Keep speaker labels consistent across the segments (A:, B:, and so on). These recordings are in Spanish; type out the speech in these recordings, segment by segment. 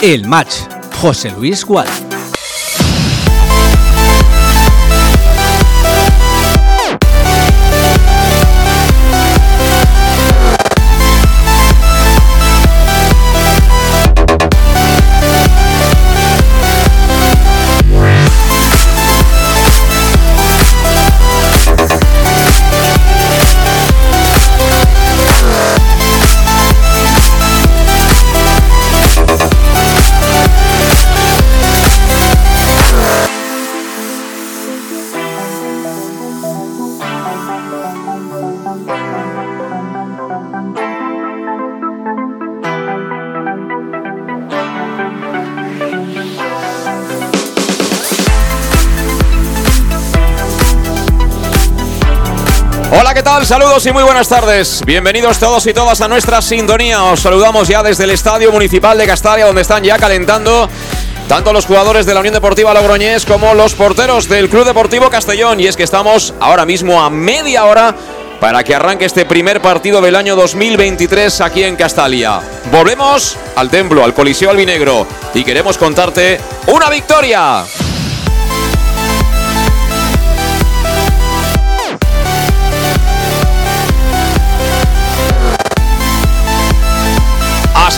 A: El match, José Luis Gual.
B: Saludos y muy buenas tardes. Bienvenidos todos y todas a nuestra sintonía. Os saludamos ya desde el Estadio Municipal de Castalia, donde están ya calentando tanto los jugadores de la Unión Deportiva Logroñés como los porteros del Club Deportivo Castellón. Y es que estamos ahora mismo a media hora para que arranque este primer partido del año 2023 aquí en Castalia. Volvemos al templo, al Coliseo Albinegro y queremos contarte una victoria.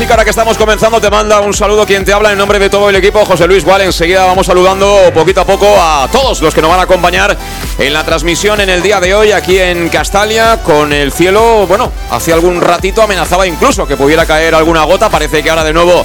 B: Ahora que estamos comenzando te manda un saludo quien te habla en nombre de todo el equipo, José Luis Gual. Enseguida vamos saludando poquito a poco a todos los que nos van a acompañar en la transmisión en el día de hoy aquí en Castalia con el cielo, bueno, hace algún ratito amenazaba incluso que pudiera caer alguna gota, parece que ahora de nuevo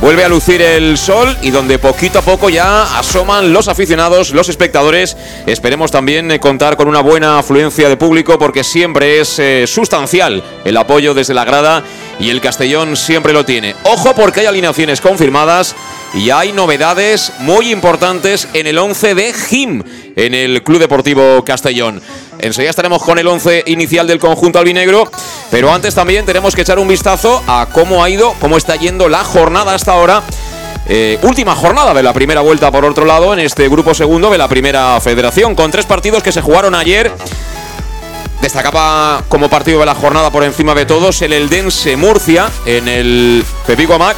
B: Vuelve a lucir el sol y donde poquito a poco ya asoman los aficionados, los espectadores. Esperemos también eh, contar con una buena afluencia de público porque siempre es eh, sustancial el apoyo desde la grada y el Castellón siempre lo tiene. Ojo porque hay alineaciones confirmadas y hay novedades muy importantes en el 11 de Jim en el Club Deportivo Castellón. Enseguida estaremos con el 11 inicial del conjunto albinegro, pero antes también tenemos que echar un vistazo a cómo ha ido, cómo está yendo la jornada hasta ahora. Eh, última jornada de la primera vuelta, por otro lado, en este grupo segundo de la primera federación, con tres partidos que se jugaron ayer. Destacaba como partido de la jornada por encima de todos el Eldense Murcia en el Pepico Amac,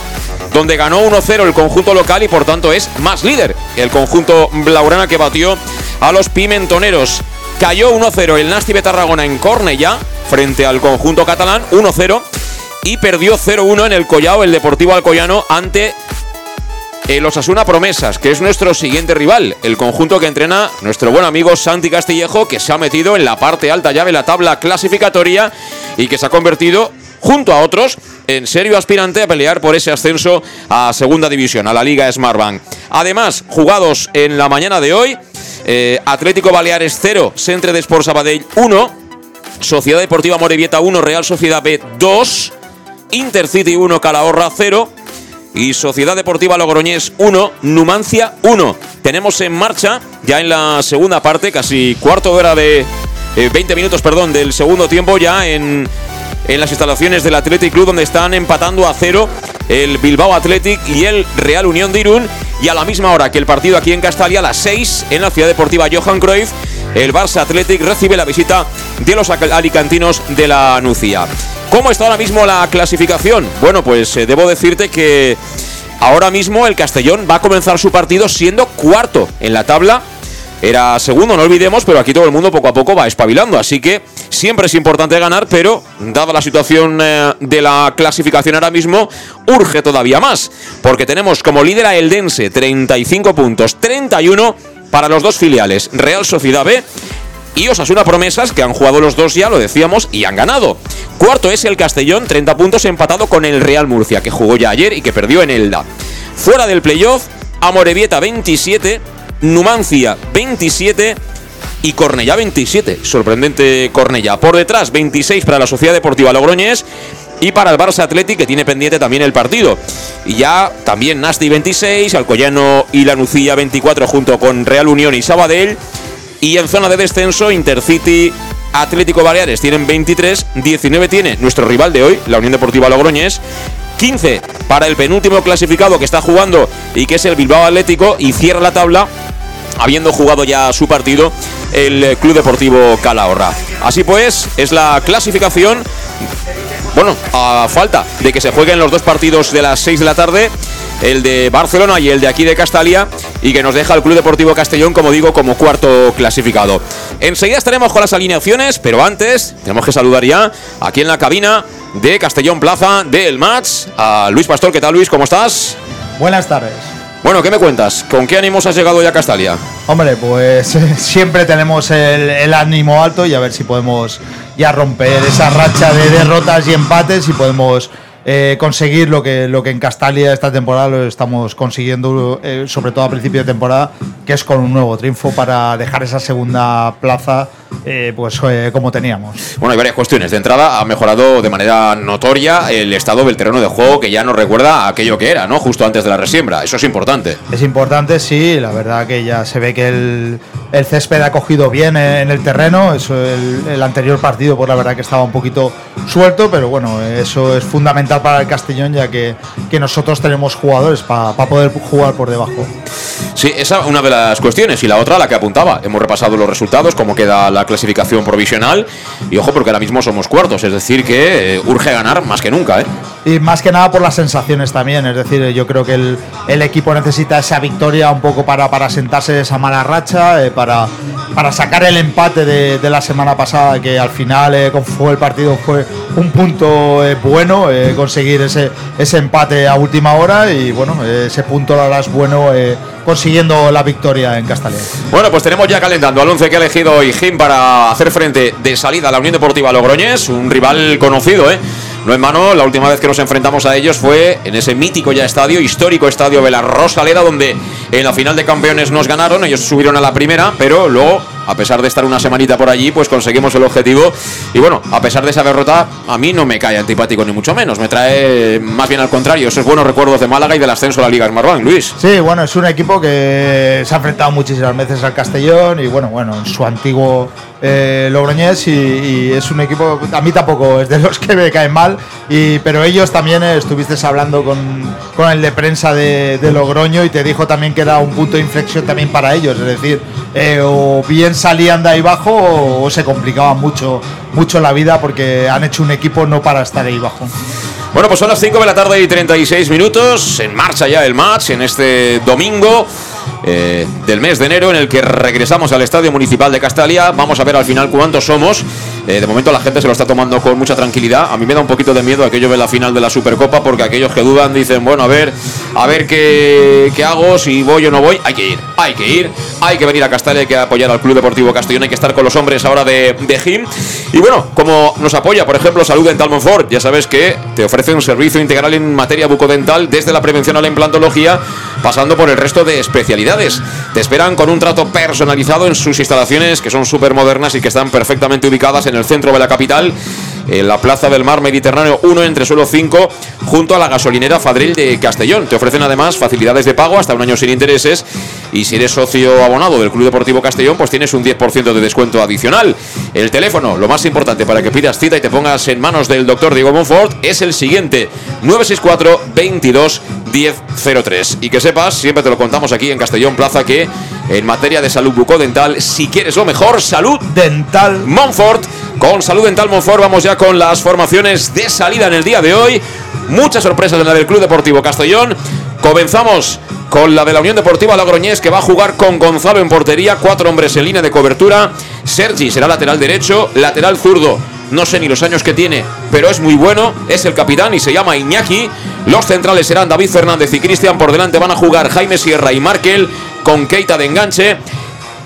B: donde ganó 1-0 el conjunto local y por tanto es más líder. El conjunto Blaurana que batió a los Pimentoneros. Cayó 1-0 el Nasti de Tarragona en Cornellá frente al conjunto catalán, 1-0. Y perdió 0-1 en el Collao el Deportivo Alcoyano ante el Osasuna Promesas, que es nuestro siguiente rival, el conjunto que entrena nuestro buen amigo Santi Castillejo, que se ha metido en la parte alta ya de la tabla clasificatoria y que se ha convertido, junto a otros, en serio aspirante a pelear por ese ascenso a Segunda División, a la Liga Smartbank. Además, jugados en la mañana de hoy, eh, Atlético Baleares 0, Centre de Sport Sabadell 1, Sociedad Deportiva Morevieta 1, Real Sociedad B 2, Intercity 1, Calahorra 0 y Sociedad Deportiva Logroñés 1, Numancia 1. Tenemos en marcha ya en la segunda parte, casi cuarto de hora de 20 minutos, perdón, del segundo tiempo ya en en las instalaciones del Athletic Club donde están empatando a cero el Bilbao Athletic y el Real Unión de Irún y a la misma hora que el partido aquí en Castalia a las 6 en la Ciudad Deportiva Johan Cruyff el Barça Athletic recibe la visita de los alicantinos de la Nucía. ¿Cómo está ahora mismo la clasificación? Bueno, pues eh, debo decirte que ahora mismo el Castellón va a comenzar su partido siendo cuarto en la tabla era segundo, no olvidemos, pero aquí todo el mundo poco a poco va espabilando. Así que siempre es importante ganar, pero dada la situación eh, de la clasificación ahora mismo, urge todavía más. Porque tenemos como líder a Eldense, 35 puntos, 31 para los dos filiales, Real Sociedad B y Osasuna Promesas, que han jugado los dos ya, lo decíamos, y han ganado. Cuarto es el Castellón, 30 puntos empatado con el Real Murcia, que jugó ya ayer y que perdió en Elda. Fuera del playoff, Amorebieta 27, Numancia 27 y Cornellá 27. Sorprendente Cornellá. Por detrás 26 para la Sociedad Deportiva Logroñés y para el Barça Athletic que tiene pendiente también el partido. Y ya también Nasti 26, Alcoyano y la Nucía 24 junto con Real Unión y Sabadell. Y en zona de descenso Intercity Atlético Baleares tienen 23, 19 tiene nuestro rival de hoy, la Unión Deportiva Logroñés, 15 para el penúltimo clasificado que está jugando y que es el Bilbao Atlético y cierra la tabla habiendo jugado ya su partido el Club Deportivo Calahorra. Así pues, es la clasificación bueno, a falta de que se jueguen los dos partidos de las 6 de la tarde, el de Barcelona y el de aquí de Castalia, y que nos deja el Club Deportivo Castellón, como digo, como cuarto clasificado. Enseguida estaremos con las alineaciones, pero antes tenemos que saludar ya aquí en la cabina de Castellón Plaza del Match a Luis Pastor. ¿Qué tal, Luis? ¿Cómo estás?
C: Buenas tardes.
B: Bueno, ¿qué me cuentas? ¿Con qué ánimos has llegado ya a Castalia?
C: Hombre, pues siempre tenemos el, ánimo alto y a ver si podemos ya romper esa racha de derrotas y empates y podemos eh, conseguir lo que, lo que en Castalia esta temporada lo estamos consiguiendo, eh, sobre todo a principio de temporada, que es con un nuevo triunfo para dejar esa segunda plaza eh, pues como teníamos.
B: Bueno, hay varias cuestiones. De entrada, ha mejorado de manera notoria el estado del terreno de juego que ya nos recuerda a aquello que era, ¿no? Justo antes de la resiembra. Eso es importante.
C: Es importante, sí. La verdad que ya se ve que el, el césped ha cogido bien en el terreno. Eso, el, anterior partido, pues la verdad que estaba un poquito suelto, pero bueno, eso es fundamental para el Castellón, ya que, que nosotros tenemos jugadores para poder jugar por debajo.
B: Sí, esa es una de las cuestiones. Y la otra, la que apuntaba. Hemos repasado los resultados, cómo queda la clasificación provisional. Y ojo, porque ahora mismo somos cuartos, es decir, que eh, urge ganar más que nunca. ¿eh?
C: Y más que nada por las sensaciones también, es decir, yo creo que el, el equipo necesita esa victoria un poco para, para sentarse de esa mala racha, eh, para, para sacar el empate de, de, la semana pasada, que al final eh, fue el partido fue un punto bueno, conseguir ese, ese empate a última hora y bueno, ese punto la es bueno consiguiendo la victoria en Castalia.
B: Bueno, pues tenemos ya calentando al 11 que ha elegido hoy Jim para hacer frente de salida a la Unión Deportiva Logroñés, un rival conocido, ¿eh? No en mano, la última vez que nos enfrentamos a ellos fue en ese mítico ya estadio, histórico estadio de la Rosaleda, donde en la final de campeones nos ganaron, ellos subieron a la primera, pero luego, a pesar de estar una semanita por allí, pues conseguimos el objetivo. Y bueno, a pesar de esa derrota, a mí no me cae antipático ni mucho menos, me trae más bien al contrario, esos buenos recuerdos de Málaga y del ascenso a la Liga Smartbank, Luis.
C: Sí, bueno, es un equipo que se ha enfrentado muchísimas veces al Castellón y bueno, bueno, en su antiguo eh, Logroñés y, es un equipo, a mí tampoco es de los que me caen mal, y, pero ellos también eh, estuviste hablando con, con, el de prensa de, Logroño y te dijo también que era un punto de inflexión también para ellos, es decir, eh, o bien salían de ahí abajo o, se complicaba mucho, mucho la vida porque han hecho un equipo no para estar ahí abajo.
B: Bueno, pues son las 5 de la tarde y 36 minutos, en marcha ya el match en este domingo. Eh, del mes de enero en el que regresamos al Estadio Municipal de Castalia. Vamos a ver al final cuántos somos. Eh, de momento la gente se lo está tomando con mucha tranquilidad. A mí me da un poquito de miedo aquello de la final de la Supercopa porque aquellos que dudan dicen, bueno, a ver, a ver qué, hago, si voy o no voy. Hay que ir, hay que ir, hay que venir a Castalia, hay que apoyar al Club Deportivo Castellón, hay que estar con los hombres ahora de, de Gym. Y bueno, como nos apoya, por ejemplo, Salud Dental Monfort, ya sabes que te ofrece un servicio integral en materia bucodental desde la prevención a la implantología, pasando por el resto de especialidades te esperan con un trato personalizado en sus instalaciones que son súper modernas y que están perfectamente ubicadas en el centro de la capital en la Plaza del Mar Mediterráneo 1 entre suelo 5 junto a la gasolinera Fadril de Castellón. Te ofrecen además facilidades de pago hasta un año sin intereses y si eres socio abonado del Club Deportivo Castellón pues tienes un 10% de descuento adicional. El teléfono, lo más importante para que pidas cita y te pongas en manos del doctor Diego Monfort es el siguiente 964 22 1003 y que sepas, siempre te lo contamos aquí en Castellón Plaza que en materia de salud bucodental, si quieres lo mejor, salud dental Monfort. Con salud dental Monfort vamos ya con las formaciones de salida en el día de hoy. Muchas sorpresas en la del Club Deportivo Castellón. Comenzamos con la de la Unión Deportiva Logroñés que va a jugar con Gonzalo en portería, cuatro hombres en línea de cobertura. Sergi será lateral derecho, lateral zurdo. No sé ni los años que tiene, pero es muy bueno. Es el capitán y se llama Iñaki. Los centrales serán David Fernández y Cristian. Por delante van a jugar Jaime Sierra y Markel con Keita de enganche.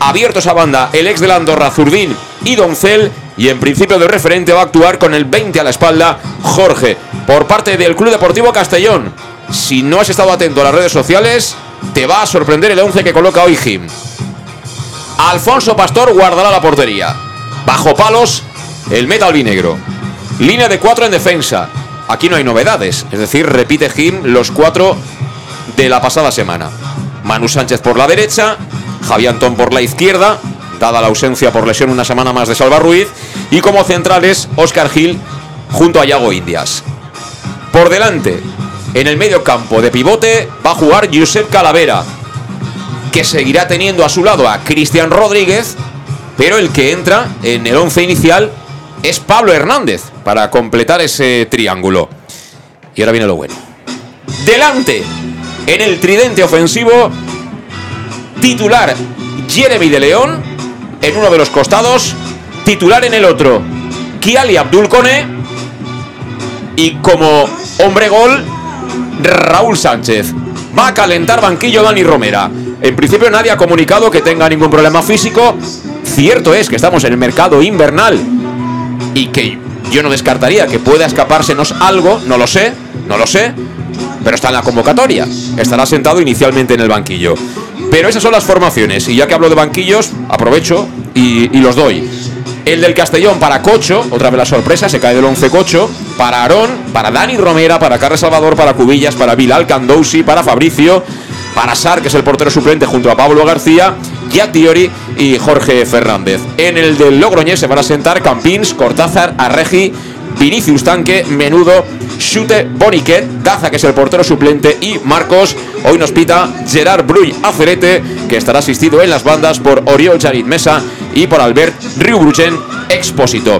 B: Abierto esa banda, el ex de la Andorra, Zurdín y Doncel. Y en principio de referente va a actuar con el 20 a la espalda, Jorge. Por parte del Club Deportivo Castellón. Si no has estado atento a las redes sociales, te va a sorprender el 11 que coloca hoy Jim. Alfonso Pastor guardará la portería. Bajo palos, el meta albinegro. Línea de cuatro en defensa. Aquí no hay novedades, es decir, repite Jim los cuatro de la pasada semana. Manu Sánchez por la derecha, Javier Antón por la izquierda, dada la ausencia por lesión una semana más de Salva Ruiz, Y como centrales, Oscar Gil junto a Yago Indias. Por delante, en el medio campo de pivote, va a jugar Josep Calavera, que seguirá teniendo a su lado a Cristian Rodríguez, pero el que entra en el once inicial es Pablo Hernández para completar ese triángulo. Y ahora viene lo bueno. Delante, en el tridente ofensivo, titular Jeremy de León en uno de los costados, titular en el otro Kiali Abdul Kone y como hombre gol Raúl Sánchez. Va a calentar banquillo Dani Romera. En principio nadie ha comunicado que tenga ningún problema físico. Cierto es que estamos en el mercado invernal y que yo no descartaría que pueda escapársenos algo, no lo sé, no lo sé, pero está en la convocatoria. Estará sentado inicialmente en el banquillo. Pero esas son las formaciones. Y ya que hablo de banquillos, aprovecho y, los doy. El del Castellón para Cocho, otra vez la sorpresa, se cae del 11 Cocho. Para Aarón, para Dani Romera, para Carles Salvador, para Cubillas, para Bilal Candousi, para Fabricio, para Sar, que es el portero suplente junto a Pablo García, Diori y Jorge Fernández. En el del Logroñés se van a sentar Campins, Cortázar, Arregi, Vinicius Tanque, Menudo, Chute Boniquet, Daza, que es el portero suplente, y Marcos. Hoy nos pita Gerard Bruy Acerete, que estará asistido en las bandas por Oriol Charit Mesa y por Albert Riubruchen Expósito.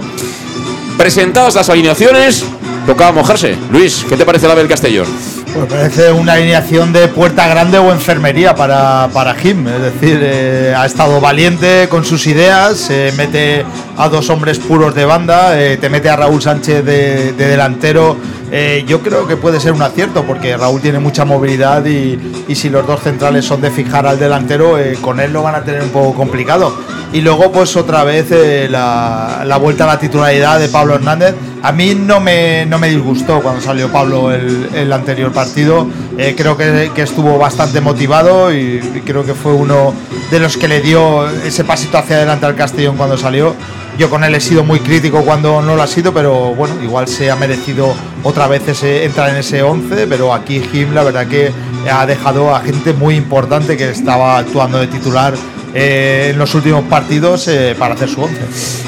B: Presentadas las alineaciones, tocaba mojarse. Luis, ¿qué te parece la del Castellón?
C: Pues parece una alineación de puerta grande o enfermería para, para Jim. Es decir, eh, ha estado valiente con sus ideas, mete a dos hombres puros de banda, eh, te mete a Raúl Sánchez de, delantero. Eh, yo creo que puede ser un acierto porque Raúl tiene mucha movilidad y, si los dos centrales son de fijar al delantero, con él lo van a tener un poco complicado. Y luego, pues otra vez la, vuelta a la titularidad de Pablo Hernández. A mí no me, no me disgustó cuando salió Pablo el, el anterior partido. Eh, creo que, estuvo bastante motivado y, creo que fue uno de los que le dio ese pasito hacia adelante al Castellón cuando salió. Yo con él he sido muy crítico cuando no lo ha sido, pero bueno, igual se ha merecido otra vez entrar en ese 11, pero aquí Jim la verdad que ha dejado a gente muy importante que estaba actuando de titular eh, en los últimos partidos eh, para hacer su 11.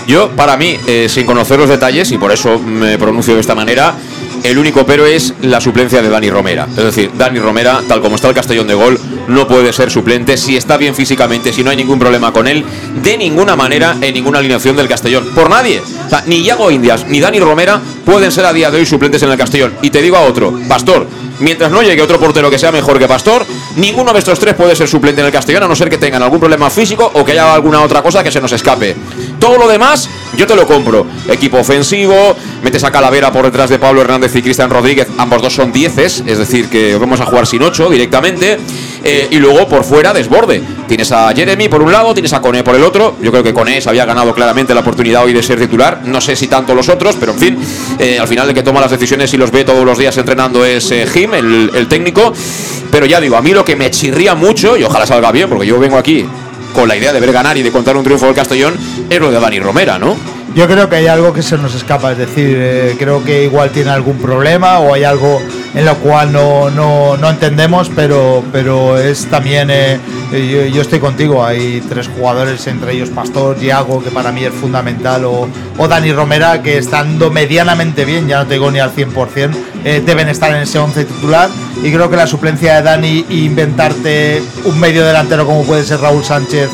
B: Yo, para mí, sin conocer los detalles, y por eso me pronuncio de esta manera, el único pero es la suplencia de Dani Romera. Es decir, Dani Romera, tal como está el Castellón de Gol, no puede ser suplente si está bien físicamente, si no hay ningún problema con él, de ninguna manera en ninguna alineación del Castellón. Por nadie. O sea, ni Iago Indias ni Dani Romera pueden ser a día de hoy suplentes en el Castellón. Y te digo a otro, Pastor, mientras no llegue otro portero que sea mejor que Pastor, ninguno de estos tres puede ser suplente en el Castellón, a no ser que tengan algún problema físico o que haya alguna otra cosa que se nos escape. Todo lo demás, yo te lo compro. Equipo ofensivo, metes a Calavera por detrás de Pablo Hernández y Cristian Rodríguez, ambos dos son dieces, es decir, que vamos a jugar sin ocho directamente. Eh, y luego por fuera desborde. Tienes a Jeremy por un lado, tienes a Cone por el otro. Yo creo que Cone se había ganado claramente la oportunidad hoy de ser titular. No sé si tanto los otros, pero en fin, eh, al final el que toma las decisiones y los ve todos los días entrenando es eh, Jim, el, el técnico. Pero ya digo, a mí lo que me chirría mucho, y ojalá salga bien, porque yo vengo aquí con la idea de ver ganar y de contar un triunfo del Castellón, es lo de Dani Romera, ¿no?
C: Yo creo que hay algo que se nos escapa, es decir, eh, creo que igual tiene algún problema o hay algo en lo cual no, no, no entendemos, pero, pero es también, eh, eh, yo, estoy contigo, hay tres jugadores, entre ellos Pastor, Diago, que para mí es fundamental, o, o Dani Romera, que estando medianamente bien, ya no te digo ni al 100%, deben estar en ese 11 titular, y creo que la suplencia de Dani e inventarte un medio delantero como puede ser Raúl Sánchez,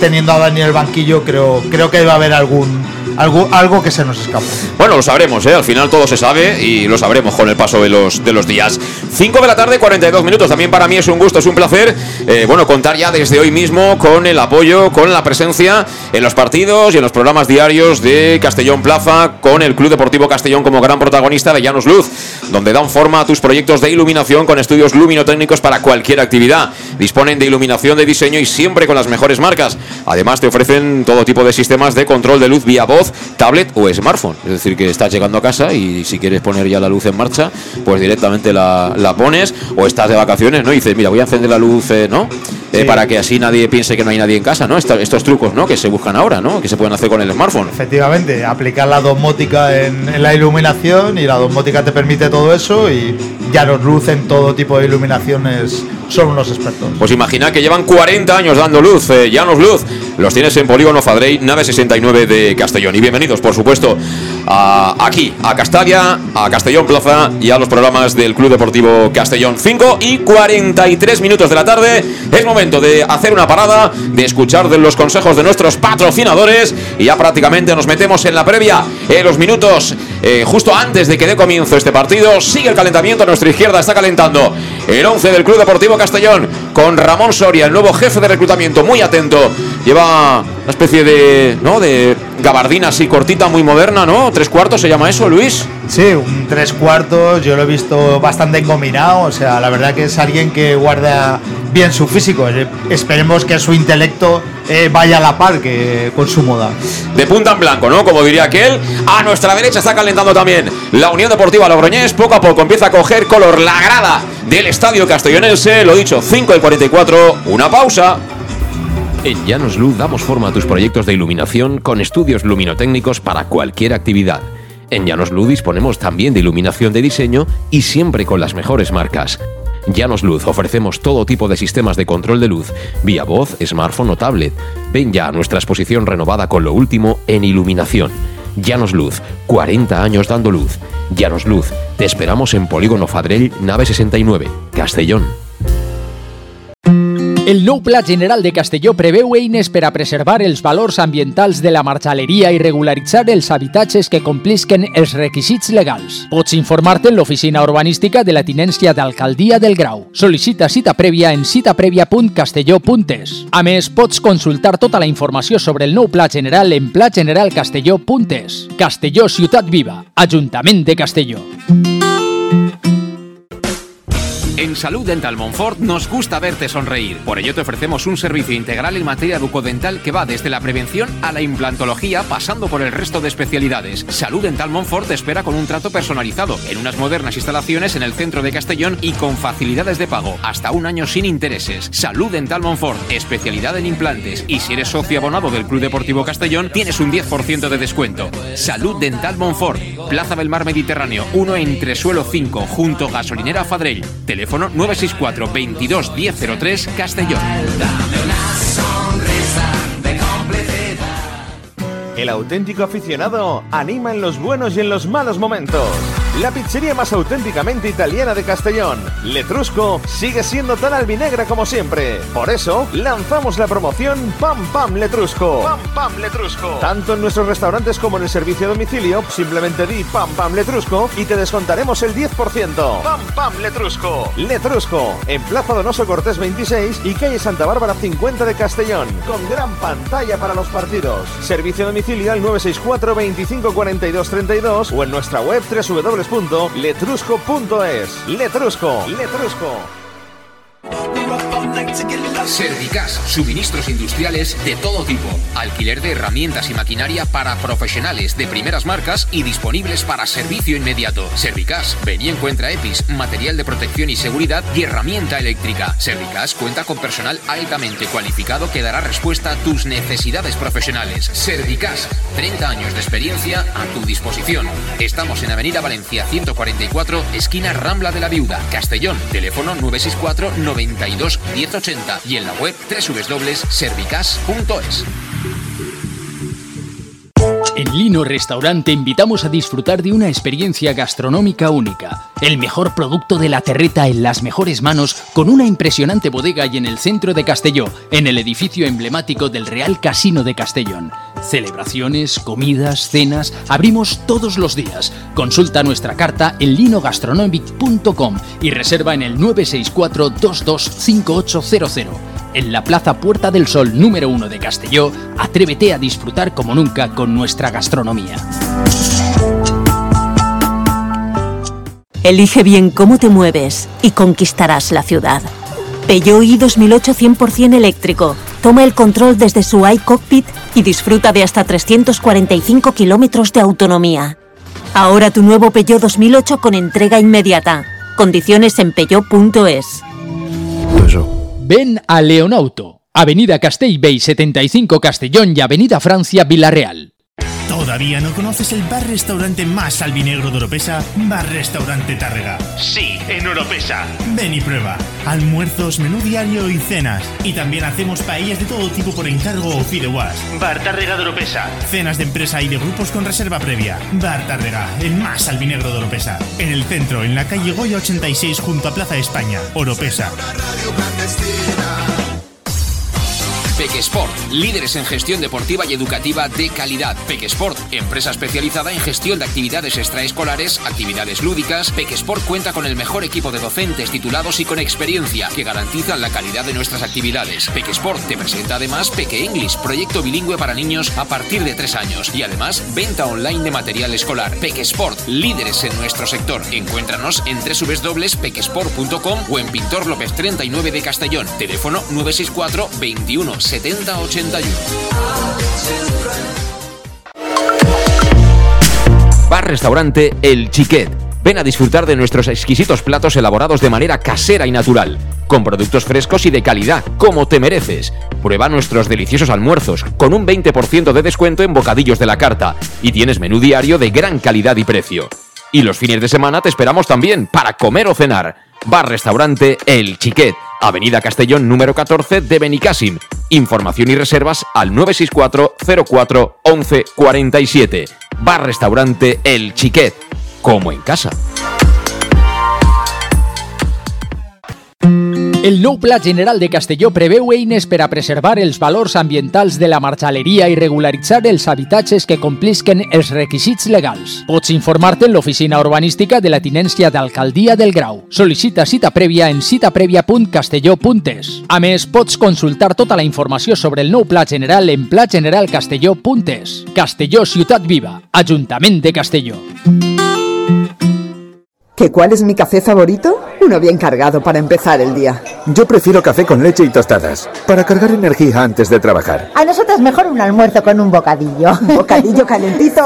C: teniendo a Dani en el banquillo, creo, creo que debe haber algún algo, algo que se nos escapa.
B: Bueno, lo sabremos, ¿eh? al final todo se sabe y lo sabremos con el paso de los, de los días. 5 de la tarde, 42 minutos. También para mí es un gusto, es un placer, eh, bueno, contar ya desde hoy mismo con el apoyo, con la presencia en los partidos y en los programas diarios de Castellón Plaza, con el Club Deportivo Castellón como gran protagonista de Llanos Luz, donde dan forma a tus proyectos de iluminación con estudios luminotécnicos para cualquier actividad. Disponen de iluminación de diseño y siempre con las mejores marcas. Además, te ofrecen todo tipo de sistemas de control de luz vía voz tablet o smartphone. Es decir, que estás llegando a casa y si quieres poner ya la luz en marcha, pues directamente la, pones o estás de vacaciones, ¿no? Y dices, mira, voy a encender la luz, eh, ¿no? Eh, para que así nadie piense que no hay nadie en casa, ¿no? Estos, trucos, ¿no? Que se buscan ahora, ¿no? Que se pueden hacer con el smartphone.
C: Efectivamente, aplicar la domótica en, la iluminación y la domótica te permite todo eso y ya nos luz en todo tipo de iluminaciones son unos expertos.
B: Pues imagina que llevan 40 años dando luz, eh, ya nos luz los tienes en Polígono Fadrey, nave 69 de Castellón. Y bienvenidos, por supuesto, aquí, a Castalia, a Castellón Plaza y a los programas del Club Deportivo Castellón. 5 y 43 minutos de la tarde. Es momento de hacer una parada, de escuchar los consejos de nuestros patrocinadores y ya prácticamente nos metemos en la previa, en los minutos eh, justo antes de que dé comienzo este partido. Sigue el calentamiento, a nuestra izquierda está calentando el 11 del Club Deportivo Castellón con Ramón Soria, el nuevo jefe de reclutamiento, muy atento. Lleva una especie de, ¿no? de gabardina así cortita, muy moderna, ¿no? ¿Tres cuartos se llama eso, Luis?
C: Sí, un tres cuartos, yo lo he visto bastante engominado, o sea, la verdad que es alguien que guarda bien su físico. Eh, esperemos que su intelecto eh, vaya a la par que con su moda.
B: De punta en blanco, ¿no? Como diría aquel. A nuestra derecha está calentando también la Unión Deportiva Logroñés. Poco a poco empieza a coger color la grada del Estadio Castellonense. Lo dicho, 5 y 44, una pausa.
D: En Llanos Luz damos forma a tus proyectos de iluminación con estudios luminotécnicos para cualquier actividad. En Llanos Luz disponemos también de iluminación de diseño y siempre con las mejores marcas. Llanos Luz ofrecemos todo tipo de sistemas de control de luz, vía voz, smartphone o tablet. Ven ya a nuestra exposición renovada con lo último en iluminación. Llanos Luz, 40 años dando luz. Llanos Luz, te esperamos en Polígono Fadrell, nave 69, Castellón.
E: El nou Pla General de Castelló preveu eines per a preservar els valors ambientals de la marxaleria i regularitzar els habitatges que complisquen els requisits legals. Pots informar-te en l'oficina urbanística de la Tinència d'Alcaldia del Grau. Sol·licita cita prèvia en citaprèvia.castelló.es. A més, pots consultar tota la informació sobre el nou Pla General en plageneralcastelló.es. Castelló Ciutat Viva, Ajuntament de Castelló.
F: En Salud Dental Monfort nos gusta verte sonreír. Por ello te ofrecemos un servicio integral en materia bucodental que va desde la prevención a la implantología, pasando por el resto de especialidades. Salud Dental Monfort te espera con un trato personalizado, en unas modernas instalaciones en el centro de Castellón y con facilidades de pago, hasta un año sin intereses. Salud Dental Monfort, especialidad en implantes. Y si eres socio abonado del Club Deportivo Castellón, tienes un 10% de descuento. Salud Dental Monfort, Plaza del Mar Mediterráneo, 1 entre suelo 5, junto gasolinera Fadrell. 964 22 1003 Castellón.
G: El auténtico aficionado anima en los buenos y en los malos momentos. La pizzería más auténticamente italiana de Castellón, Letrusco, sigue siendo tan albinegra como siempre. Por eso, lanzamos la promoción Pam Pam Letrusco. Pam Pam Letrusco. Tanto en nuestros restaurantes como en el servicio a domicilio, simplemente di Pam Pam Letrusco y te descontaremos el 10%. Pam Pam Letrusco. Letrusco, en Plaza Donoso Cortés 26 y calle Santa Bárbara 50 de Castellón, con gran pantalla para los partidos. Servicio a domicilio al 964 25 42 32 o en nuestra web www www.letrusco.es. Letrusco, Letrusco.
F: Servicas, suministros industriales de todo tipo, alquiler de herramientas y maquinaria para profesionales de primeras marcas y disponibles para servicio inmediato. Servicas, ven y encuentra EPIs, material de protección y seguridad y herramienta eléctrica. Servicas cuenta con personal altamente cualificado que dará respuesta a tus necesidades profesionales. Servicas, 30 años de experiencia a tu disposición. Estamos en Avenida Valencia 144, esquina Rambla de la Viuda, Castellón. Teléfono 964 92 1080 y en la web www.servicas.es.
E: En Lino Restaurant te invitamos a disfrutar de una experiencia gastronómica única. El mejor producto de la terreta en las mejores manos con una impresionante bodega y en el centro de Castelló, en el edificio emblemático del Real Casino de Castellón. Celebraciones, comidas, cenas, abrimos todos los días. Consulta nuestra carta en linogastronomic.com y reserva en el 964 225800 en la Plaza Puerta del Sol número 1 de Castelló, atrévete a disfrutar como nunca con nuestra gastronomía.
H: Elige bien cómo te mueves y conquistarás la ciudad. Peugeot i 2008 100% eléctrico. Toma el control desde su iCockpit y disfruta de hasta 345 kilómetros de autonomía. Ahora tu nuevo Peugeot 2008 con entrega inmediata. Condiciones en peugeot.es.
E: Ven a Leonauto, Avenida Castellbey 75 Castellón y Avenida Francia Villarreal.
I: ¿Todavía no conoces el bar-restaurante más albinegro de Oropesa? Bar Restaurante Tárrega. Sí, en Oropesa. Ven y prueba. Almuerzos, menú diario y cenas. Y también hacemos paellas de todo tipo por encargo o fideuás. Bar Tárrega de Oropesa. Cenas de empresa y de grupos con reserva previa. Bar Tárrega, el más albinegro de Oropesa. En el centro, en la calle Goya 86 junto a Plaza España. Oropesa.
F: Pequesport, líderes en gestión deportiva y educativa de calidad. Pequesport, empresa especializada en gestión de actividades extraescolares, actividades lúdicas. Pequesport cuenta con el mejor equipo de docentes titulados y con experiencia que garantizan la calidad de nuestras actividades. Pequesport te presenta además Peque English, proyecto bilingüe para niños a partir de 3 años y además venta online de material escolar. Pequesport, líderes en nuestro sector. Encuéntranos en www.pequesport.com o en Pintor López 39 de Castellón. Teléfono 964 21 7081.
D: Bar Restaurante El Chiquet. Ven a disfrutar de nuestros exquisitos platos elaborados de manera casera y natural, con productos frescos y de calidad, como te mereces. Prueba nuestros deliciosos almuerzos, con un 20% de descuento en bocadillos de la carta, y tienes menú diario de gran calidad y precio. Y los fines de semana te esperamos también para comer o cenar. Bar Restaurante El Chiquet, Avenida Castellón número 14 de Benicàssim. Información y reservas al 964 04 11 47. Bar Restaurante El Chiquet, como en casa.
E: El nou Pla General de Castelló preveu eines per a preservar els valors ambientals de la marxaleria i regularitzar els habitatges que complisquen els requisits legals. Pots informar-te en l'oficina urbanística de la tinència d'Alcaldia del Grau. Sol·licita cita prèvia en citaprèvia.castelló.es. A més, pots consultar tota la informació sobre el nou Pla General en plageneralcastelló.es. Castelló Ciutat Viva, Ajuntament de Castelló.
J: ¿Que cuál es mi café favorito? Uno bien cargado para empezar el día.
K: Yo prefiero café con leche y tostadas, para cargar energía antes de trabajar.
L: A nosotras mejor un almuerzo con un bocadillo.
J: ¿Bocadillo calentito?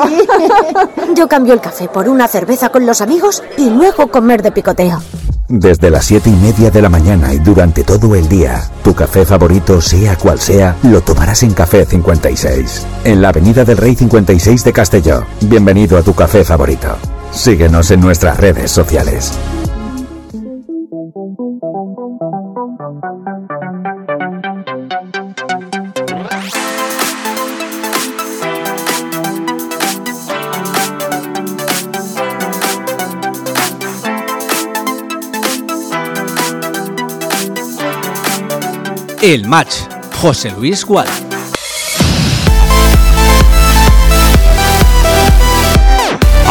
L: Yo cambio el café por una cerveza con los amigos y luego comer de picoteo.
K: Desde las siete y media de la mañana y durante todo el día, tu café favorito, sea cual sea, lo tomarás en Café 56, en la Avenida del Rey 56 de Castelló. Bienvenido a tu café favorito. Síguenos en nuestras redes sociales.
A: El match. José Luis Gual.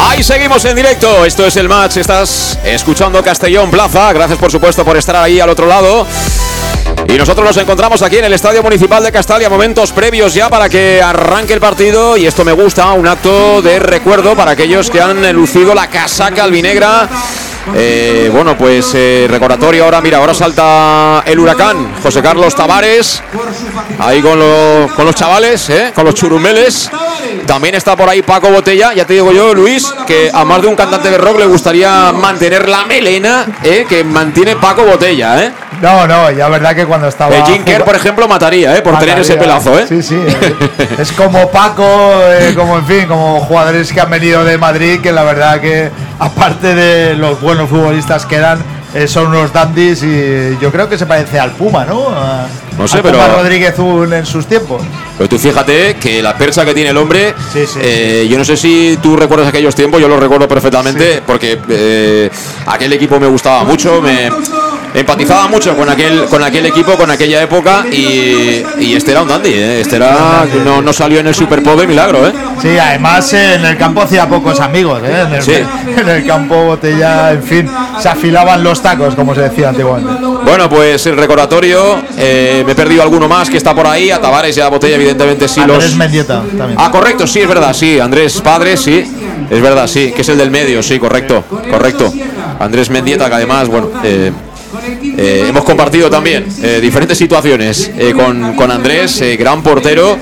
B: Ahí seguimos en directo. Esto es el match. Estás escuchando Castellón Plaza. Gracias, por supuesto, por estar ahí al otro lado. Y nosotros nos encontramos aquí en el Estadio Municipal de Castalia, momentos previos ya para que arranque el partido. Y esto me gusta, un acto de recuerdo para aquellos que han lucido la casaca albinegra. Eh, bueno, pues eh, recordatorio ahora, mira, ahora salta el huracán, José Carlos Tavares, ahí con, los- con los chavales, eh, con los churumeles. También está por ahí Paco Botella, ya te digo yo, Luis, que a más de un cantante de rock le gustaría mantener la melena eh, que mantiene Paco Botella. Eh.
C: No, no, ya verdad que cuando estaba.
B: Eh, Jim Kerr, por ejemplo, mataría, eh, por tener ese pelazo. Eh.
C: Sí, sí. es- Es como Paco, eh, como en fin, como jugadores que han venido de Madrid, que la verdad que, aparte de los buenos futbolistas que eran, eh, son unos dandies y yo creo que se parece al Puma, ¿no? A-
B: No sé,
C: al
B: pero-
C: Puma Rodríguez Un en sus tiempos.
B: Pero tú fíjate que la percha que tiene el hombre, eh, yo no sé si tú recuerdas aquellos tiempos, yo lo recuerdo perfectamente, porque eh, aquel equipo me gustaba mucho, me empatizaba mucho con aquel, con aquel equipo, con aquella época, y, y este era un dandy, ¿eh? este era, no, no salió en el Super Pop de milagro, ¿eh?
C: Sí, además eh, en el campo hacía pocos amigos, ¿eh? En el,
B: Sí.
C: en el campo botella, en fin, se afilaban los tacos, como se decía antiguamente.
B: Bueno, pues el recordatorio, eh, me he perdido alguno más que está por ahí, a Tavares y a Botella, evidentemente sí
C: Andrés
B: los...
C: Mendieta también.
B: Ah, correcto, sí, es verdad, sí. Andrés Padre, sí. Es verdad, sí, que es el del medio, sí, correcto, correcto. Andrés Mendieta, que además, bueno, eh, eh, hemos compartido también eh, diferentes situaciones eh, con, con Andrés, gran portero.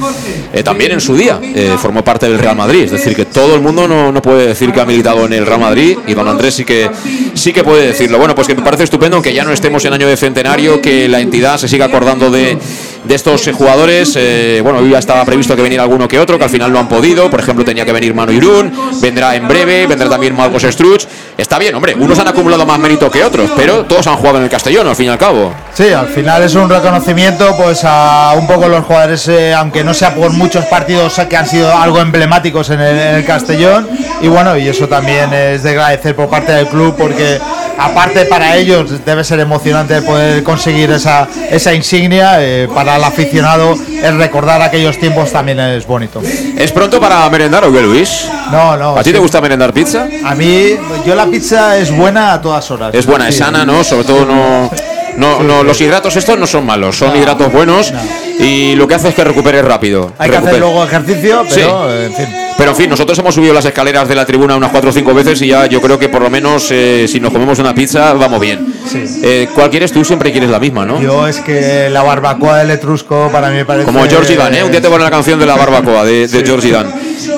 B: también en su día formó parte del Real Madrid. Es decir, que todo el mundo no, no, puede decir que ha militado en el Real Madrid y don Andrés sí que, sí que puede decirlo. Bueno, pues que me parece estupendo, aunque ya no estemos en año de centenario, que la entidad se siga acordando de, de estos jugadores. bueno, ya estaba previsto que viniera alguno que otro, que al final no han podido. Por ejemplo, tenía que venir Manu Irún, vendrá en breve, vendrá también Marcos Struch. Está bien, hombre, unos han acumulado más mérito que otros, pero todos han jugado en el Castellón, al fin y al cabo.
C: Sí, al final es un reconocimiento pues a un poco los jugadores, eh, aunque no sea por muchos partidos que han sido algo emblemáticos en el, Castellón. Y bueno, y eso también es de agradecer por parte del club porque aparte para ellos debe ser emocionante poder conseguir esa, esa insignia. Eh, para el aficionado el recordar aquellos tiempos también es bonito.
B: ¿Es pronto para merendar o qué, Luis?
C: No, no.
B: ¿A ti te gusta merendar pizza?
C: A mí, yo la pizza es buena a todas horas.
B: Es buena, es sana, ¿no? Sobre todo no no, no, los hidratos estos no son malos, son hidratos buenos y lo que hace es que recuperes rápido.
C: Hay que hacer luego ejercicio, pero en fin.
B: Pero en fin, nosotros hemos subido las escaleras de la tribuna unas 4 o 5 veces y ya yo creo que por lo menos eh, si nos comemos una pizza vamos bien. Eh, ¿Cuál quieres tú? Siempre quieres la misma, ¿no?
C: Yo es que la barbacoa del Etrusco para mí me parece...
B: Como George Dan, ¿eh? Un día te pone la canción de la barbacoa de, de George Dan.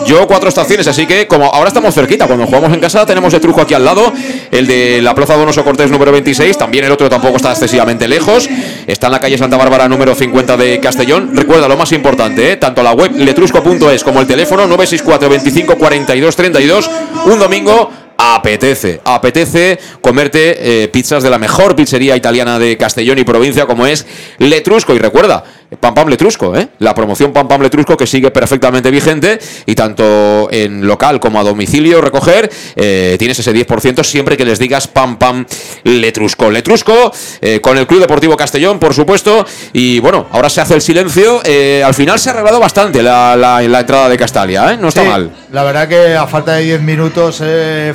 B: Yo cuatro estaciones, así que como ahora estamos cerquita, cuando jugamos en casa tenemos el truco aquí al lado, el de la Plaza Donoso Cortés número 26, también el otro tampoco está excesivamente lejos, está en la calle Santa Bárbara número 50 de Castellón. Recuerda lo más importante, ¿eh? tanto la web letrusco.es como el teléfono 964 25 42 32, un domingo apetece, apetece comerte eh, pizzas de la mejor pizzería italiana de Castellón y provincia como es Letrusco. Y recuerda, Pam Pam Letrusco, ¿eh? la promoción Pam Pam Letrusco que sigue perfectamente vigente y tanto en local como a domicilio recoger eh, tienes ese 10% siempre que les digas Pam Pam Letrusco. Letrusco eh, con el Club Deportivo Castellón, por supuesto, y bueno, ahora se hace el silencio. al final se ha arreglado bastante la, entrada de Castalia, no está mal.
C: La verdad que a falta de 10 minutos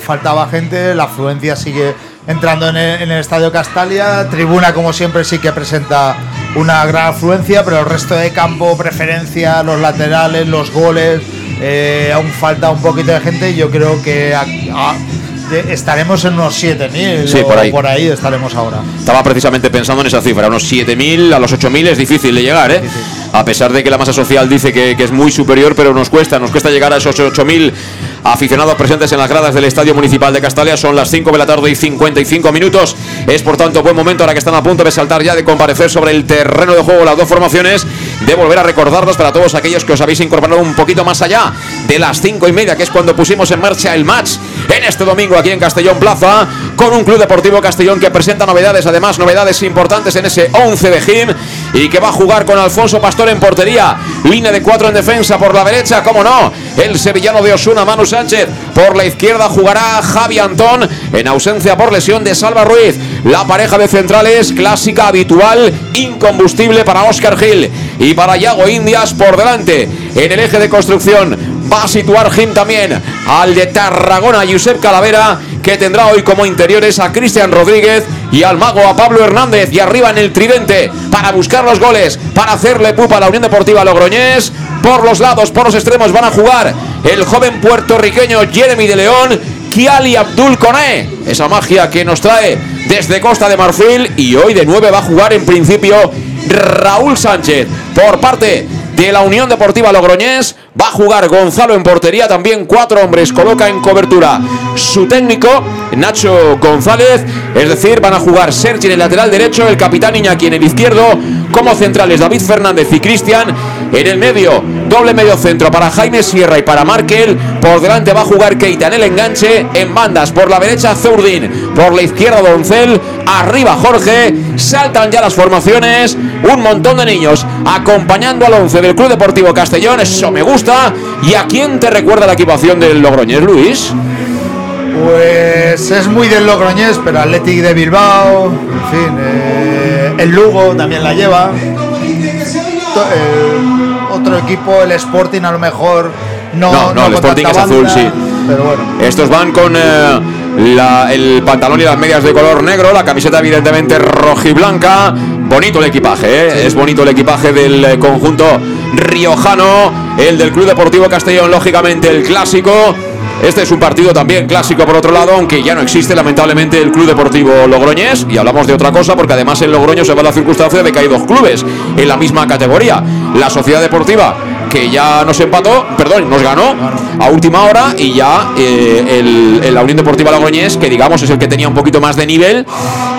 C: faltaba gente, la afluencia sigue entrando en el, Estadio Castalia. Tribuna, como siempre, sí que presenta una gran afluencia, pero el resto de campo, preferencia, los laterales, los goles, eh, aún falta un poquito de gente. Yo creo que estaremos en unos 7.000
B: sí, por ahí.
C: por ahí estaremos ahora.
B: Estaba precisamente pensando en esa cifra, unos 7.000 a los 8.000 es difícil de llegar, ¿eh? A pesar de que la masa social dice que, que, es muy superior, pero nos cuesta, nos cuesta llegar a esos 8.000 aficionados presentes en las gradas del Estadio Municipal de Castalia. Son las 5 de la tarde y 55 minutos. Es por tanto buen momento ahora que están a punto de saltar ya de comparecer sobre el terreno de juego las dos formaciones, de volver a recordarlos para todos aquellos que os habéis incorporado un poquito más allá de las 5 y media, que es cuando pusimos en marcha el match en este domingo aquí en Castellón Plaza, con un Club Deportivo Castellón que presenta novedades, además novedades importantes en ese 11 de Jim y que va a jugar con Alfonso Pastor en portería, línea de 4 en defensa por la derecha, como no, el sevillano de Osuna, Manu Sánchez. Por la izquierda jugará Javi Antón en ausencia por lesión de Salva Ruiz. La pareja de centrales clásica, habitual, incombustible para Oscar Gil y para Yago Indias por delante. En el eje de construcción va a situar Jim también al de Tarragona, Josep Calavera, que tendrá hoy como interiores a Cristian Rodríguez y al mago a Pablo Hernández. Y arriba en el tridente para buscar los goles, para hacerle pupa a la Unión Deportiva Logroñés. Por los lados, por los extremos van a jugar el joven puertorriqueño Jeremy de León, Kiali Abdul Kone. Esa magia que nos trae desde Costa de Marfil. Y hoy de nueve va a jugar en principio Raúl Sánchez por parte de la Unión Deportiva Logroñés. Va a jugar Gonzalo en portería, también cuatro hombres coloca en cobertura su técnico Nacho González, es decir, van a jugar Sergi en el lateral derecho, el capitán Iñaki en el izquierdo, como centrales David Fernández y Cristian, en el medio doble medio centro para Jaime Sierra y para Markel, por delante va a jugar Keita en el enganche, en bandas por la derecha Zurdin, por la izquierda Doncel, arriba Jorge, saltan ya las formaciones, un montón de niños acompañando al once del Club Deportivo Castellón, eso me gusta, y a quién te recuerda la equipación del Logroñés, Luis?
C: Pues es muy del Logroñés, pero Athletic de Bilbao, en fin, eh, el Lugo también la lleva. Eh, otro equipo, el Sporting a lo mejor no.
B: No, no, el Sporting es azul, sí.
C: Pero bueno.
B: Estos van con eh, el pantalón y las medias de color negro, la camiseta evidentemente rojiblanca. Bonito el equipaje, es bonito el equipaje del conjunto riojano, el del Club Deportivo Castellón, lógicamente el clásico. Este es un partido también clásico por otro lado, aunque ya no existe lamentablemente el Club Deportivo Logroñés. Y hablamos de otra cosa porque además en Logroño se va la circunstancia de que hay dos clubes en la misma categoría. La Sociedad Deportiva que ya nos empató, perdón, nos ganó a última hora y ya eh, el, el, la Unión Deportiva Logroñés, que digamos es el que tenía un poquito más de nivel,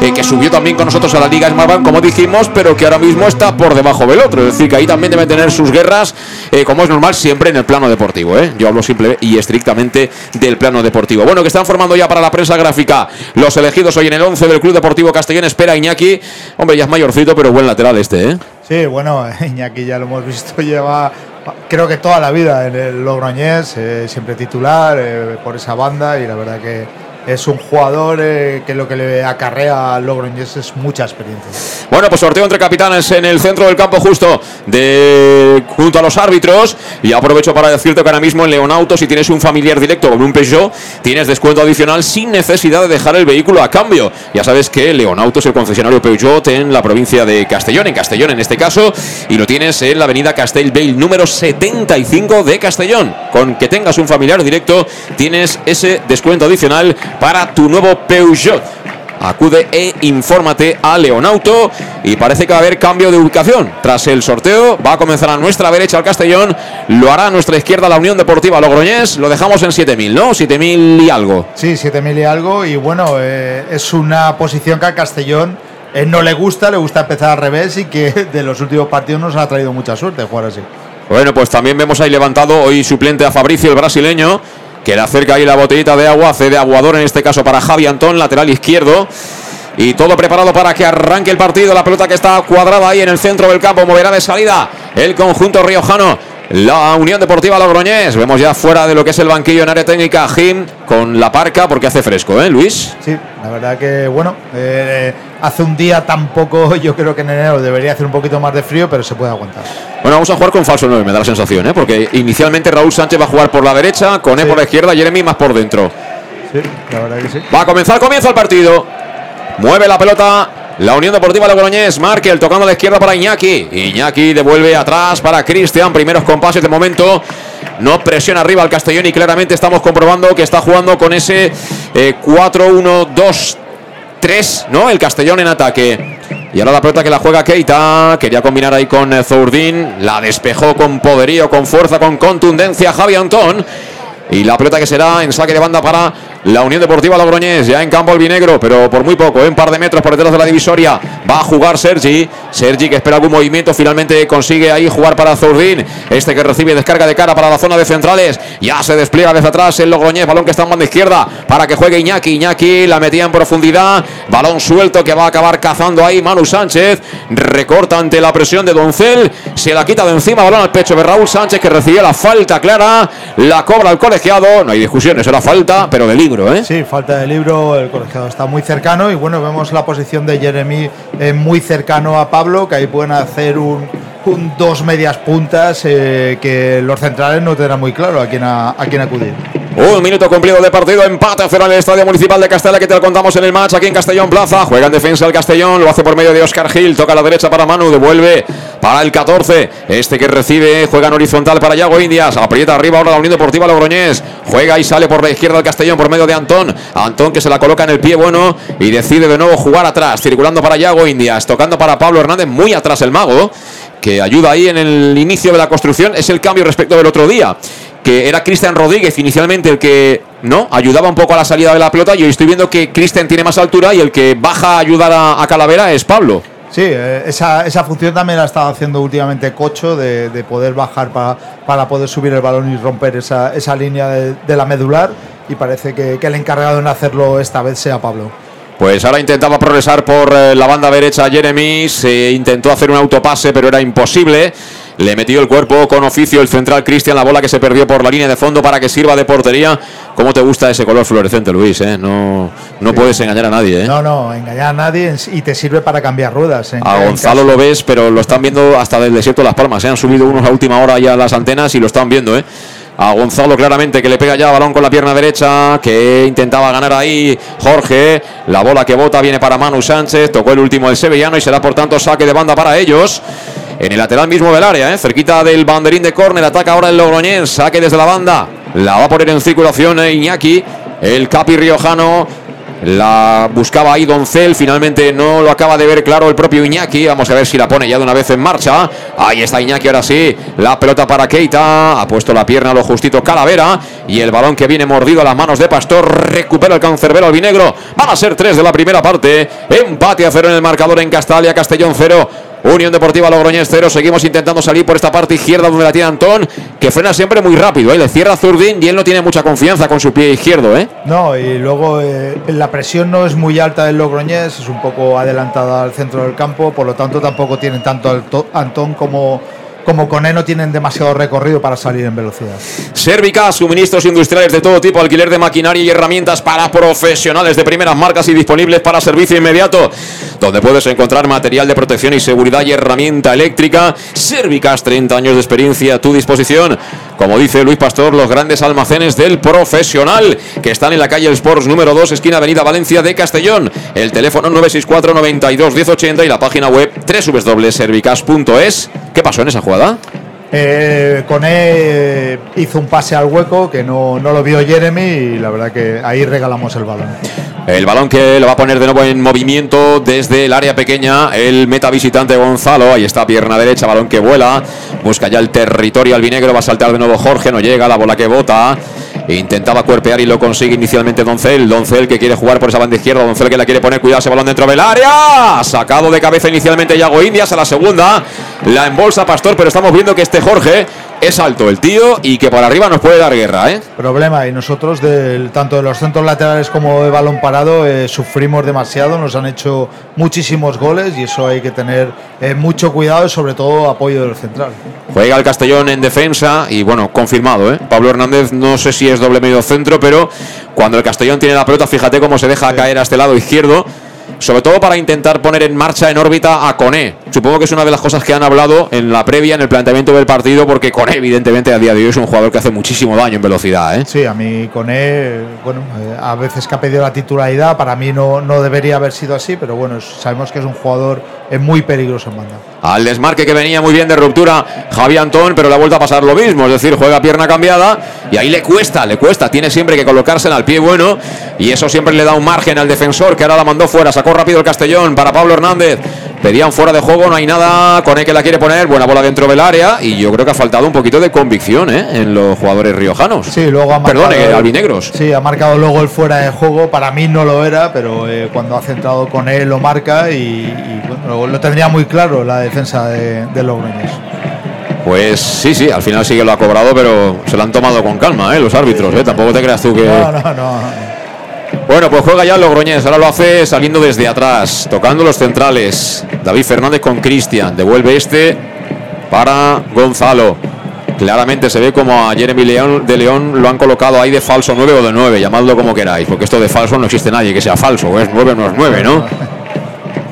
B: eh, que subió también con nosotros a la Liga Smartbank, como dijimos, pero que ahora mismo está por debajo del otro. Es decir, que ahí también deben tener sus guerras, eh, como es normal, siempre en el plano deportivo. Yo hablo simple y estrictamente del plano deportivo. Bueno, que están formando ya para la prensa gráfica los elegidos hoy en el 11 del Club Deportivo Castellón. Espera Iñaki. Hombre, ya es mayorcito, pero buen lateral este, ¿eh?
C: Sí, bueno, Iñaki ya lo hemos visto, lleva creo que toda la vida en el Logroñés, eh, siempre titular eh, por esa banda y la verdad que es un jugador eh, que lo que le acarrea al Logroñés es mucha experiencia.
B: Bueno, pues sorteo entre capitanes en el centro del campo justo de junto a los árbitros y aprovecho para decirte que ahora mismo en Leonauto si tienes un familiar directo con un Peugeot tienes descuento adicional sin necesidad de dejar el vehículo a cambio. Ya sabes que Leonauto es el concesionario Peugeot en la provincia de Castellón, en Castellón en este caso, y lo tienes en la avenida Castellbell número 75 de Castellón. Con que tengas un familiar directo tienes ese descuento adicional para tu nuevo Peugeot. Acude e infórmate a Leonauto y parece que va a haber cambio de ubicación. Tras el sorteo va a comenzar a nuestra derecha el Castellón, lo hará a nuestra izquierda la Unión Deportiva Logroñés, lo dejamos en 7.000, ¿no? 7.000 y algo.
C: Sí, 7.000 y algo y bueno, eh, es una posición que al Castellón eh, no le gusta, le gusta empezar al revés y que de los últimos partidos nos ha traído mucha suerte jugar así.
B: Bueno, pues también vemos ahí levantado hoy suplente a Fabricio, el brasileño que le acerca ahí la botellita de agua, hace de aguador en este caso para Javi Antón, lateral izquierdo. Y todo preparado para que arranque el partido. La pelota que está cuadrada ahí en el centro del campo. Moverá de salida el conjunto riojano. La Unión Deportiva Logroñés. Vemos ya fuera de lo que es el banquillo en área técnica. Jim con la parca porque hace fresco, ¿eh, Luis?
C: Sí, la verdad que, bueno, eh, hace un día tampoco. Yo creo que en enero debería hacer un poquito más de frío, pero se puede aguantar.
B: Bueno, vamos a jugar con falso 9, me da la sensación, ¿eh? Porque inicialmente Raúl Sánchez va a jugar por la derecha, con E por la izquierda, Jeremy más por dentro.
C: Sí, la verdad que sí.
B: Va a comenzar, comienza el partido. Mueve la pelota la Unión Deportiva Logroñés, Markel tocando a la izquierda para Iñaki. Iñaki devuelve atrás para Cristian. Primeros compases de momento. No presiona arriba al Castellón y claramente estamos comprobando que está jugando con ese eh, 4-1-2-3, ¿no? El Castellón en ataque. Y ahora la pelota que la juega Keita. Quería combinar ahí con eh, Zourdín. La despejó con poderío, con fuerza, con contundencia Javi Antón. Y la pelota que será en saque de banda para la Unión Deportiva Logroñés, ya en campo albinegro, pero por muy poco, un par de metros por detrás de la divisoria. Va a jugar Sergi. Sergi que espera algún movimiento, finalmente consigue ahí jugar para Zurdín. Este que recibe descarga de cara para la zona de centrales. Ya se despliega desde atrás el Logroñés, balón que está en banda izquierda para que juegue Iñaki. Iñaki la metía en profundidad. Balón suelto que va a acabar cazando ahí Manu Sánchez. Recorta ante la presión de Doncel. Se la quita de encima, balón al pecho de Raúl Sánchez que recibía la falta clara. La cobra el colegiado. No hay discusiones, era falta, pero de libro. ¿eh?
C: Sí, falta de libro, el colegiado está muy cercano y bueno, vemos la posición de Jeremy eh, muy cercano a Pablo, que ahí pueden hacer un, un dos medias puntas eh, que los centrales no tendrán muy claro a quién, a, a quién acudir.
B: Un minuto cumplido de partido, empate a cero en el Estadio Municipal de Castella, que te lo contamos en el match aquí en Castellón Plaza. Juega en defensa el Castellón, lo hace por medio de Oscar Gil, toca a la derecha para Manu, devuelve para el 14. Este que recibe, juega en horizontal para Yago Indias, aprieta arriba ahora la Unión Deportiva Logroñés, juega y sale por la izquierda el Castellón por medio de Antón. Antón que se la coloca en el pie bueno y decide de nuevo jugar atrás, circulando para Yago Indias, tocando para Pablo Hernández, muy atrás el mago que ayuda ahí en el inicio de la construcción, es el cambio respecto del otro día que era Cristian Rodríguez inicialmente el que no ayudaba un poco a la salida de la pelota y hoy estoy viendo que Cristian tiene más altura y el que baja a ayudar a, a Calavera es Pablo.
C: Sí, eh, esa, esa, función también la ha estado haciendo últimamente Cocho, de, de poder bajar para, para, poder subir el balón y romper esa, esa línea de, la medular. Y parece que, que, el encargado en hacerlo esta vez sea Pablo.
B: Pues ahora intentaba progresar por eh, la banda derecha Jeremy, se intentó hacer un autopase, pero era imposible. Le metió el cuerpo con oficio el central Cristian, la bola que se perdió por la línea de fondo para que sirva de portería. ¿Cómo te gusta ese color fluorescente, Luis? Eh? No, no sí. puedes engañar a nadie. ¿eh?
C: No, no, engañar a nadie y te sirve para cambiar ruedas.
B: En, a Gonzalo lo ves, pero lo están viendo hasta del desierto de Las Palmas. ¿eh? Han subido unos a última hora ya las antenas y lo están viendo. ¿eh? a Gonzalo claramente que le pega ya balón con la pierna derecha que intentaba ganar ahí Jorge la bola que bota viene para Manu Sánchez tocó el último del sevillano y será por tanto saque de banda para ellos en el lateral mismo del área, ¿eh? cerquita del banderín de córner, ataca ahora el Logroñés, saque desde la banda, la va a poner en circulación Iñaki, el Capi Riojano, La buscaba ahí Doncel, finalmente no lo acaba de ver claro el propio Iñaki. Vamos a ver si la pone ya de una vez en marcha. Ahí está Iñaki, ahora sí. La pelota para Keita. Ha puesto la pierna a lo justito Calavera. Y el balón que viene mordido a las manos de Pastor. Recupera el cancerbero albinegro. Van a ser tres de la primera parte. Empate a cero en el marcador en Castalia, Castellón cero. Unión Deportiva Logroñés 0. Seguimos intentando salir por esta parte izquierda donde la tiene Antón, que frena siempre muy rápido. ¿eh? Le cierra Zurdín y él no tiene mucha confianza con su pie izquierdo. ¿eh?
C: No, y luego eh, la presión no es muy alta del Logroñés, es un poco adelantada al centro del campo, por lo tanto tampoco tienen tanto Antón como como con E no tienen demasiado recorrido para salir en velocidad.
B: Servica, suministros industriales de todo tipo, alquiler de maquinaria y herramientas para profesionales de primeras marcas y disponibles para servicio inmediato, donde puedes encontrar material de protección y seguridad y herramienta eléctrica. Servicas, 30 años de experiencia a tu disposición. Como dice Luis Pastor, los grandes almacenes del profesional que están en la calle Sports número 2, esquina Avenida Valencia de Castellón. El teléfono 964 92 1080 y la página web www.servicas.es. ¿Qué pasó en esa jugada?
C: Eh, Cone hizo un pase al hueco que no, no lo vio Jeremy y la verdad que ahí regalamos el balón.
B: El balón que lo va a poner de nuevo en movimiento desde el área pequeña. El meta visitante Gonzalo. Ahí está, pierna derecha, balón que vuela. Busca ya el territorio albinegro. Va a saltar de nuevo Jorge. No llega, la bola que bota. Intentaba cuerpear y lo consigue inicialmente Doncel. Doncel que quiere jugar por esa banda izquierda. Doncel que la quiere poner. Cuidado ese balón dentro del área. Sacado de cabeza inicialmente Yago Indias a la segunda. La embolsa Pastor, pero estamos viendo que este Jorge es alto el tío y que por arriba nos puede dar guerra, ¿eh?
C: Problema, y nosotros, del, tanto de los centros laterales como de balón parado, eh, sufrimos demasiado, nos han hecho muchísimos goles y eso hay que tener eh, mucho cuidado y sobre todo apoyo del central.
B: Juega el Castellón en defensa y bueno, confirmado, ¿eh? Pablo Hernández no sé si es doble medio centro, pero cuando el Castellón tiene la pelota, fíjate cómo se deja caer a este lado izquierdo sobre todo para intentar poner en marcha en órbita a Cone. Supongo que es una de las cosas que han hablado en la previa, en el planteamiento del partido, porque Cone, evidentemente, a día de hoy es un jugador que hace muchísimo daño en velocidad. ¿eh?
C: Sí, a mí Cone, bueno, eh, a veces que ha pedido la titularidad, para mí no, no debería haber sido así, pero bueno, sabemos que es un jugador muy peligroso en banda.
B: Al desmarque que venía muy bien de ruptura Javi Antón, pero le ha vuelto a pasar lo mismo, es decir, juega pierna cambiada y ahí le cuesta, le cuesta, tiene siempre que colocarse en al pie bueno y eso siempre le da un margen al defensor que ahora la mandó fuera, sacó rápido el Castellón para Pablo Hernández. Pedían fuera de juego, no hay nada. Con el que la quiere poner, buena bola dentro del área. Y yo creo que ha faltado un poquito de convicción ¿eh? en los jugadores riojanos.
C: Sí, luego ha marcado.
B: Perdón, eh, albinegros.
C: Sí, ha marcado luego el fuera de juego. Para mí no lo era, pero eh, cuando ha centrado con él lo marca. Y, bueno, lo tendría muy claro la defensa de, de Logroñés.
B: Pues sí, sí, al final sí que lo ha cobrado, pero se lo han tomado con calma, ¿eh? los árbitros. ¿eh? Tampoco te creas tú que.
C: No, no, no.
B: Bueno, pues juega ya Logroñés, ahora lo hace saliendo desde atrás, tocando los centrales. David Fernández con Cristian, devuelve este para Gonzalo. Claramente se ve como a Jeremy León, de León lo han colocado ahí de falso 9 o de 9, llamadlo como queráis, porque esto de falso no existe nadie que sea falso, es 9 no es 9, ¿no?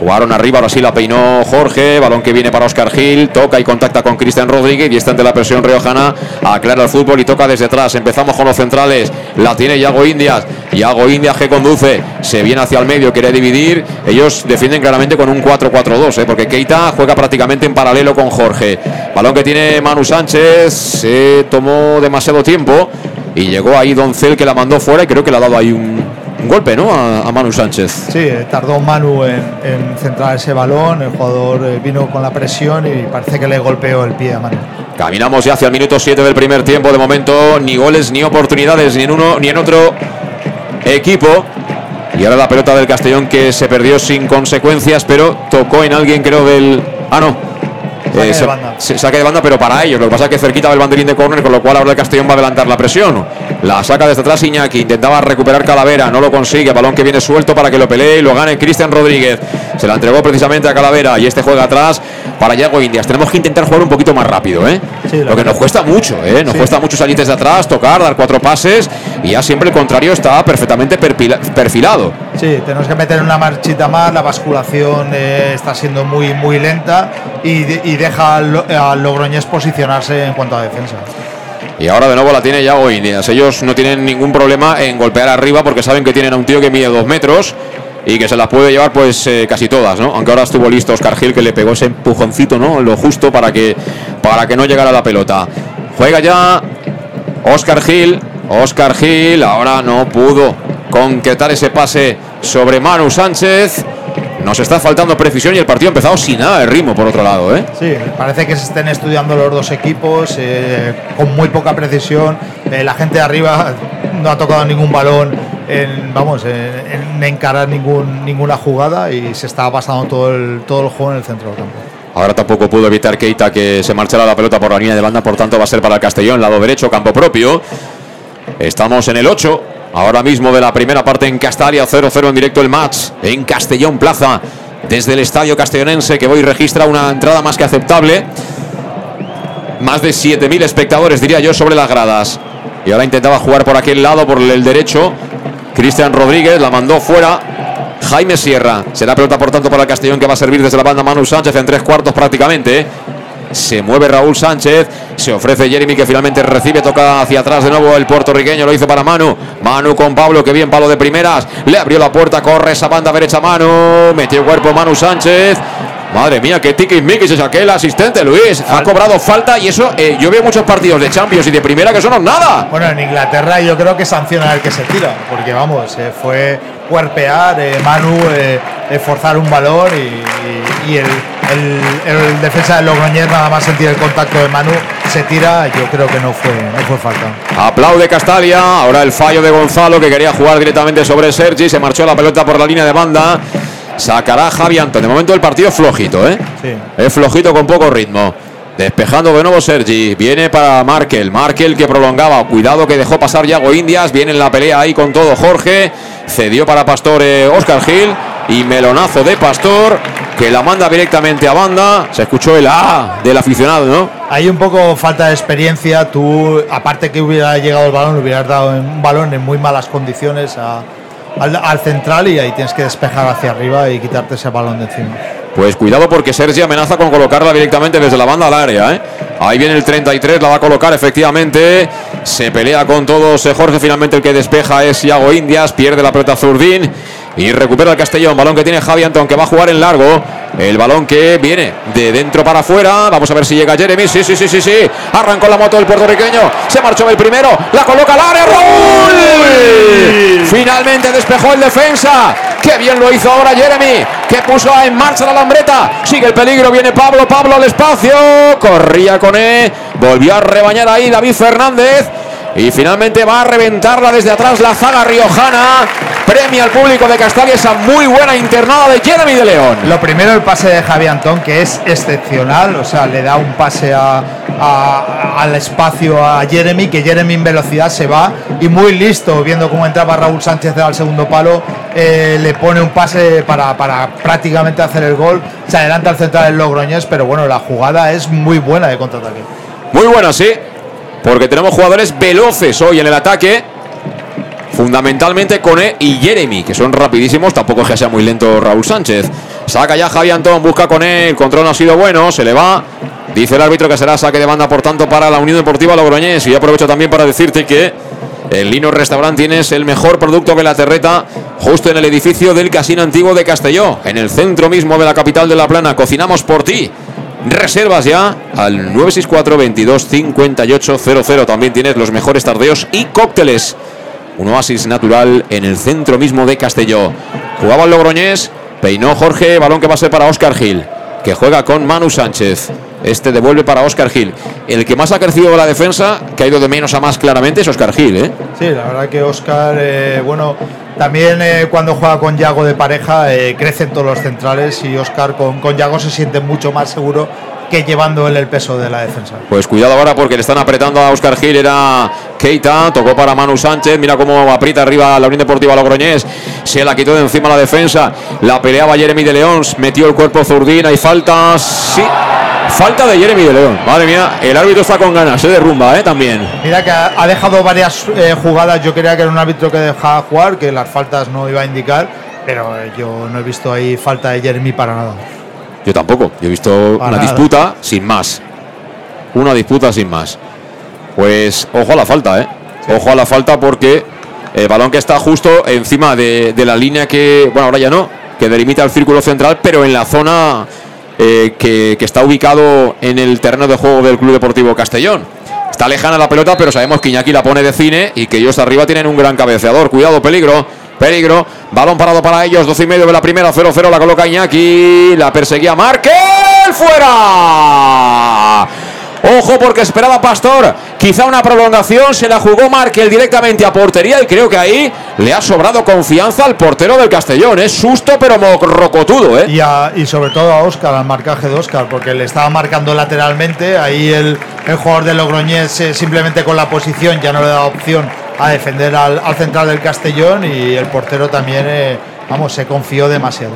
B: Jugaron arriba, ahora sí la peinó Jorge. Balón que viene para Oscar Gil. Toca y contacta con Cristian Rodríguez. Y está ante la presión riojana. Aclara el fútbol y toca desde atrás. Empezamos con los centrales. La tiene Yago Indias. Yago Indias que conduce. Se viene hacia el medio, quiere dividir. Ellos defienden claramente con un 4-4-2. ¿eh? Porque Keita juega prácticamente en paralelo con Jorge. Balón que tiene Manu Sánchez. Se tomó demasiado tiempo. Y llegó ahí Doncel que la mandó fuera. Y creo que le ha dado ahí un, un golpe, ¿no? A, Manu Sánchez.
C: Sí, tardó Manu en, centrar ese balón. El jugador eh, vino con la presión y parece que le golpeó el pie a Manu.
B: Caminamos ya hacia el minuto 7 del primer tiempo. De momento, ni goles ni oportunidades, ni en uno ni en otro equipo. Y ahora la pelota del Castellón que se perdió sin consecuencias, pero tocó en alguien, creo, del. Ah, no
C: Saque, de banda.
B: saque de banda, pero para ellos. Lo que pasa es que cerquita del banderín de córner, con lo cual ahora el Castellón va a adelantar la presión. La saca desde atrás Iñaki, intentaba recuperar Calavera, no lo consigue. Balón que viene suelto para que lo pelee y lo gane Cristian Rodríguez. Se la entregó precisamente a Calavera y este juega atrás para Yago Indias. Tenemos que intentar jugar un poquito más rápido, ¿eh? lo que nos cuesta mucho, ¿eh? Nos cuesta mucho salir desde atrás, tocar, dar cuatro pases y ya siempre el contrario está perfectamente perfilado.
C: Sí, tenemos que meter una marchita más, la basculación eh, está siendo muy, muy lenta y, deja al, Logroñés posicionarse en cuanto a defensa.
B: Y ahora de nuevo la tiene Yago Indias. Ellos no tienen ningún problema en golpear arriba porque saben que tienen a un tío que mide dos metros y que se las puede llevar pues eh, casi todas, ¿no? Aunque ahora estuvo listo Oscar Gil que le pegó ese empujoncito, ¿no? Lo justo para que para que no llegara la pelota. Juega ya Oscar Gil, Oscar Gil ahora no pudo concretar ese pase sobre Manu Sánchez. Nos está faltando precisión y el partido ha empezado sin nada de ritmo, por otro lado. ¿eh?
C: Sí, parece que se estén estudiando los dos equipos eh, con muy poca precisión. Eh, la gente de arriba no ha tocado ningún balón en, vamos, en, en encarar ningún, ninguna jugada y se está pasando todo el, todo el juego en el centro del campo.
B: Ahora tampoco pudo evitar Keita que se marchara la pelota por la línea de banda, por tanto va a ser para el Castellón, lado derecho, campo propio. Estamos en el 8, ahora mismo de la primera parte en Castalia, 0-0 en directo el match en Castellón Plaza, desde el estadio castellonense que hoy registra una entrada más que aceptable. Más de 7.000 espectadores, diría yo, sobre las gradas. Y ahora intentaba jugar por aquel lado, por el derecho. Cristian Rodríguez la mandó fuera. Jaime Sierra. Será pelota, por tanto, para el Castellón que va a servir desde la banda Manu Sánchez en tres cuartos prácticamente. Se mueve Raúl Sánchez. Se ofrece Jeremy que finalmente recibe. Toca hacia atrás de nuevo el puertorriqueño. Lo hizo para Manu. Manu con Pablo. Que bien palo de primeras. Le abrió la puerta. Corre esa banda derecha Manu. Metió cuerpo Manu Sánchez. Madre mía, qué tiquismiquis es aquel asistente, Luis. Ha cobrado falta y eso, eh, yo veo muchos partidos de Champions y de primera que son nada.
C: Bueno, en Inglaterra yo creo que sanciona al que se tira, porque vamos, eh, fue cuerpear, eh, Manu, eh, forzar un balón y, y- y el, el- el defensa del Logroñés nada más sentir el contacto de Manu, se tira, yo creo que no fue, no fue falta.
B: Aplaude Castalia. Ahora el fallo de Gonzalo que quería jugar directamente sobre Sergi. Se marchó la pelota por la línea de banda. Sacará Javi Antón. De momento el partido es flojito, ¿eh?
C: Sí.
B: Es flojito con poco ritmo. Despejando de nuevo Sergi. Viene para Markel. Markel que prolongaba. Cuidado que dejó pasar Yago Indias. Viene en la pelea ahí con todo Jorge. Cedió para Pastor Oscar Gil. Y melonazo de Pastor. Que la manda directamente a banda. Se escuchó el A del aficionado, ¿no?
C: Hay un poco falta de experiencia. Tú, aparte que hubiera llegado el balón, le hubieras dado un balón en muy malas condiciones a- al, al central y ahí tienes que despejar hacia arriba y quitarte ese balón de encima.
B: Pues cuidado porque Sergi amenaza con colocarla directamente desde la banda al área. ¿eh? Ahí viene el 33, la va a colocar efectivamente. Se pelea con todos. eh, Jorge finalmente el que despeja es Iago Indias. Pierde la pelota Zurdín. Y recupera el Castellón. Balón que tiene Javi Antón que va a jugar en largo. El balón que viene de dentro para afuera. Vamos a ver si llega Jeremy. Sí, sí, sí, sí, sí. Arrancó la moto el puertorriqueño. Se marchó el primero. La coloca al área. Raúl. Finalmente despejó el defensa. Qué bien lo hizo ahora Jeremy. Que puso en marcha la lambreta. Sigue el peligro. Viene Pablo. Pablo al espacio. Corría con él. Volvió a rebañar ahí David Fernández. Y finalmente va a reventarla desde atrás la zaga riojana. Premia al público de Castalia esa muy buena internada de Jeremy de León.
C: Lo primero, el pase de Javi Antón, que es excepcional, o sea, le da un pase a- a- al espacio a Jeremy, que Jeremy en velocidad se va y muy listo, viendo cómo entraba Raúl Sánchez al segundo palo, eh, le pone un pase para, para prácticamente hacer el gol, se adelanta al central del Logroñés, pero bueno, la jugada es muy buena de contraataque.
B: Muy buena, sí. Porque tenemos jugadores veloces hoy en el ataque. Fundamentalmente Cone y Jeremy, que son rapidísimos. Tampoco es que sea muy lento Raúl Sánchez. Saca ya Javi Antón, busca con él. El control no ha sido bueno, se le va. Dice el árbitro que será saque de banda, por tanto, para la Unión Deportiva Logroñés. Y aprovecho también para decirte que el Lino Restaurant tienes el mejor producto que la terreta, justo en el edificio del Casino Antiguo de Castelló, en el centro mismo de la capital de La Plana. Cocinamos por ti. Reservas ya al 964 22 58 00. También tienes los mejores tardeos y cócteles. Un oasis natural en el centro mismo de Castelló. Jugaba el Logroñés, peinó Jorge, balón que va a ser para Oscar Gil, que juega con Manu Sánchez. Este devuelve para Oscar Gil. El que más ha crecido la defensa, que ha ido de menos a más claramente, es Oscar Gil. ¿eh?
C: Sí, la verdad que Oscar, eh, bueno, también eh, cuando juega con Yago de pareja eh, crecen todos los centrales y Oscar con, con Yago se siente mucho más seguro que llevando él el peso de la defensa.
B: Pues cuidado ahora porque le están apretando a Oscar Gil. Era Keita, tocó para Manu Sánchez. Mira cómo aprieta arriba la Unión Deportiva Logroñés. Se la quitó de encima la defensa. La peleaba Jeremy de León. Metió el cuerpo Zurdín. Hay faltas. Sí. Falta de Jeremy de León. Madre mía, el árbitro está con ganas. Se derrumba, ¿eh? También.
C: Mira que ha, dejado varias eh, jugadas, yo creía que era un árbitro que dejaba jugar, que las faltas no iba a indicar, pero eh, yo no he visto ahí falta de Jeremy para nada.
B: Yo tampoco. Yo he visto
C: Para
B: una
C: nada.
B: disputa sin más. Una disputa sin más. Pues ojo a la falta, ¿eh? Ojo a la falta porque el balón que está justo encima de, de la línea que, bueno, ahora ya no, que delimita el círculo central, pero en la zona eh, que, que está ubicado en el terreno de juego del Club Deportivo Castellón. Está lejana la pelota, pero sabemos que Iñaki la pone de cine y que ellos arriba tienen un gran cabeceador. Cuidado, peligro, peligro. Balón parado para ellos, 12 y medio de la primera, 0-0, la coloca Iñaki, la perseguía Markel, fuera. Ojo porque esperaba Pastor. Quizá una prolongación. Se la jugó Markel directamente a portería. Y creo que ahí le ha sobrado confianza al portero del Castellón. Es susto pero rocotudo. ¿eh?
C: Y, a- y sobre todo a Oscar, al marcaje de Oscar. Porque le estaba marcando lateralmente. Ahí el, el jugador de Logroñés eh, simplemente con la posición ya no le da opción a defender al, al central del Castellón. Y el portero también, eh, vamos, se confió demasiado.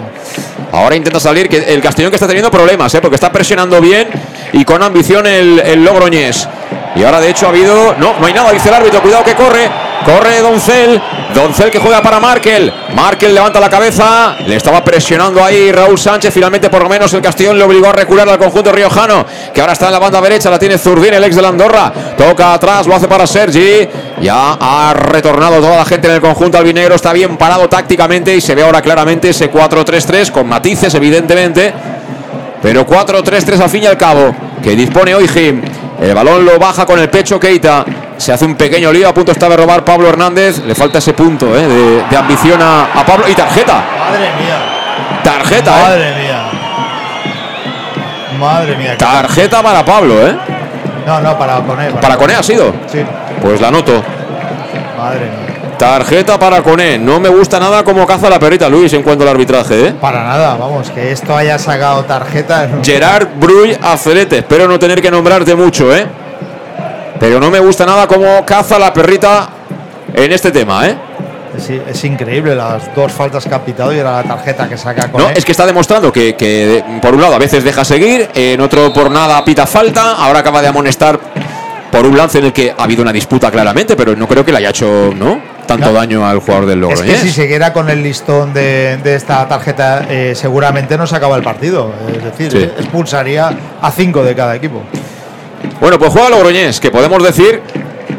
B: Ahora intenta salir. Que el Castellón que está teniendo problemas. ¿eh? Porque está presionando bien y con ambición el, el Logroñés. Y ahora de hecho ha habido... No, no hay nada. Dice el árbitro. Cuidado que corre. Corre Doncel. Doncel que juega para Markel. Markel levanta la cabeza. Le estaba presionando ahí Raúl Sánchez. Finalmente, por lo menos, el Castellón le obligó a recular al conjunto riojano. Que ahora está en la banda derecha. La tiene Zurdín, el ex de la Andorra. Toca atrás. Lo hace para Sergi. Ya ha retornado toda la gente en el conjunto albinegro. Está bien parado tácticamente. Y se ve ahora claramente ese 4-3-3. Con matices, evidentemente. Pero 4-3-3 al fin y al cabo. Que dispone hoy Jim. El balón lo baja con el pecho Keita. Se hace un pequeño lío. A punto está de robar Pablo Hernández. Le falta ese punto eh, de, de ambición a, a Pablo. Y tarjeta.
C: Madre mía.
B: Tarjeta, eh.
C: Madre mía. Madre mía.
B: Tarjeta para Pablo, ¿eh?
C: No, no, para Coné.
B: ¿Para Coné ha sido?
C: Sí.
B: Pues la noto.
C: Madre mía.
B: Tarjeta para Coné. No me gusta nada como caza la perrita Luis en cuanto al arbitraje, ¿eh?
C: Para nada, vamos, que esto haya sacado tarjeta.
B: Gerard Brull Acelete. Espero no tener que nombrarte mucho, ¿eh? Pero no me gusta nada como caza la perrita en este tema, ¿eh?
C: Es, es increíble las dos faltas que ha pitado y era la tarjeta que saca
B: No,
C: Coné.
B: es que está demostrando que, que, por un lado a veces deja seguir, en otro por nada pita falta, ahora acaba de amonestar por un lance en el que ha habido una disputa claramente, pero no creo que le haya hecho, ¿no? Tanto daño al jugador del
C: Es
B: Logroñés.
C: que si siguiera con el listón de, de esta tarjeta, eh, seguramente no se acaba el partido. Es decir,
B: Sí.
C: expulsaría a cinco de cada equipo.
B: Bueno, pues juega Logroñés, que podemos decir,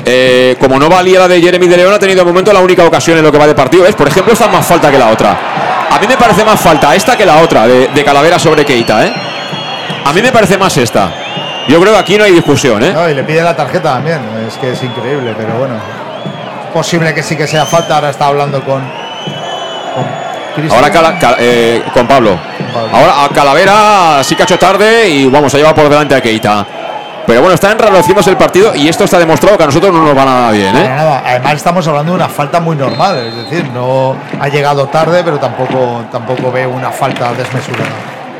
B: eh, como no valía la de Jeremy de León, ha tenido de momento la única ocasión en lo que va de partido. Es, por ejemplo, esta es más falta que la otra. A mí me parece más falta esta que la otra, de, de Calavera sobre Keita, ¿eh? A mí me parece más esta. Yo creo que aquí no hay discusión, ¿eh?
C: No, y le pide la tarjeta también. Es que es increíble, pero bueno. Posible que sí que sea falta. Ahora está hablando con.
B: Ahora Cala- eh, con Pablo.
C: Pablo.
B: Ahora a Calavera sí que ha hecho tarde y vamos a llevar por delante a Keita. Pero bueno, está enrareciéndose el partido y esto está demostrado que a nosotros no nos va nada bien, ¿eh?
C: nada. Además estamos hablando de una falta muy normal, es decir, no ha llegado tarde, pero tampoco tampoco veo una falta desmesurada.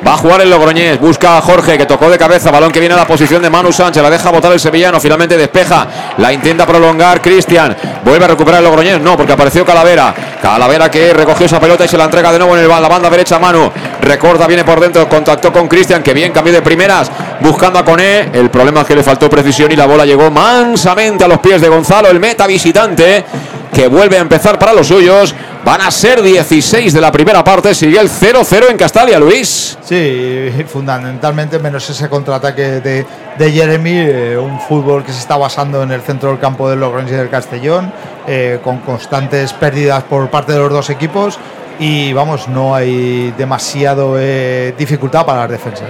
B: Va a jugar el Logroñés, busca a Jorge que tocó de cabeza, balón que viene a la posición de Manu Sánchez, la deja botar el sevillano, finalmente despeja, la intenta prolongar Cristian, vuelve a recuperar el Logroñés, no, porque apareció Calavera, Calavera que recogió esa pelota y se la entrega de nuevo en el, la banda derecha Manu, recorta, viene por dentro, contactó con Cristian, que bien cambió de primeras, buscando a Coné, el problema es que le faltó precisión y la bola llegó mansamente a los pies de Gonzalo, el meta visitante, que vuelve a empezar para los suyos. Van a ser 16 de la primera parte. Sigue el 0-0 en Castalia, Luis.
C: Sí, fundamentalmente menos ese contraataque de, de Jeremy, eh, un fútbol que se está basando en el centro del campo del Logroñés y del Castellón, eh, con constantes pérdidas por parte de los dos equipos y vamos, no hay demasiado eh, dificultad para las defensas.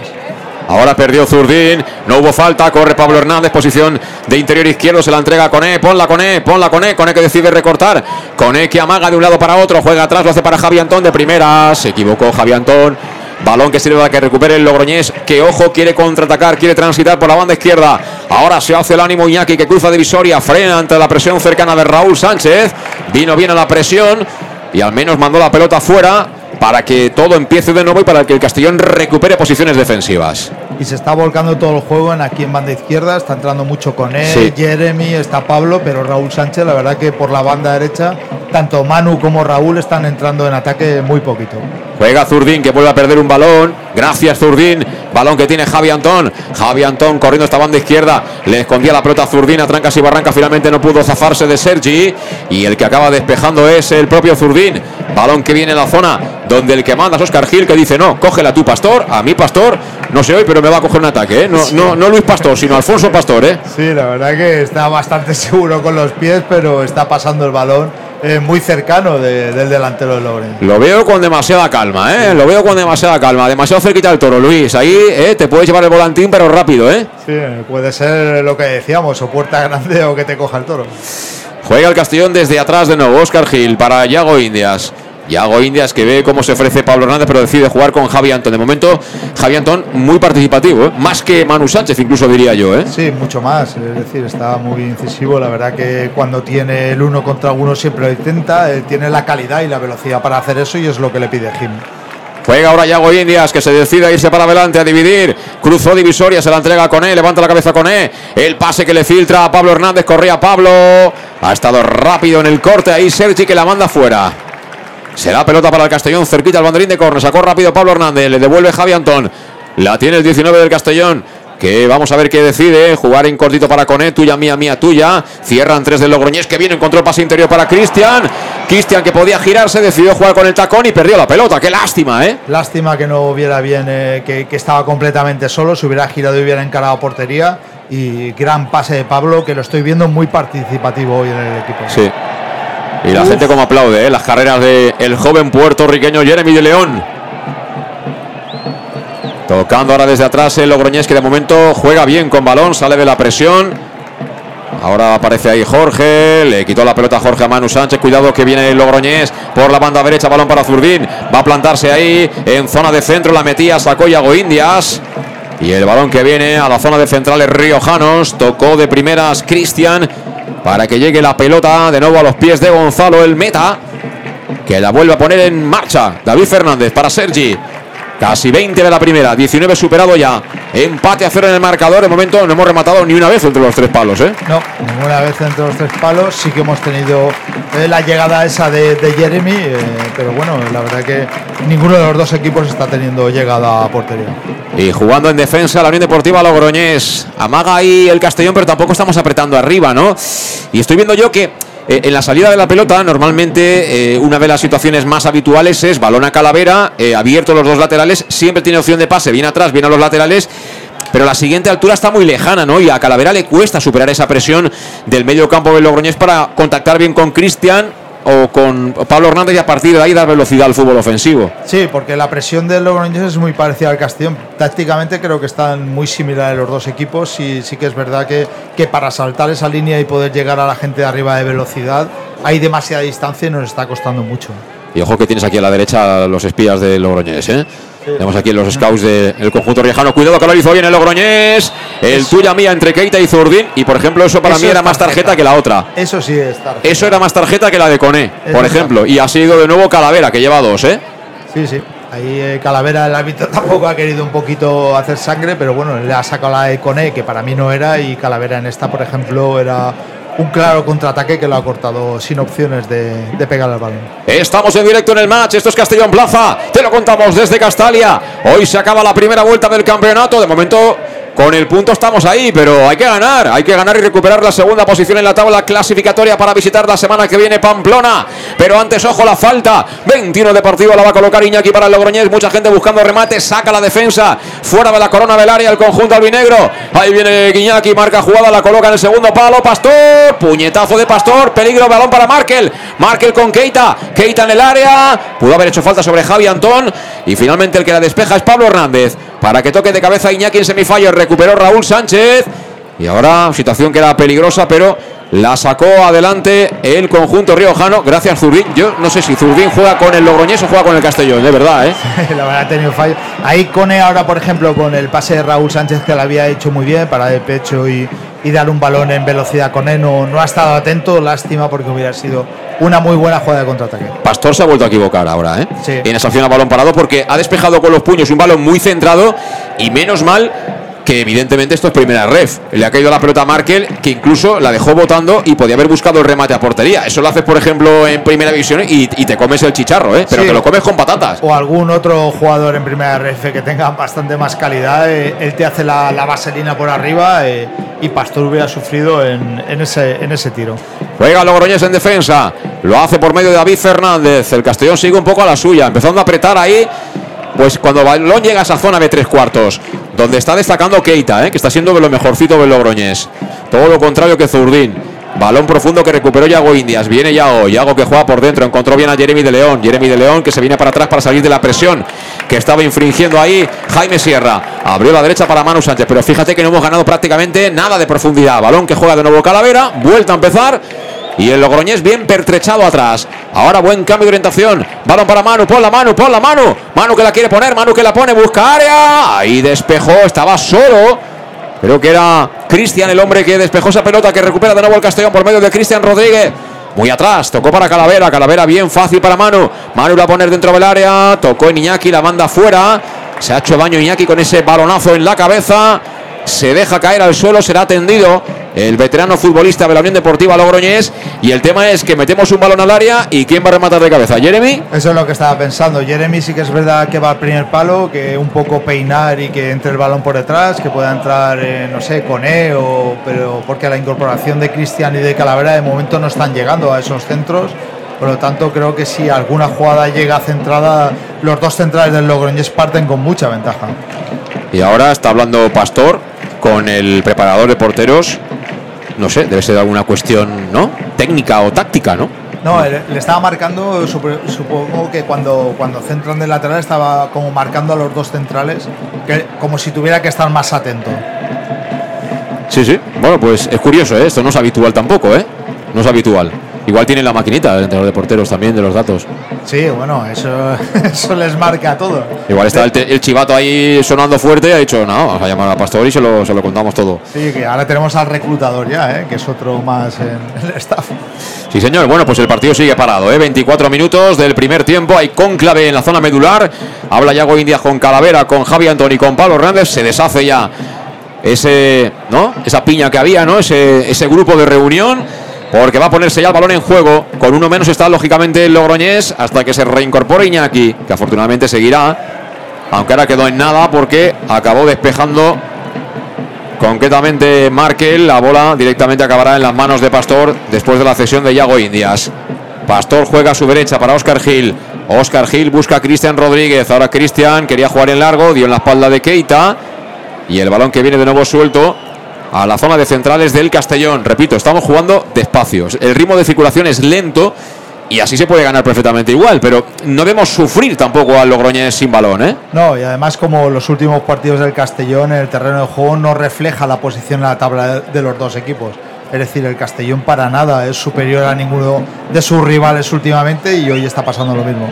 B: Ahora perdió Zurdín, no hubo falta, corre Pablo Hernández, posición de interior izquierdo, se la entrega a Coné, ponla Coné, ponla Coné, Coné que decide recortar, Coné que amaga de un lado para otro, juega atrás, lo hace para Javi Antón de primera, se equivocó Javi Antón, balón que sirve para que recupere el Logroñés, que ojo, quiere contraatacar, quiere transitar por la banda izquierda, ahora se hace el ánimo Iñaki que cruza divisoria, frena ante la presión cercana de Raúl Sánchez, vino bien a la presión y al menos mandó la pelota fuera para que todo empiece de nuevo y para que el Castellón recupere posiciones defensivas.
C: Y se está volcando todo el juego en aquí en banda izquierda, está entrando mucho con él,
B: Sí.
C: Jeremy, está Pablo, pero Raúl Sánchez, la verdad que por la banda derecha, tanto Manu como Raúl están entrando en ataque muy poquito.
B: Juega Zurdín que vuelve a perder un balón. Gracias Zurdín. Balón que tiene Javi Antón. Javi Antón corriendo esta banda izquierda. Le escondía la pelota a Zurdín a trancas y barranca. Finalmente no pudo zafarse de Sergi. Y el que acaba despejando es el propio Zurdín. Balón que viene en la zona donde el que manda es Oscar Gil que dice no, cógela tú Pastor. A mí Pastor, no sé hoy, pero me va a coger un ataque. ¿eh? No, no, no Luis Pastor, sino Alfonso Pastor. ¿eh?
C: Sí, la verdad que está bastante seguro con los pies, pero está pasando el balón eh, muy cercano de- del delantero de Loren.
B: Lo veo con demasiada calma, ¿eh? Lo veo con demasiada calma. Demasiado cerquita del toro, Luis. Ahí ¿eh? te puedes llevar el volantín, pero rápido, ¿eh?
C: Sí, puede ser lo que decíamos, o puerta grande o que te coja el toro.
B: Juega el Castellón desde atrás de nuevo. Oscar Gil para Yago Indias. Yago Indias que ve cómo se ofrece Pablo Hernández, pero decide jugar con Javi Antón. De momento, Javi Antón muy participativo, ¿eh? más que Manu Sánchez, incluso diría yo. ¿eh?
C: Sí, mucho más. Es decir, está muy incisivo. La verdad que cuando tiene el uno contra uno siempre lo intenta. Tiene la calidad y la velocidad para hacer eso y es lo que le pide Jim.
B: Juega ahora Yago Indias, que se decide a irse para adelante, a dividir. Cruzó divisoria, se la entrega con él, levanta la cabeza con él. El pase que le filtra a Pablo Hernández, corría Pablo. Ha estado rápido en el corte ahí Sergi que la manda fuera. Será pelota para el Castellón, cerquita al banderín de córner. Sacó rápido Pablo Hernández, le devuelve Javi Antón. La tiene el 19 del Castellón. Que vamos a ver qué decide. Jugar en cortito para Coné. Tuya, mía, mía, tuya. Cierran tres del Logroñés que viene. Encontró el pase interior para Cristian. Cristian que podía girarse. Decidió jugar con el tacón y perdió la pelota. Qué lástima, ¿eh?
C: Lástima que no hubiera bien, eh, que, que estaba completamente solo. Se hubiera girado y hubiera encarado portería. Y gran pase de Pablo que lo estoy viendo muy participativo hoy en el equipo.
B: Sí. Y la gente como aplaude ¿eh? las carreras del el joven puertorriqueño Jeremy de León. Tocando ahora desde atrás el Logroñés que de momento juega bien con balón, sale de la presión. Ahora aparece ahí Jorge, le quitó la pelota a Jorge a Manu Sánchez. Cuidado que viene el Logroñés por la banda derecha, balón para Zurdín. Va a plantarse ahí en zona de centro, la metía, sacó Yago Indias. Y el balón que viene a la zona de centrales riojanos, tocó de primeras Cristian para que llegue la pelota de nuevo a los pies de Gonzalo, el meta, que la vuelve a poner en marcha. David Fernández para Sergi. Casi 20 de la primera, 19 superado ya. Empate a cero en el marcador. De momento no hemos rematado ni una vez entre los tres palos, ¿eh?
C: No, ninguna vez entre los tres palos. Sí que hemos tenido eh, la llegada esa de, de Jeremy, eh, pero bueno, la verdad que ninguno de los dos equipos está teniendo llegada a portería.
B: Y jugando en defensa la Unión Deportiva Logroñés. Amaga ahí el Castellón, pero tampoco estamos apretando arriba, ¿no? Y estoy viendo yo que eh, en la salida de la pelota, normalmente eh, una de las situaciones más habituales es balón a Calavera, eh, abierto los dos laterales, siempre tiene opción de pase, viene atrás, viene a los laterales. Pero la siguiente altura está muy lejana, ¿no? Y a Calavera le cuesta superar esa presión del medio campo del Logroñés para contactar bien con Cristian o con Pablo Hernández y a partir de ahí dar velocidad al fútbol ofensivo.
C: Sí, porque la presión del Logroñés es muy parecida al Castellón. Tácticamente creo que están muy similares los dos equipos y sí que es verdad que, que para saltar esa línea y poder llegar a la gente de arriba de velocidad hay demasiada distancia y nos está costando mucho.
B: Y ojo que tienes aquí a la derecha los espías de Logroñés, ¿eh? Tenemos aquí los scouts del conjunto riojano. Cuidado que lo hizo bien el Logroñés. El tuya mía entre Keita y Zurdín. Y por ejemplo, eso para
C: Eso
B: mí era más tarjeta que la otra.
C: Eso sí es tarjeta.
B: Eso era más tarjeta que la de Coné,
C: Eso
B: por ejemplo. Y ha sido de nuevo Calavera, que lleva dos, ¿eh?
C: Sí, sí. Ahí eh, Calavera, el árbitro tampoco ha querido un poquito hacer sangre, pero bueno, le ha sacado la de Cone, que para mí no era, y Calavera en esta, por ejemplo, era un claro contraataque que lo ha cortado sin opciones de, pegar al balón.
B: Estamos en directo en el match. Esto es Castellón Plaza. Te lo contamos desde Castalia. Hoy se acaba la primera vuelta del campeonato. De momento, con el punto estamos ahí, pero hay que ganar. Hay que ganar y recuperar la segunda posición en la tabla clasificatoria para visitar la semana que viene Pamplona. Pero antes, ojo, la falta. 21 Deportivo la va a colocar Iñaki para el Logroñés. Mucha gente buscando remate. Saca la defensa. Fuera de la corona del área el conjunto albinegro. Ahí viene Iñaki. Marca jugada. La coloca en el segundo palo. Pastor. Puñetazo de Pastor. Peligro. Balón para Markel. Markel con Keita. Keita en el área. Pudo haber hecho falta sobre Javi Antón. Y finalmente el que la despeja es Pablo Hernández. Para que toque de cabeza Iñaki en semifallo. Recuperó Raúl Sánchez. Y ahora situación que era peligrosa, pero la sacó adelante el conjunto riojano. Gracias, Zurdín. Yo no sé si Zurdín juega con el Logroñés o juega con el Castellón, de verdad, ¿eh?
C: la verdad ha tenido fallo. Ahí Cone ahora, por ejemplo, con el pase de Raúl Sánchez que lo había hecho muy bien para de pecho y, y dar un balón en velocidad con él, no, no ha estado atento. Lástima porque hubiera sido una muy buena jugada de contraataque.
B: Pastor se ha vuelto a equivocar ahora, ¿eh?
C: Sí.
B: En esa acción a balón parado porque ha despejado con los puños un balón muy centrado y menos mal que evidentemente esto es primera ref. Le ha caído la pelota a Markel, que incluso la dejó botando y podía haber buscado el remate a portería. Eso lo haces, por ejemplo, en primera división y, y te comes el chicharro, ¿eh? Pero
C: Sí.
B: te lo comes con patatas.
C: O algún otro jugador en primera RF que tenga bastante más calidad, eh, él te hace la, la vaselina por arriba eh, y Pastor hubiera sufrido en, en ese, en ese tiro.
B: Juega Logroñés en defensa. Lo hace por medio de David Fernández. El Castellón sigue un poco a la suya, empezando a apretar ahí. Pues cuando balón llega a esa zona de tres cuartos, donde está destacando Keita, ¿eh? que está siendo de lo mejorcito del Logroñés. Todo lo contrario que Zurdín. Balón profundo que recuperó Yago Indias. Viene Yago. Yago que juega por dentro. Encontró bien a Jeremy de León. Jeremy de León que se viene para atrás para salir de la presión que estaba infringiendo ahí Jaime Sierra. Abrió la derecha para Manu Sánchez. Pero fíjate que no hemos ganado prácticamente nada de profundidad. Balón que juega de nuevo Calavera. Vuelta a empezar. Y el Logroñés bien pertrechado atrás. Ahora buen cambio de orientación. Balón para Manu, pon la mano, pon la mano. Manu que la quiere poner, Manu que la pone, busca área. Ahí despejó, estaba solo. Creo que era Cristian el hombre que despejó esa pelota que recupera de nuevo el Castellón por medio de Cristian Rodríguez. Muy atrás, tocó para Calavera, Calavera bien fácil para Manu. Manu la va a poner dentro del área, tocó en Iñaki, la manda fuera. Se ha hecho daño Iñaki con ese balonazo en la cabeza. Se deja caer al suelo, será atendido el veterano futbolista de la Unión Deportiva Logroñés. Y el tema es que metemos un balón al área y ¿quién va a rematar de cabeza? ¿Jeremy?
C: Eso es lo que estaba pensando. Jeremy sí que es verdad que va al primer palo, que un poco peinar y que entre el balón por detrás, que pueda entrar, eh, no sé, con E, o, pero porque la incorporación de Cristian y de Calavera de momento no están llegando a esos centros. Por lo tanto, creo que si alguna jugada llega centrada, los dos centrales del Logroñés parten con mucha ventaja.
B: Y ahora está hablando Pastor con el preparador de porteros. No sé, debe ser alguna cuestión, ¿no? Técnica o táctica, ¿no?
C: No, le, estaba marcando, sup- supongo que cuando, cuando centran de lateral estaba como marcando a los dos centrales, que, como si tuviera que estar más atento.
B: Sí, sí. Bueno, pues es curioso, ¿eh? Esto no es habitual tampoco, ¿eh? No es habitual. Igual tiene la maquinita el entrenador de porteros también de los datos.
C: Sí, bueno, eso, eso les marca a todos.
B: Igual está el, te- el chivato ahí sonando fuerte y ha dicho, no, vamos a llamar a Pastor y se lo, se lo contamos todo.
C: Sí, que ahora tenemos al reclutador ya, ¿eh? que es otro más en el staff.
B: Sí, señor. Bueno, pues el partido sigue parado, ¿eh? 24 minutos del primer tiempo. Hay cónclave en la zona medular. Habla Yago India con Calavera, con Javi Antoni, con Pablo Hernández. Se deshace ya ese, ¿no? Esa piña que había, ¿no? Ese, ese grupo de reunión. Porque va a ponerse ya el balón en juego. Con uno menos está lógicamente el Logroñés hasta que se reincorpore Iñaki, que afortunadamente seguirá. Aunque ahora quedó en nada porque acabó despejando concretamente Markel. La bola directamente acabará en las manos de Pastor después de la cesión de Yago Indias. Pastor juega a su derecha para Oscar Gil. Oscar Gil busca a Cristian Rodríguez. Ahora Cristian quería jugar en largo, dio en la espalda de Keita. Y el balón que viene de nuevo suelto a la zona de centrales del Castellón. Repito, estamos jugando despacio. El ritmo de circulación es lento y así se puede ganar perfectamente igual. Pero no debemos sufrir tampoco al Logroñés sin balón, ¿eh?
C: No, y además como los últimos partidos del Castellón, el terreno de juego no refleja la posición en la tabla de los dos equipos. Es decir, el Castellón para nada es superior a ninguno de sus rivales últimamente y hoy está pasando lo mismo.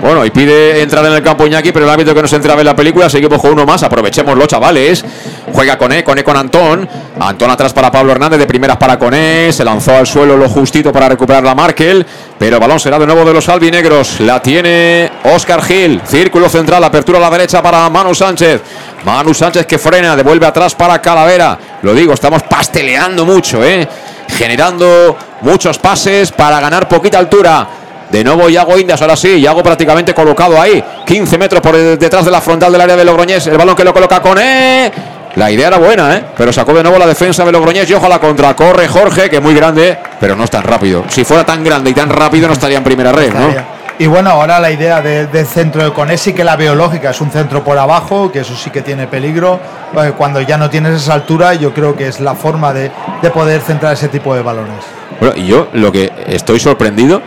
B: Bueno, y pide entrar en el campo Iñaki, pero el árbitro que nos entraba en la película, seguimos con uno más, aprovechémoslo, chavales. Juega con E, con E con Antón. Antón atrás para Pablo Hernández, de primeras para con E, se lanzó al suelo lo justito para recuperar la Markel, pero balón será de nuevo de los albinegros. La tiene Oscar Gil, círculo central, apertura a la derecha para Manu Sánchez. Manu Sánchez que frena, devuelve atrás para Calavera. Lo digo, estamos pasteleando mucho, ¿eh? Generando muchos pases para ganar poquita altura. De nuevo Yago Indias, ahora sí, Yago prácticamente colocado ahí, 15 metros por detrás de la frontal del área de Logroñés, el balón que lo coloca con E. La idea era buena, ¿eh? pero sacó de nuevo la defensa de Logroñés y ojo a la contra. Corre Jorge, que es muy grande, pero no es tan rápido. Si fuera tan grande y tan rápido, no estaría en primera red, ¿no?
C: Y bueno, ahora la idea de- del centro de Conés sí que la veo lógica, es un centro por abajo, que eso sí que tiene peligro. Eh, Cuando ya no tienes esa altura, yo creo que es la forma de, de poder centrar ese tipo de balones.
B: Bueno, y yo lo que estoy sorprendido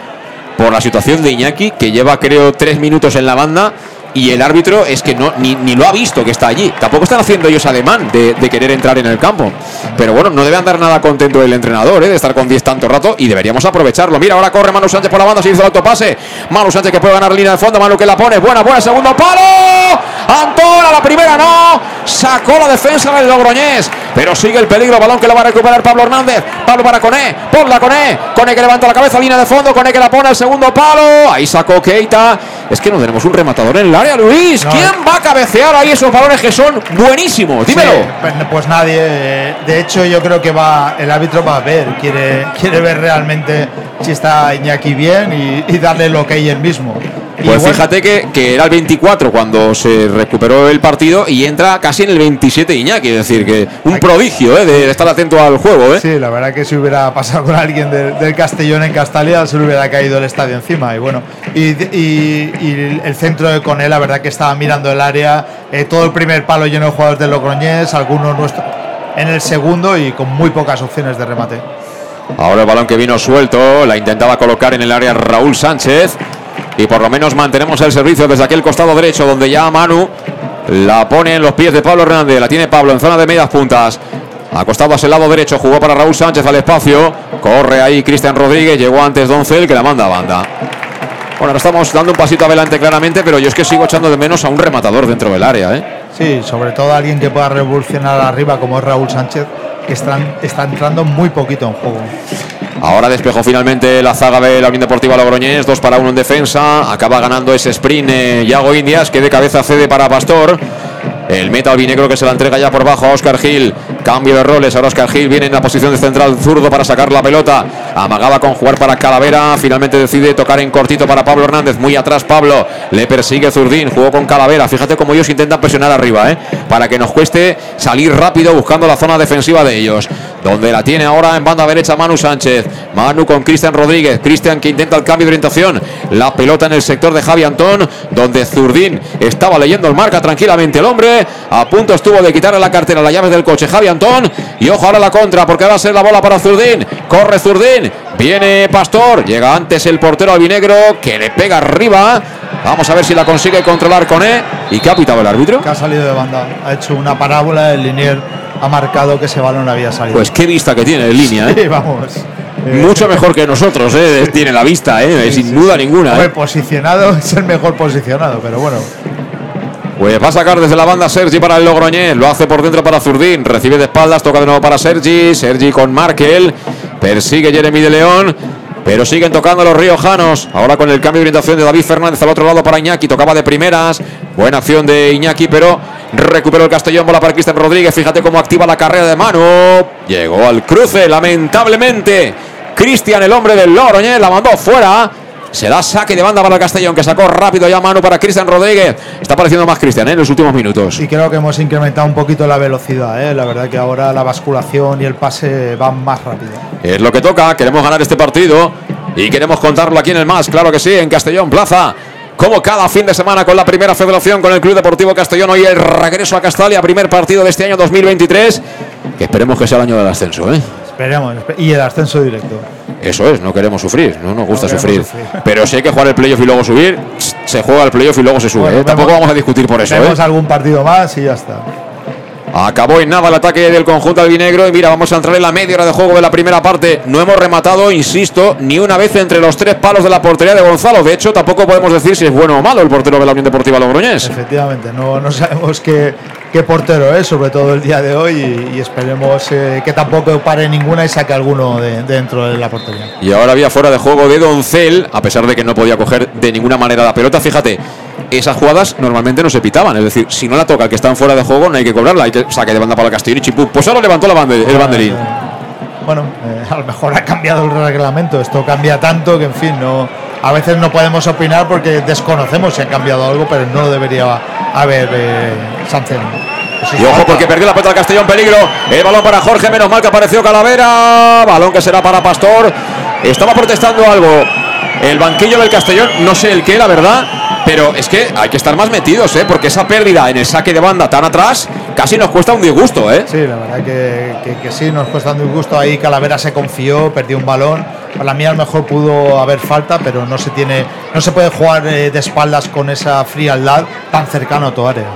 B: por la situación de Iñaki, que lleva creo tres minutos en la banda y el árbitro es que no ni, ni lo ha visto que está allí. Tampoco están haciendo ellos ademán de, querer entrar en el campo. Pero bueno, no debe andar nada contento el entrenador ¿eh? de estar con 10 tanto rato y deberíamos aprovecharlo. Mira, ahora corre Manu Sánchez por la banda, se hizo el autopase. Manu Sánchez que puede ganar línea de fondo, Manu que la pone, buena, buena, segundo palo. Antón a la primera no, sacó la defensa del Logroñés, pero sigue el peligro, balón que lo va a recuperar Pablo Hernández. Pablo para Coné, ponla Coné, Coné que levanta la cabeza, línea de fondo, Coné que la pone al segundo palo. Ahí sacó Keita. Es que no tenemos un rematador en el área, Luis.
C: No,
B: ¿Quién va a cabecear ahí esos balones que son buenísimos? Dímelo.
C: Sí, pues, pues nadie. De hecho, yo creo que va el árbitro va a ver, quiere, quiere ver realmente si está Iñaki bien y, y darle lo que hay él mismo.
B: Pues fíjate que, que era el 24 cuando se recuperó el partido y entra casi en el 27 Iñaki. Es decir, que un prodigio ¿eh? de estar atento al juego. ¿eh?
C: Sí, la verdad que si hubiera pasado con alguien del, del Castellón en Castalia se le hubiera caído el estadio encima. Y bueno, y, y- y el centro de Conel, la verdad que estaba mirando el área, eh, todo el primer palo lleno de jugadores del Logroñés, algunos nuestros en el segundo y con muy pocas opciones de remate.
B: Ahora el balón que vino suelto, la intentaba colocar en el área Raúl Sánchez. Y por lo menos mantenemos el servicio desde aquel costado derecho, donde ya Manu la pone en los pies de Pablo Hernández. La tiene Pablo en zona de medias puntas. Acostado hacia el lado derecho, jugó para Raúl Sánchez al espacio. Corre ahí Cristian Rodríguez, llegó antes Doncel que la manda a banda. Bueno, ahora estamos dando un pasito adelante claramente, pero yo es que sigo echando de menos a un rematador dentro del área. ¿eh?
C: Sí, sobre todo alguien que pueda revolucionar arriba como es Raúl Sánchez, que están, está entrando muy poquito en juego.
B: Ahora despejó finalmente la zaga de la Unión Deportiva Logroñés, dos para uno en defensa. Acaba ganando ese sprint eh, Yago Indias, que de cabeza cede para Pastor. El meta albinegro que se la entrega ya por bajo a Oscar Gil. Cambio de roles. Ahora Oscar Gil viene en la posición de central zurdo para sacar la pelota. Amagaba con jugar para Calavera. Finalmente decide tocar en cortito para Pablo Hernández. Muy atrás Pablo. Le persigue Zurdín. Jugó con Calavera. Fíjate cómo ellos intentan presionar arriba, ¿eh? Para que nos cueste salir rápido buscando la zona defensiva de ellos. Donde la tiene ahora en banda derecha Manu Sánchez. Manu con Cristian Rodríguez. Cristian que intenta el cambio de orientación. La pelota en el sector de Javi Antón. Donde Zurdín estaba leyendo el marca tranquilamente el hombre. A punto estuvo de quitarle la cartera, las llaves del coche Javi Antón. Y ojo ahora la contra, porque va a ser la bola para Zurdín. Corre Zurdín. Viene Pastor. Llega antes el portero albinegro que le pega arriba. Vamos a ver si la consigue controlar con E. ¿Y qué ha pitado el árbitro?
C: Que ha salido de banda. Ha hecho una parábola. El linier ha marcado que ese balón había salido.
B: Pues qué vista que tiene en línea, ¿eh?
C: Sí, vamos.
B: Mucho mejor que nosotros, ¿eh? Tiene la vista, ¿eh? Sin duda ninguna.
C: Hombre,
B: ¿eh?
C: posicionado es el mejor posicionado, pero bueno.
B: Pues va a sacar desde la banda Sergi para el Logroñés. Lo hace por dentro para Zurdín. Recibe de espaldas, toca de nuevo para Sergi. Sergi con Markel. Persigue Jeremy de León. Pero siguen tocando los riojanos. Ahora con el cambio de orientación de David Fernández al otro lado para Iñaki. Tocaba de primeras. Buena acción de Iñaki, pero recuperó el Castellón. Bola para Cristian Rodríguez. Fíjate cómo activa la carrera de mano. Llegó al cruce, lamentablemente. Cristian, el hombre del Logroñés, la mandó fuera. Se da saque de banda para el Castellón, que sacó rápido ya mano para Cristian Rodríguez. Está apareciendo más Cristian ¿eh? en los últimos minutos.
C: Y creo que hemos incrementado un poquito la velocidad. ¿eh? La verdad que ahora la basculación y el pase van más rápido.
B: Es lo que toca. Queremos ganar este partido y queremos contarlo aquí en el más. Claro que sí, en Castellón Plaza. Como cada fin de semana con la primera federación, con el Club Deportivo Castellón. Hoy el regreso a Castalia, primer partido de este año 2023. Que esperemos que sea el año del ascenso. ¿eh?
C: Esperemos. Y el ascenso directo.
B: Eso es, no queremos sufrir, no nos gusta
C: No
B: sufrir. Pero si hay que jugar el playoff y luego subir, se juega el playoff y luego se sube.
C: Bueno,
B: ¿eh? Tampoco vamos a discutir por eso. ¿eh?
C: Vemos algún partido más y ya está.
B: Acabó en nada el ataque del conjunto albinegro y mira, vamos a entrar en la media hora de juego de la primera parte. No hemos rematado, insisto, ni una vez entre los tres palos de la portería de Gonzalo. De hecho, tampoco podemos decir si es bueno o malo el portero de la Unión Deportiva Logroñés.
C: Efectivamente, no, no sabemos qué, qué portero es, sobre todo el día de hoy, y, y esperemos eh, que tampoco pare ninguna y saque alguno de, dentro de la portería.
B: Y ahora había fuera de juego de Doncel, a pesar de que no podía coger de ninguna manera la pelota. Fíjate, esas jugadas normalmente no se pitaban. Es decir, si no la toca el que está en fuera de juego, no hay que cobrarla. Hay que saque de banda para el Castellón y chipú. Pues ahora levantó la bande- el banderín.
C: Bueno, eh, a lo mejor ha cambiado el reglamento, esto cambia tanto que, en fin, no, a veces no podemos opinar porque desconocemos si ha cambiado algo, pero no debería haber eh, sanción. Sí,
B: Y ojo porque perdió la pelota del Castellón, peligro. El balón para Jorge, menos mal que apareció Calavera. Balón que será para Pastor. Estaba protestando algo. El banquillo del Castellón, no sé el qué, la verdad. Pero es que hay que estar más metidos, ¿eh? Porque esa pérdida en el saque de banda tan atrás casi nos cuesta un disgusto, ¿eh?
C: Sí, la verdad que, que- que sí, nos cuesta un gusto. Ahí Calavera se confió, perdió un balón. Para mí a lo mejor pudo haber falta, pero no se tiene, no se puede jugar eh, de espaldas con esa frialdad tan cercano a tu área.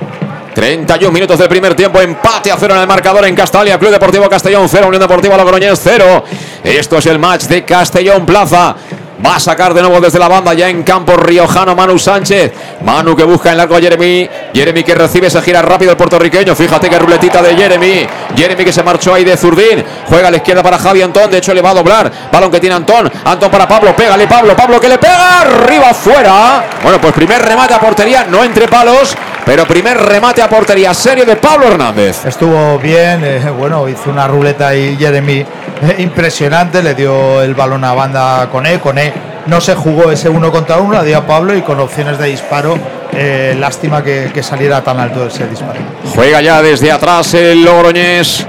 B: 31 minutos del primer tiempo, empate a cero en el marcador en Castalia, Club Deportivo Castellón 0, Unión Deportiva Logroñés 0. Esto es el match de Castellón Plaza. Va a sacar de nuevo desde la banda ya en campo riojano Manu Sánchez. Manu que busca en largo a Jeremy. Jeremy que recibe, se gira rápido el puertorriqueño. Fíjate que ruletita de Jeremy. Jeremy que se marchó ahí de Zurdín. Juega a la izquierda para Javi Antón. De hecho le va a doblar. Balón que tiene Antón. Antón para Pablo. Pégale Pablo. Pablo que le pega. Arriba fuera. Bueno, pues primer remate a portería. No entre palos. Pero primer remate a portería serio de Pablo Hernández.
C: Estuvo bien, eh, bueno, hizo una ruleta y Jeremy eh, impresionante, le dio el balón a banda con E, con E no se jugó ese uno contra uno, la dio a Pablo y con opciones de disparo, eh, lástima que, saliera tan alto ese disparo.
B: Juega ya desde atrás el Logroñés.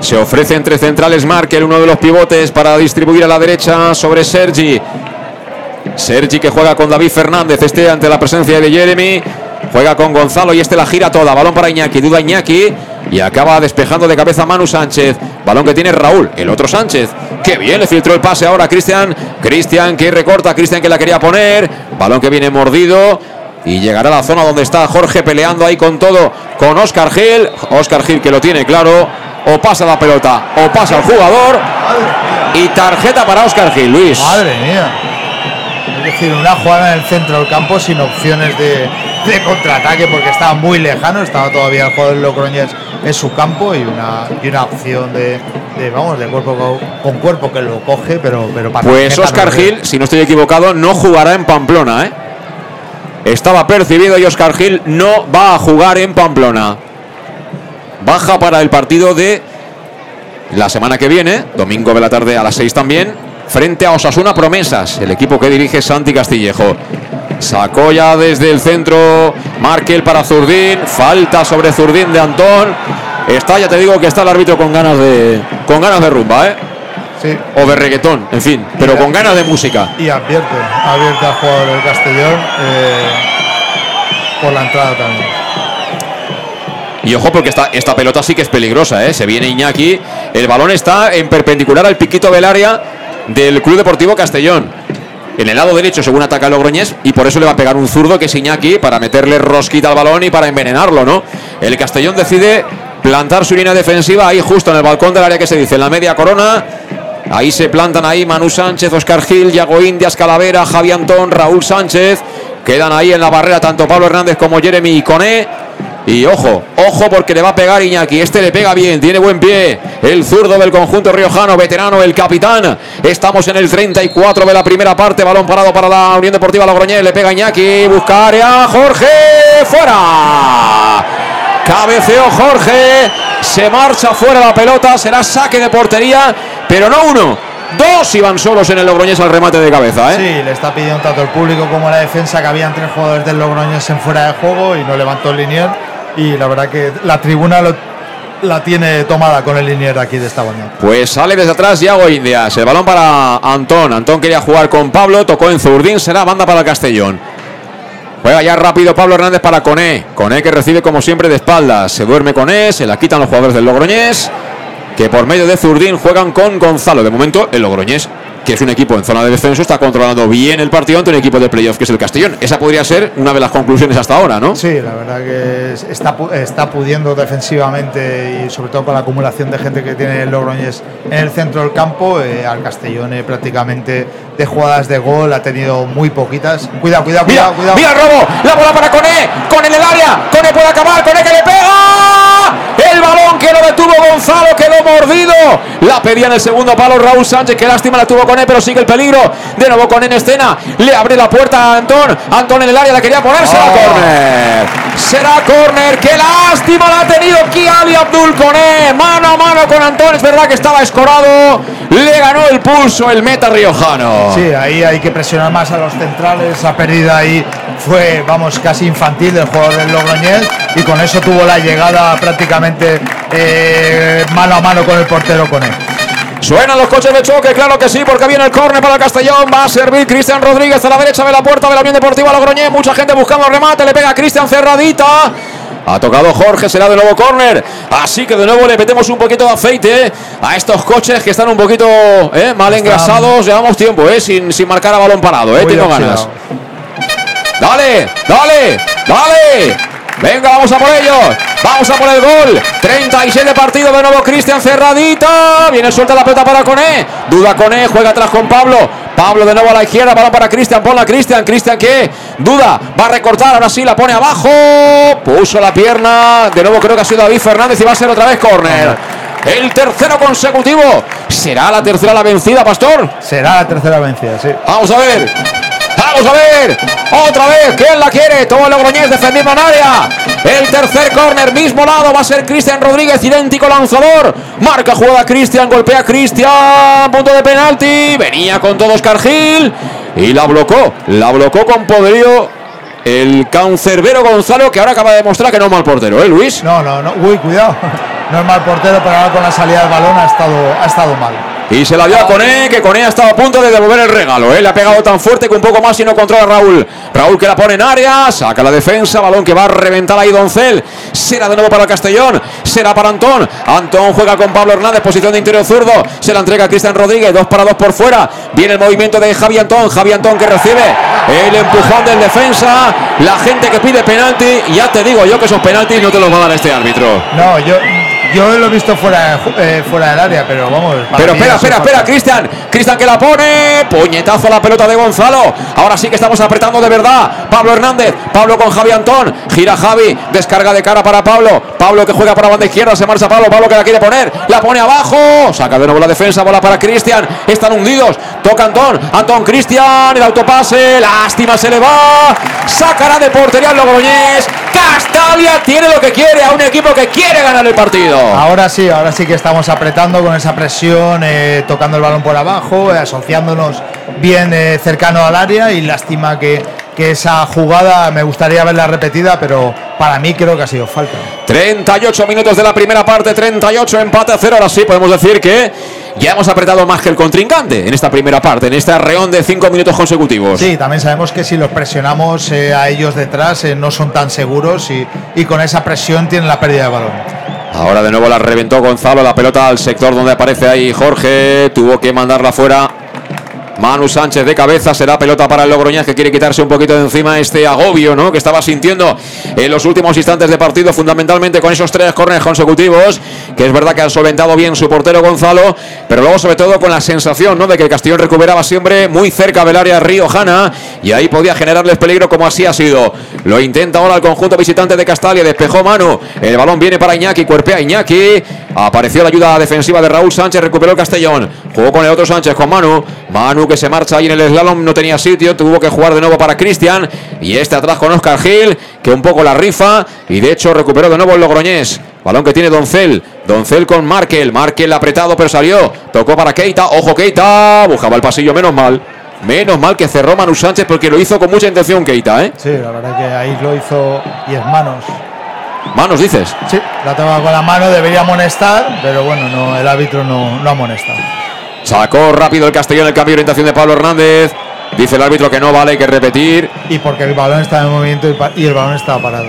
B: Se ofrece entre centrales Markel, uno de los pivotes, para distribuir a la derecha sobre Sergi. Sergi que juega con David Fernández, este ante la presencia de Jeremy. Juega con Gonzalo y este la gira toda. Balón para Iñaki, duda Iñaki. Y acaba despejando de cabeza Manu Sánchez. Balón que tiene Raúl, el otro Sánchez. Qué bien, le filtró el pase ahora a Cristian. Cristian que recorta, Cristian que la quería poner. Balón que viene mordido. Y llegará a la zona donde está Jorge peleando ahí con todo con Oscar Gil. Oscar Gil que lo tiene claro. o pasa la pelota o pasa el jugador. Y tarjeta para Oscar Gil, Luis.
C: Madre mía. Es decir, una jugada en el centro del campo sin opciones de, de contraataque porque estaba muy lejano, estaba todavía el jugador de Logroñés en su campo y una, y una opción de, de, vamos, de cuerpo con, con cuerpo que lo coge, pero, pero para
B: Pues Oscar
C: no
B: Gil, si no estoy equivocado, no jugará en Pamplona, ¿eh? Estaba percibido y Oscar Gil no va a jugar en Pamplona. Baja para el partido de la semana que viene, domingo de la tarde a las 6 también, frente a Osasuna Promesas, el equipo que dirige Santi Castillejo. Sacó ya desde el centro Markel para Zurdín, falta sobre Zurdín de Antón. Está, ya te digo que está el árbitro con ganas de con ganas de rumba, ¿eh?
C: Sí.
B: O de reggaetón, en fin, pero con ganas de música.
C: Y advierte, advierte al jugador del Castellón eh, por la entrada también.
B: Y ojo porque esta, esta pelota sí que es peligrosa, ¿eh? Se viene Iñaki. El balón está en perpendicular al piquito del área del Club Deportivo Castellón. En el lado derecho, según ataca Logroñés, y por eso le va a pegar un zurdo que es Iñaki para meterle rosquita al balón y para envenenarlo, ¿no? El Castellón decide plantar su línea defensiva ahí justo en el balcón del área que se dice, en la media corona. Ahí se plantan ahí Manu Sánchez, Oscar Gil, Yago Indias, Calavera, Javi Antón, Raúl Sánchez. Quedan ahí en la barrera tanto Pablo Hernández como Jeremy y Coné. Y ojo, ojo porque le va a pegar Iñaki. Este le pega bien, tiene buen pie. El zurdo del conjunto riojano, veterano, el capitán. Estamos en el 34 de la primera parte. Balón parado para la Unión Deportiva Logroñés. Le pega Iñaki, busca área. Jorge, fuera. Cabeceó Jorge. Se marcha fuera la pelota. Será saque de portería, pero no uno. Dos iban solos en el Logroñés al remate de cabeza, ¿eh?
C: Sí, le está pidiendo tanto el público como la defensa que habían tres jugadores del Logroñés en fuera de juego y no levantó el linier. Y la verdad que la tribuna la tiene tomada con el linier aquí de esta mañana.
B: Pues sale desde atrás Yago Indias. El balón para Antón. Antón quería jugar con Pablo. Tocó en Zurdín. Será banda para el Castellón. Juega ya rápido Pablo Hernández para Coné. Coné que recibe como siempre de espaldas. Se duerme Coné. Se la quitan los jugadores del Logroñés. Que por medio de Zurdín juegan con Gonzalo. De momento el Logroñés, que es un equipo en zona de descenso, está controlando bien el partido ante un equipo de playoff que es el Castellón. Esa podría ser una de las conclusiones hasta ahora, ¿no?
C: Sí, la verdad que es- está, está pudiendo defensivamente y sobre todo con la acumulación de gente que tiene el Logroñés en el centro del campo, eh, al Castellón eh, prácticamente de jugadas de gol ha tenido muy poquitas. Cuidado, cuidado, cuidado, cuidado.
B: mira el robo, la bola para Coné, Coné en el área, Coné puede acabar, Coné que le pega. El balón que lo detuvo Gonzalo, quedó mordido. La pedía en el segundo palo Raúl Sánchez, que lástima la tuvo Coné, pero sigue el peligro. De nuevo Coné en escena, le abre la puerta a Antón. Antón en el área, la quería poner, será
C: Oh.
B: córner. Será córner, qué lástima la ha tenido Kiali Abdul Coné. Mano a mano con Antón, es verdad que estaba escorado. Le ganó el pulso el meta riojano.
C: Sí, ahí hay que presionar más a los centrales. La pérdida ahí fue, vamos, casi infantil del jugador del Logroñés y con eso tuvo la llegada prácticamente eh, mano a mano con el portero con él.
B: Suenan los coches de choque, claro que sí, porque viene el córner para el Castellón. Va a servir Cristian Rodríguez a la derecha de la puerta de la Unión Deportiva Logroñés. Mucha gente buscando remate, le pega a Cristian cerradita. Ha tocado Jorge, será de nuevo córner. Así que de nuevo le metemos un poquito de aceite a estos coches que están un poquito eh, mal engrasados. Llevamos tiempo, eh, sin, sin marcar a balón parado. Eh, tengo ganas. Dale, dale, dale. Venga, vamos a por ellos. Vamos a por el gol. 36 de partido de nuevo Cristian Cerradita. Viene suelta la pelota para Coné. Duda Coné, juega atrás con Pablo. Pablo de nuevo a la izquierda, balón para Cristian. Ponla Cristian. Cristian que duda, va a recortar. Ahora sí la pone abajo. Puso la pierna. De nuevo creo que ha sido David Fernández y va a ser otra vez córner. El tercero consecutivo. ¿Será la tercera la vencida, Pastor?
C: Será la tercera vencida, sí.
B: Vamos a ver. Vamos a ver. Otra vez. ¿Quién la quiere? Todo el Logroñés defendiendo en área. El tercer córner, mismo lado. Va a ser Cristian Rodríguez, idéntico lanzador. Marca jugada Cristian. Golpea Cristian. Punto de penalti. Venía con todos Cargil. Y la blocó. La blocó con poderío. El cancerbero Gonzalo, que ahora acaba de demostrar que no es mal portero, ¿eh, Luis?
C: No, no, no. Uy, cuidado. No es mal portero, pero ahora con la salida del balón ha estado, ha estado mal.
B: Y se la dio a Coné, que Coné ha estado a punto de devolver el regalo. ¿eh? Le ha pegado tan fuerte que un poco más y no controla a Raúl. Raúl que la pone en área, saca la defensa, balón que va a reventar ahí Doncel. Será de nuevo para el Castellón, será para Antón. Antón juega con Pablo Hernández, posición de interior zurdo. Se la entrega a Cristian Rodríguez, dos para dos por fuera. Viene el movimiento de Javi Antón, Javi Antón que recibe el empujón del defensa. La gente que pide penalti, ya te digo yo que esos penaltis no te los va a dar este árbitro.
C: No, yo Yo lo he visto fuera, eh, fuera del área, pero vamos.
B: Pero espera, espera, espera, Cristian. Cristian que la pone. Puñetazo a la pelota de Gonzalo. Ahora sí que estamos apretando de verdad. Pablo Hernández. Pablo con Javi Antón. Gira Javi. Descarga de cara para Pablo. Pablo que juega para banda izquierda. Se marcha Pablo. Pablo que la quiere poner. La pone abajo. Saca de nuevo la defensa. Bola para Cristian. Están hundidos. Toca Antón. Antón Cristian. El autopase. Lástima se le va. Sacará de portería el Logroñés. Castalia tiene lo que quiere a un equipo que quiere ganar el partido.
C: Ahora sí, ahora sí que estamos apretando con esa presión, eh, tocando el balón por abajo, eh, asociándonos bien eh, cercano al área y lástima que, que esa jugada me gustaría verla repetida, pero para mí creo que ha sido falta.
B: 38 minutos de la primera parte, 38 empate a cero. Ahora sí podemos decir que ya hemos apretado más que el contrincante en esta primera parte, en este arreón de 5 minutos consecutivos.
C: Sí, también sabemos que si los presionamos eh, a ellos detrás eh, no son tan seguros y, y con esa presión tienen la pérdida de balón.
B: Ahora de nuevo la reventó Gonzalo, la pelota al sector donde aparece ahí Jorge. Tuvo que mandarla fuera. Manu Sánchez de cabeza, será pelota para el Logroñés que quiere quitarse un poquito de encima este agobio, ¿no? Que estaba sintiendo en los últimos instantes de partido, fundamentalmente con esos tres corners consecutivos, que es verdad que ha solventado bien su portero Gonzalo, pero luego sobre todo con la sensación, ¿no? De que el Castellón recuperaba siempre muy cerca del área riojana y ahí podía generarles peligro como así ha sido. Lo intenta ahora el conjunto visitante de Castalia, despejó Manu, el balón viene para Iñaki, cuerpea Iñaki, apareció la ayuda defensiva de Raúl Sánchez, recuperó el Castellón, jugó con el otro Sánchez, con Manu, Manu que se marcha ahí en el slalom, no tenía sitio, tuvo que jugar de nuevo para Cristian y este atrás con Oscar Gil, que un poco la rifa y de hecho recuperó de nuevo el Logroñés. Balón que tiene Doncel, Doncel con Markel, Markel apretado pero salió, tocó para Keita, ojo Keita, buscaba el pasillo, menos mal. Menos mal que cerró Manu Sánchez porque lo hizo con mucha intención Keita, ¿eh?
C: Sí, la verdad que ahí lo hizo y es manos.
B: Manos dices.
C: Sí, la toma con la mano, debería amonestar, pero bueno, no, el árbitro no, no amonesta.
B: Sacó rápido el Castellón el cambio de orientación de Pablo Hernández. Dice el árbitro que no vale, hay que repetir.
C: Y porque el balón está en movimiento y el balón está parado.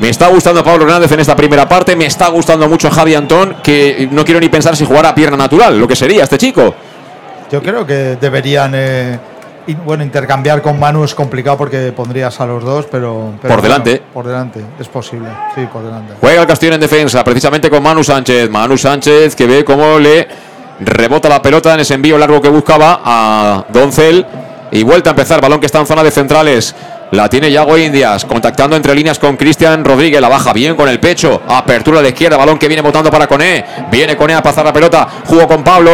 B: Me está gustando Pablo Hernández en esta primera parte. Me está gustando mucho Javi Antón, que no quiero ni pensar si jugara a pierna natural, lo que sería este chico.
C: Yo creo que deberían, eh, bueno, intercambiar con Manu es complicado porque pondrías a los dos, pero, pero
B: Por delante.
C: bueno, por delante, es posible, sí, por delante.
B: Juega el Castellón en defensa, precisamente con Manu Sánchez. Manu Sánchez que ve cómo le rebota la pelota en ese envío largo que buscaba a Doncel. Y vuelta a empezar, balón que está en zona de centrales. La tiene Yago Indias, contactando entre líneas con Cristian Rodríguez. La baja bien con el pecho. Apertura la izquierda, balón que viene botando para Coné. Viene Coné a pasar la pelota. Jugó con Pablo.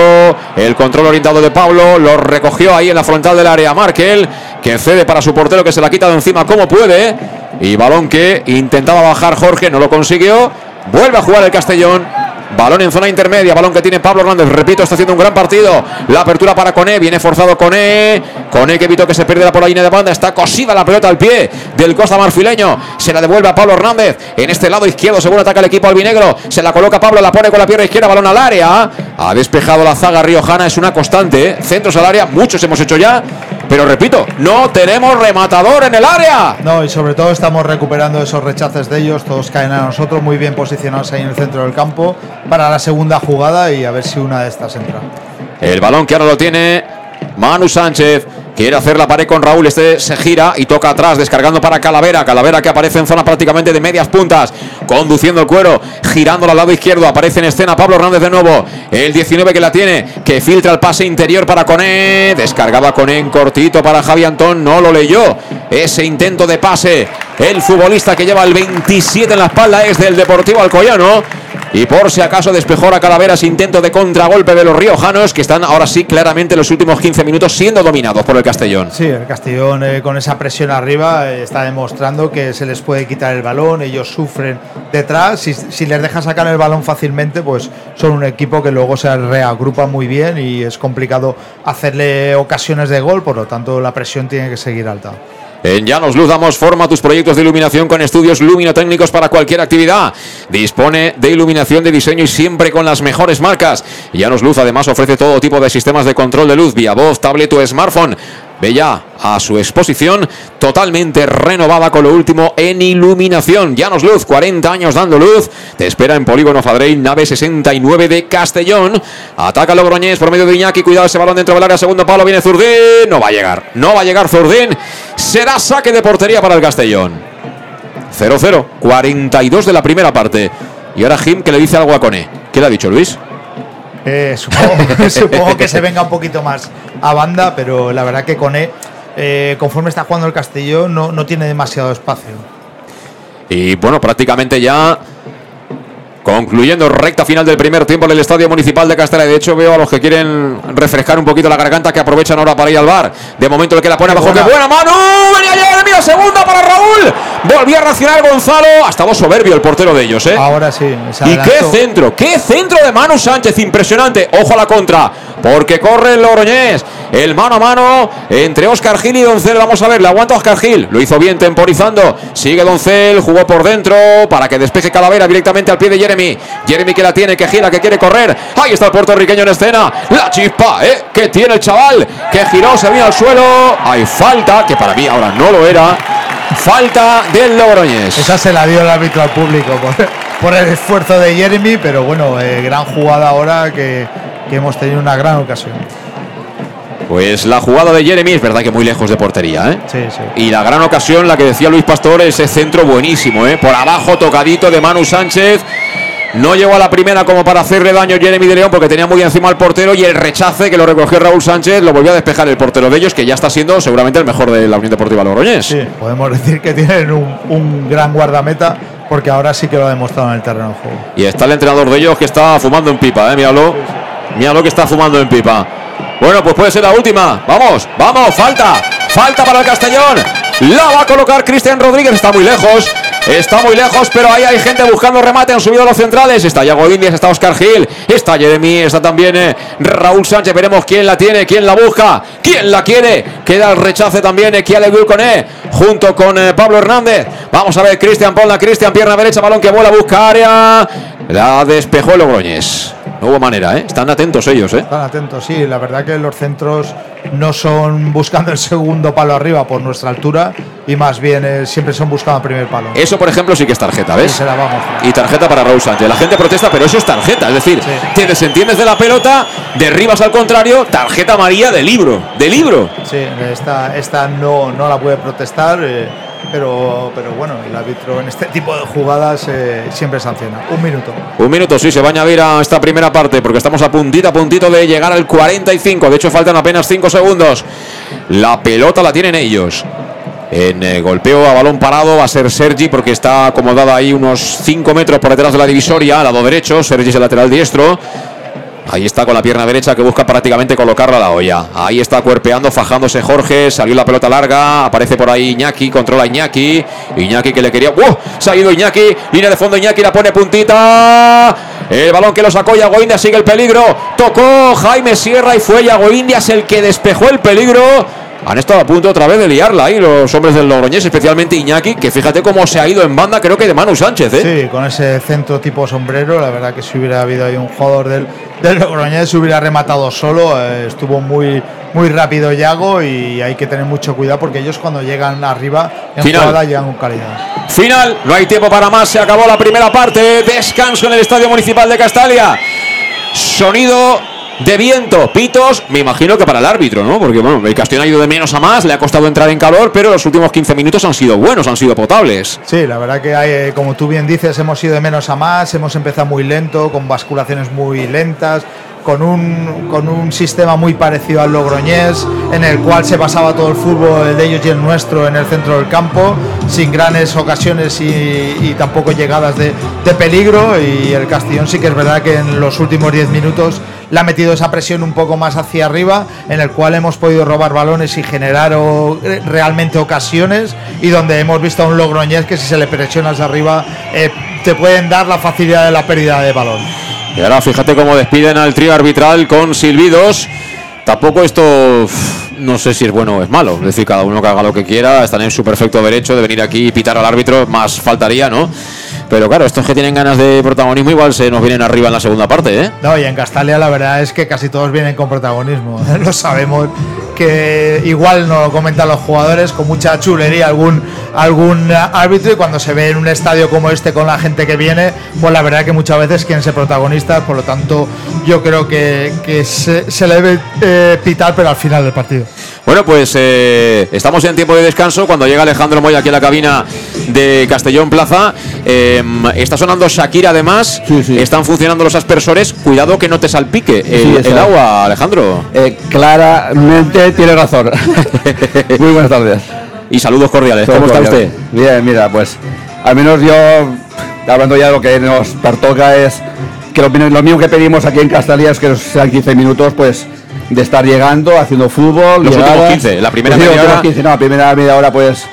B: El control orientado de Pablo. Lo recogió ahí en la frontal del área. Markel, que cede para su portero, que se la quita de encima como puede. Y balón que intentaba bajar Jorge, no lo consiguió. Vuelve a jugar el Castellón. Balón en zona intermedia, balón que tiene Pablo Hernández. Repito, está haciendo un gran partido. La apertura para Coné, viene forzado Coné. Coné que evitó que se perdiera por la línea de banda. Está cosida la pelota al pie del Costa Marfileño. Se la devuelve a Pablo Hernández. En este lado izquierdo, según ataca el equipo albinegro. Se la coloca Pablo, la pone con la pierna izquierda, balón al área. Ha despejado la zaga riojana, es una constante. ¿eh? Centros al área, muchos hemos hecho ya. Pero repito, no tenemos rematador en el área.
C: No, y sobre todo estamos recuperando esos rechaces de ellos, todos caen a nosotros, muy bien posicionados ahí en el centro del campo para la segunda jugada y a ver si una de estas entra.
B: El balón que ahora lo tiene Manu Sánchez. Quiere hacer la pared con Raúl. Este se gira y toca atrás, descargando para Calavera. Calavera que aparece en zona prácticamente de medias puntas, conduciendo el cuero, girando al lado izquierdo. Aparece en escena Pablo Hernández de nuevo. El 19 que la tiene, que filtra el pase interior para Coné. Descargaba Coné en cortito para Javi Antón. No lo leyó. Ese intento de pase. El futbolista que lleva el 27 en la espalda es del Deportivo Alcoyano. Y por si acaso despejó a Calaveras intento de contragolpe de los riojanos que están ahora sí claramente en los últimos 15 minutos siendo dominados por el Castellón.
C: Sí, el Castellón eh, con esa presión arriba eh, está demostrando que se les puede quitar el balón, ellos sufren detrás, si, si les deja sacar el balón fácilmente, pues son un equipo que luego se reagrupa muy bien y es complicado hacerle ocasiones de gol, por lo tanto la presión tiene que seguir alta.
B: En Llanos Luz damos forma a tus proyectos de iluminación con estudios luminotécnicos para cualquier actividad. Dispone de iluminación de diseño y siempre con las mejores marcas. Llanos Luz además ofrece todo tipo de sistemas de control de luz vía voz, tablet o smartphone. Ve ya a su exposición totalmente renovada con lo último en iluminación. Llanos Luz, 40 años dando luz. Te espera en Polígono Fadrey, nave 69 de Castellón. Ataca Logroñés por medio de Iñaki. Cuidado ese balón dentro del área. Segundo palo viene Zurdín. No va a llegar. No va a llegar Zurdín. Será saque de portería para el Castellón. 0-0. 42 de la primera parte. Y ahora Jim que le dice algo a Cone. ¿Qué le ha dicho Luis?
C: Eh, supongo, supongo que se venga un poquito más a banda, pero la verdad que Cone, eh, conforme está jugando el Castellón, no, no tiene demasiado espacio.
B: Y bueno, prácticamente ya Concluyendo recta final del primer tiempo en el Estadio Municipal de Castella. De hecho, veo a los que quieren refrescar un poquito la garganta que aprovechan ahora para ir al bar. De momento el que la pone abajo. ¡Qué buena mano! ¡Venía Jeremy! Segunda para Raúl. Volvía a reaccionar Gonzalo. Estaba soberbio el portero de ellos, ¿eh?
C: Ahora sí.
B: Y qué centro, qué centro de Manu Sánchez. Impresionante. Ojo a la contra. Porque corre el Logroñés. El mano a mano entre Oscar Gil y Doncel. Vamos a ver, le aguanta Oscar Gil. Lo hizo bien temporizando. Sigue Doncel, jugó por dentro para que despeje Calavera directamente al pie de Jeremy. Jeremy que la tiene, que gira, que quiere correr. Ahí está el puertorriqueño en escena. La chispa, ¿eh? Que tiene el chaval. Que giró, se vino al suelo. Hay falta, que para mí ahora no lo era. Falta del Logroñés.
C: Esa se la dio el árbitro al público por, el esfuerzo de Jeremy, pero bueno, eh, gran jugada ahora que, que hemos tenido una gran ocasión.
B: Pues la jugada de Jeremy es verdad que muy lejos de portería, ¿eh?
C: Sí, sí.
B: Y la gran ocasión, la que decía Luis Pastor, ese centro buenísimo, ¿eh? Por abajo, tocadito de Manu Sánchez. No llegó a la primera como para hacerle daño Jeremy de León porque tenía muy encima al portero y el rechace que lo recogió Raúl Sánchez lo volvió a despejar el portero de ellos que ya está siendo seguramente el mejor de la Unión Deportiva Logroñés.
C: Sí, podemos decir que tienen un, un gran guardameta porque ahora sí que lo ha demostrado en el terreno de juego.
B: Y está el entrenador de ellos que está fumando en pipa, ¿eh? Míralo. Míralo que está fumando en pipa. Bueno, pues puede ser la última. Vamos, vamos, falta. Falta para el Castellón. La va a colocar Cristian Rodríguez. Está muy lejos. Está muy lejos, pero ahí hay gente buscando remate. Han subido los centrales. Está Yago Indias, está Oscar Gil, está Jeremy, está también eh, Raúl Sánchez. Veremos quién la tiene, quién la busca, quién la quiere. Queda el rechace también. Eh, Kiale Coné junto con eh, Pablo Hernández. Vamos a ver, Cristian Ponla, Cristian, pierna derecha, balón que vuela, busca área. La despejó Logroñés. No hubo manera, ¿eh? Están atentos ellos, ¿eh?
C: Están atentos, sí. La verdad que los centros no son buscando el segundo palo arriba por nuestra altura y más bien eh, siempre son buscando el primer palo.
B: Eso, por ejemplo, sí que es tarjeta, ¿ves?
C: Sí, se la vamos.
B: Y tarjeta para Raúl Sánchez. La gente protesta, pero eso es tarjeta. Es decir, te desentiendes de la pelota, derribas al contrario, tarjeta María de libro. De libro.
C: Sí, esta, esta no, no la puede protestar. Eh, pero, pero bueno, el árbitro en este tipo de jugadas eh, siempre sanciona. Un minuto.
B: Un minuto, sí, se va a añadir a esta primera parte porque estamos a puntito, a puntito de llegar al 45. De hecho, faltan apenas 5 segundos. La pelota la tienen ellos. En eh, golpeo a balón parado va a ser Sergi porque está acomodada ahí unos 5 metros por detrás de la divisoria, al lado derecho. Sergi es el lateral diestro. Ahí está con la pierna derecha que busca prácticamente colocarla a la olla. Ahí está cuerpeando, fajándose Jorge. Salió la pelota larga. Aparece por ahí Iñaki. Controla Iñaki. Iñaki que le quería. ¡Wow! Se ha Iñaki. Línea de fondo Iñaki. La pone puntita. El balón que lo sacó Yago Indias. Sigue el peligro. Tocó Jaime Sierra y fue Yago Indias el que despejó el peligro. Han estado a punto otra vez de liarla ahí los hombres del Logroñés, especialmente Iñaki, que fíjate cómo se ha ido en banda, creo que de Manu Sánchez. ¿eh?
C: Sí, con ese centro tipo sombrero, la verdad que si hubiera habido ahí un jugador del, del Logroñés se hubiera rematado solo, eh, estuvo muy, muy rápido Yago y hay que tener mucho cuidado porque ellos cuando llegan arriba en
B: Final.
C: jugada llegan con calidad.
B: Final, no hay tiempo para más, se acabó la primera parte, descanso en el Estadio Municipal de Castalia. Sonido de viento, pitos, me imagino que para el árbitro, ¿no? Porque bueno, el Castellón ha ido de menos a más, le ha costado entrar en calor, pero los últimos 15 minutos han sido buenos, han sido potables.
C: Sí, la verdad que hay, eh, como tú bien dices, hemos ido de menos a más, hemos empezado muy lento, con basculaciones muy lentas, con un, con un sistema muy parecido al Logroñés, en el cual se basaba todo el fútbol, el de ellos y el nuestro, en el centro del campo, sin grandes ocasiones y, tampoco llegadas de, de peligro. Y el Castellón sí que es verdad que en los últimos 10 minutos le ha metido esa presión un poco más hacia arriba, en el cual hemos podido robar balones y generar o- eh, realmente ocasiones, y donde hemos visto a un Logroñés que si se le presiona hacia arriba eh, te pueden dar la facilidad de la pérdida de balón.
B: Y ahora fíjate cómo despiden al trío arbitral con silbidos. Tampoco esto no sé si es bueno o es malo. Es decir, cada uno que haga lo que quiera, están en su perfecto derecho de venir aquí y pitar al árbitro, más faltaría, ¿no? Pero claro, estos que tienen ganas de protagonismo igual se nos vienen arriba en la segunda parte, ¿eh?
C: No, y en Castalia la verdad es que casi todos vienen con protagonismo. Lo sabemos que igual no lo comentan los jugadores con mucha chulería algún algún árbitro y cuando se ve en un estadio como este con la gente que viene, pues la verdad que muchas veces quieren ser protagonistas, por lo tanto yo creo que, que se, se le debe eh, pitar pero al final del partido.
B: Bueno, pues eh, estamos en tiempo de descanso. Cuando llega Alejandro Moya aquí a la cabina de Castellón Plaza, eh, está sonando Shakira además. Están funcionando los aspersores. Cuidado que no te salpique el,
M: Sí,
B: agua, Alejandro.
M: Eh, claramente tiene razón. Muy buenas tardes.
B: Y saludos cordiales. ¿Cómo está usted?
M: Bien, mira, pues al menos yo, hablando ya de lo que nos pertoca, es que lo, lo mismo que pedimos aquí en Castalia es que sean 15 minutos, pues de estar llegando, haciendo fútbol.
B: Los últimos
M: llegadas.
B: 15, la primera media hora-
M: 15, no, la primera media hora, pues.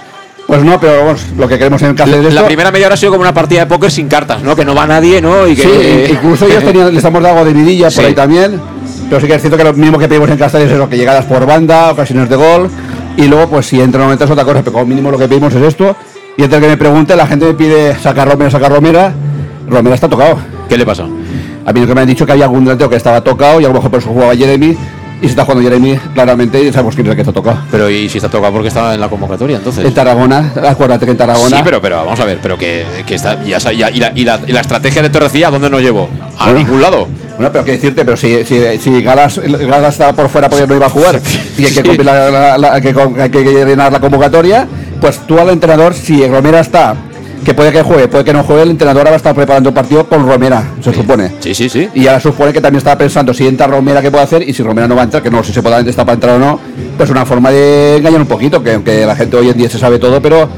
M: Pues no, pero vamos, lo que queremos en es
B: La
M: esto.
B: primera media hora ha sido como una partida de póker sin cartas, ¿no? Que no va nadie, ¿no? Y que,
M: Sí, incluso ellos tenían, les hemos dado de vidilla
B: Sí.
M: por ahí también. Pero sí que es cierto que lo mismo que pedimos en Castells es lo que llegadas por banda, ocasiones de gol. Y luego, pues si entra 90 es otra cosa, pero como mínimo lo que pedimos es esto. Y entre que me pregunte, la gente me pide sacar Romera, sacar Romera. Romera está tocado.
B: ¿Qué le pasa?
M: A mí lo que me han dicho que había algún delantero que estaba tocado y a lo mejor por eso jugaba Jeremy. Y se está jugando Jeremy claramente y sabemos quién es el que está tocado.
B: Pero ¿y si está tocado porque estaba en la convocatoria entonces?
M: En Tarragona, acuérdate que en Tarragona.
B: Sí, pero, pero vamos a ver, pero que, que está, ya, ya- y, la, y, la, y la estrategia de Torrecilla, ¿a dónde nos llevó? A
M: Bueno.
B: ningún lado.
M: Bueno, pero qué decirte, pero si, si, si Galas, Galas estaba por fuera porque no iba a jugar y hay que, cumplir la- la- la- que con- hay que llenar la convocatoria, pues tú al entrenador, si Romera está, que puede que juegue, puede que no juegue, el entrenador ahora va a estar preparando el partido con Romera, se supone.
B: Sí, sí, sí.
M: Y ahora supone que también estaba pensando si entra Romera qué puede hacer y si Romera no va a entrar, que no sé si puede está para entrar o no, pues una forma de engañar un poquito, que aunque la gente hoy en día se sabe todo, pero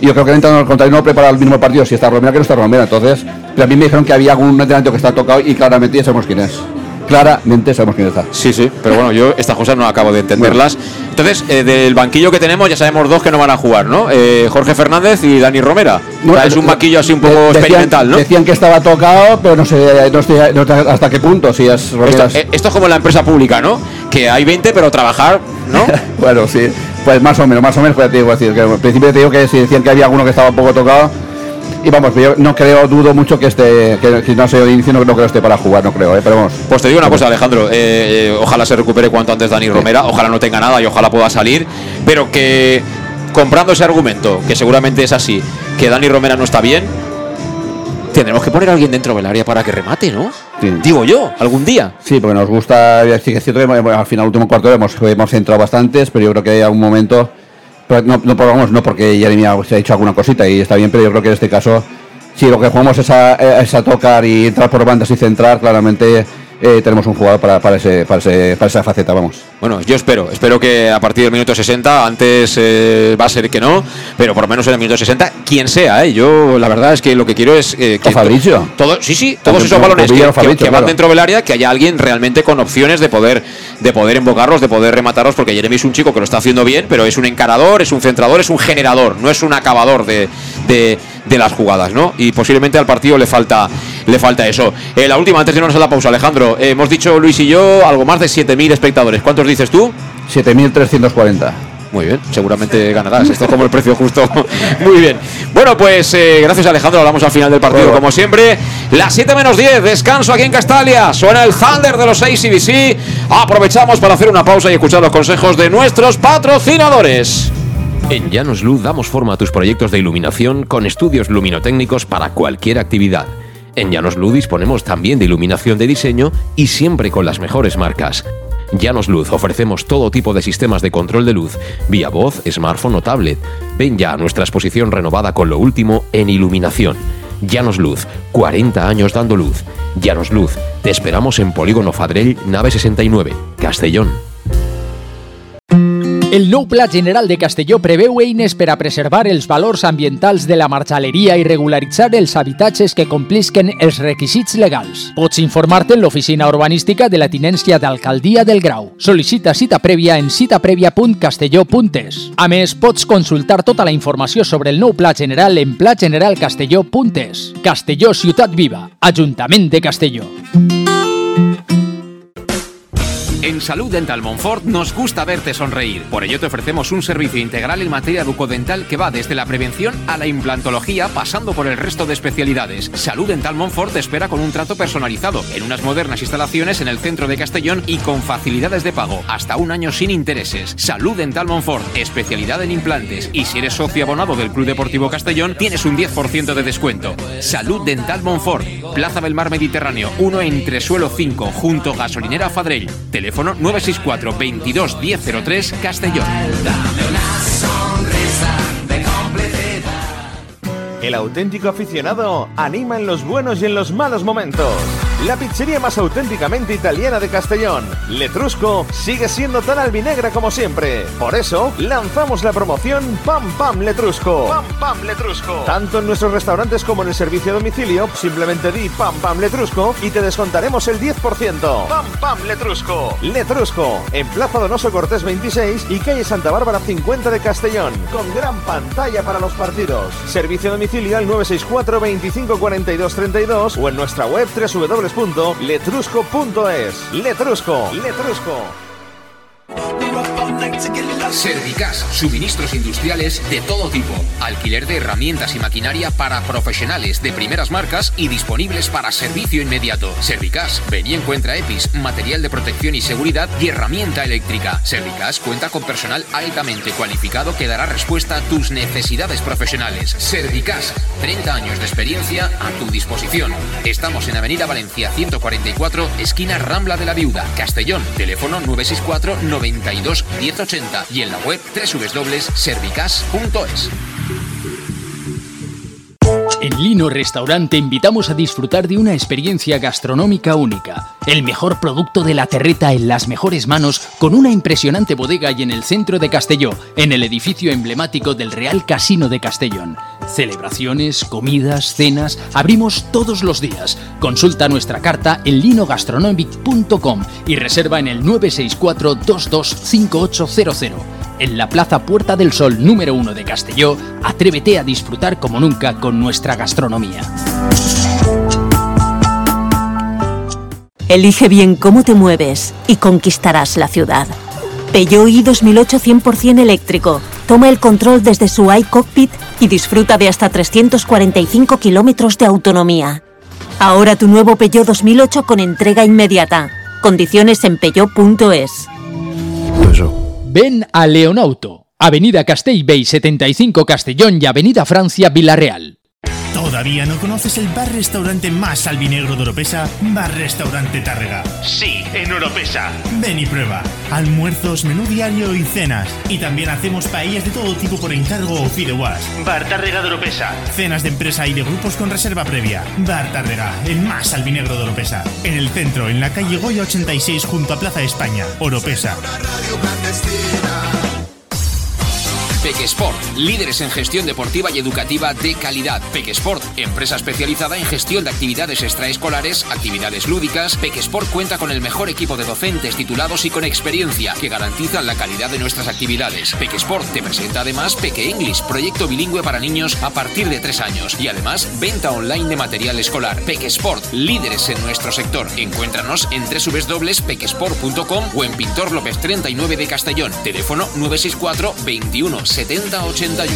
M: yo creo que el entrenador contrario no prepara el mismo partido si está Romera que no está Romera. Entonces, pero a mí me dijeron que había algún entrenador que está tocado y claramente ya sabemos quién es. Claramente sabemos quién está.
B: Sí, sí, pero bueno, yo estas cosas no acabo de entenderlas. Entonces, eh, del banquillo que tenemos ya sabemos dos que no van a jugar, ¿no? Eh, Jorge Fernández y Dani Romera. O sea, es un banquillo así un poco
M: Decían-
B: experimental, ¿no?
M: Decían que estaba tocado, pero no sé, no sé- no sé hasta qué punto, si es Romera.
B: Esto, eh, esto es como la empresa pública, ¿no? Que hay 20, pero trabajar, ¿no?
M: Bueno, sí, pues más o menos, más o menos, pues te digo, decir, que al principio te digo que si decían que había alguno que estaba un poco tocado, y vamos, yo no creo, dudo mucho que esté, que si no sé de inicio, no, no creo que esté para jugar, no creo, ¿eh? pero vamos.
B: Pues te digo una cosa, Alejandro. eh, eh, ojalá se recupere cuanto antes Dani Romera. Ojalá no tenga nada y ojalá pueda salir. Pero que comprando ese argumento, que seguramente es así, que Dani Romera no está bien, tendremos que poner a alguien dentro del área para que remate, ¿no? Digo yo, algún día.
M: Sí, porque nos gusta, sí que es cierto que al final, último cuarto hemos, hemos entrado bastantes, pero yo creo que hay algún momento, no, no, vamos, no porque ha hecho alguna cosita y está bien, pero yo creo que en este caso, si lo que jugamos es a, es a tocar y entrar por bandas y centrar, claramente eh, tenemos un jugador para, para, ese, para, ese- para esa faceta, vamos.
B: Bueno, yo espero, espero que a partir del minuto 60, antes eh, va a ser que no, pero por lo menos en el minuto 60, quien sea, ¿eh? Yo la verdad es que lo que quiero es eh, que
M: Fabricio.
B: todo, sí, sí, todos
M: También
B: esos balones que, van dentro del área, que haya alguien realmente con opciones de poder, de poder invocarlos, de poder rematarlos, porque Jeremy es un chico que lo está haciendo bien, pero es un encarador, es un centrador, es un generador, no es un acabador de, de- de las jugadas, ¿no? Y posiblemente al partido le falta, le falta eso. Eh, la última, antes de irnos a la pausa, Alejandro, eh, hemos dicho Luis y yo algo más de 7.000 espectadores. ¿Cuántos dices tú?
M: 7.340.
B: Muy bien, seguramente ganarás. Esto es como el precio justo. Muy bien. Bueno, pues eh, gracias Alejandro. Hablamos al final del partido, como siempre. Las 7 menos 10, descanso aquí en Castalia. Suena el Thunder de los 6 CBC. Aprovechamos para hacer una pausa y escuchar los consejos de nuestros patrocinadores.
D: En Llanos Luz damos forma a tus proyectos de iluminación con estudios luminotécnicos para cualquier actividad. En Llanos Luz disponemos también de iluminación de diseño y siempre con las mejores marcas. Llanos Luz ofrecemos todo tipo de sistemas de control de luz, vía voz, smartphone o tablet. Ven ya a nuestra exposición renovada con lo último en iluminación. Llanos Luz, 40 años dando luz. Llanos Luz, te esperamos en Polígono Fadrell, nave 69, Castellón.
E: El nou Pla General de Castelló preveu eines per a preservar els valors ambientals de la marxaleria i regularitzar els habitatges que complisquen els requisits legals. Pots informar-te en l'oficina urbanística de la tinència d'Alcaldia del Grau. Sol·licita cita prèvia en citaprèvia.castelló.es. A més, pots consultar tota la informació sobre el nou Pla General en plageneralcastelló.es. Castelló Ciutat Viva, Ajuntament de Castelló.
F: En Salud Dental Monfort nos gusta verte sonreír. Por ello te ofrecemos un servicio integral en materia bucodental que va desde la prevención a la implantología, pasando por el resto de especialidades. Salud Dental Monfort te espera con un trato personalizado, en unas modernas instalaciones en el centro de Castellón y con facilidades de pago, hasta un año sin intereses. Salud Dental Monfort, especialidad en implantes. Y si eres socio abonado del Club Deportivo Castellón, tienes un 10% de descuento. Salud Dental Monfort, Plaza del Mar Mediterráneo, 1 entre suelo 5, junto gasolinera Fadrell. Teléfono 964 22 1003 Castellón.
G: El auténtico aficionado anima en los buenos y en los malos momentos. La pizzería más auténticamente italiana de Castellón, Letrusco, sigue siendo tan albinegra como siempre. Por eso, lanzamos la promoción Pam Pam Letrusco. Pam Pam Letrusco. Tanto en nuestros restaurantes como en el servicio a domicilio, simplemente di Pam Pam Letrusco y te descontaremos el 10%. Pam Pam Letrusco. Letrusco, en Plaza Donoso Cortés 26 y calle Santa Bárbara 50 de Castellón, con gran pantalla para los partidos. Servicio a domicilio al 964 25 42 32 o en nuestra web www www.letrusco.es. Letrusco, Letrusco.
F: Servicas, suministros industriales de todo tipo, alquiler de herramientas y maquinaria para profesionales de primeras marcas y disponibles para servicio inmediato. Servicas, ven y encuentra EPIs, material de protección y seguridad y herramienta eléctrica. Servicas cuenta con personal altamente cualificado que dará respuesta a tus necesidades profesionales. Servicas, 30 años de experiencia a tu disposición. Estamos en Avenida Valencia 144, esquina Rambla de la Viuda, Castellón. Teléfono 964 92 1080 y en la web www.servicas.es.
E: En Lino Restaurant invitamos a disfrutar de una experiencia gastronómica única. El mejor producto de la terreta en las mejores manos con una impresionante bodega y en el centro de Castelló, en el edificio emblemático del Real Casino de Castellón. Celebraciones, comidas, cenas, abrimos todos los días. Consulta nuestra carta en linogastronomic.com y reserva en el 964 225800 en la Plaza Puerta del Sol número 1 de Castelló, atrévete a disfrutar como nunca con nuestra gastronomía.
H: Elige bien cómo te mueves y conquistarás la ciudad. Peugeot i 2008 100% eléctrico. Toma el control desde su iCockpit y disfruta de hasta 345 kilómetros de autonomía. Ahora tu nuevo Peugeot 2008 con entrega inmediata. Condiciones en peugeot.es.
E: Ven a Leonauto, Avenida Castellbey 75 Castellón y Avenida Francia Villarreal.
I: ¿Todavía no conoces el bar-restaurante más albinegro de Oropesa? Bar Restaurante Tárrega. Sí, en Oropesa. Ven y prueba. Almuerzos, menú diario y cenas. Y también hacemos paellas de todo tipo por encargo o fideuás. Bar Tárrega de Oropesa. Cenas de empresa y de grupos con reserva previa. Bar Tárrega, el más albinegro de Oropesa. En el centro, en la calle Goya 86 junto a Plaza España. Oropesa.
F: Pequesport, líderes en gestión deportiva y educativa de calidad. Pequesport, empresa especializada en gestión de actividades extraescolares, actividades lúdicas. Pequesport cuenta con el mejor equipo de docentes titulados y con experiencia que garantizan la calidad de nuestras actividades. Pequesport te presenta además Peque English, proyecto bilingüe para niños a partir de 3 años y además venta online de material escolar. Pequesport, líderes en nuestro sector. Encuéntranos en www.pequesport.com o en Pintor López 39 de Castellón. Teléfono 964 21 70 81.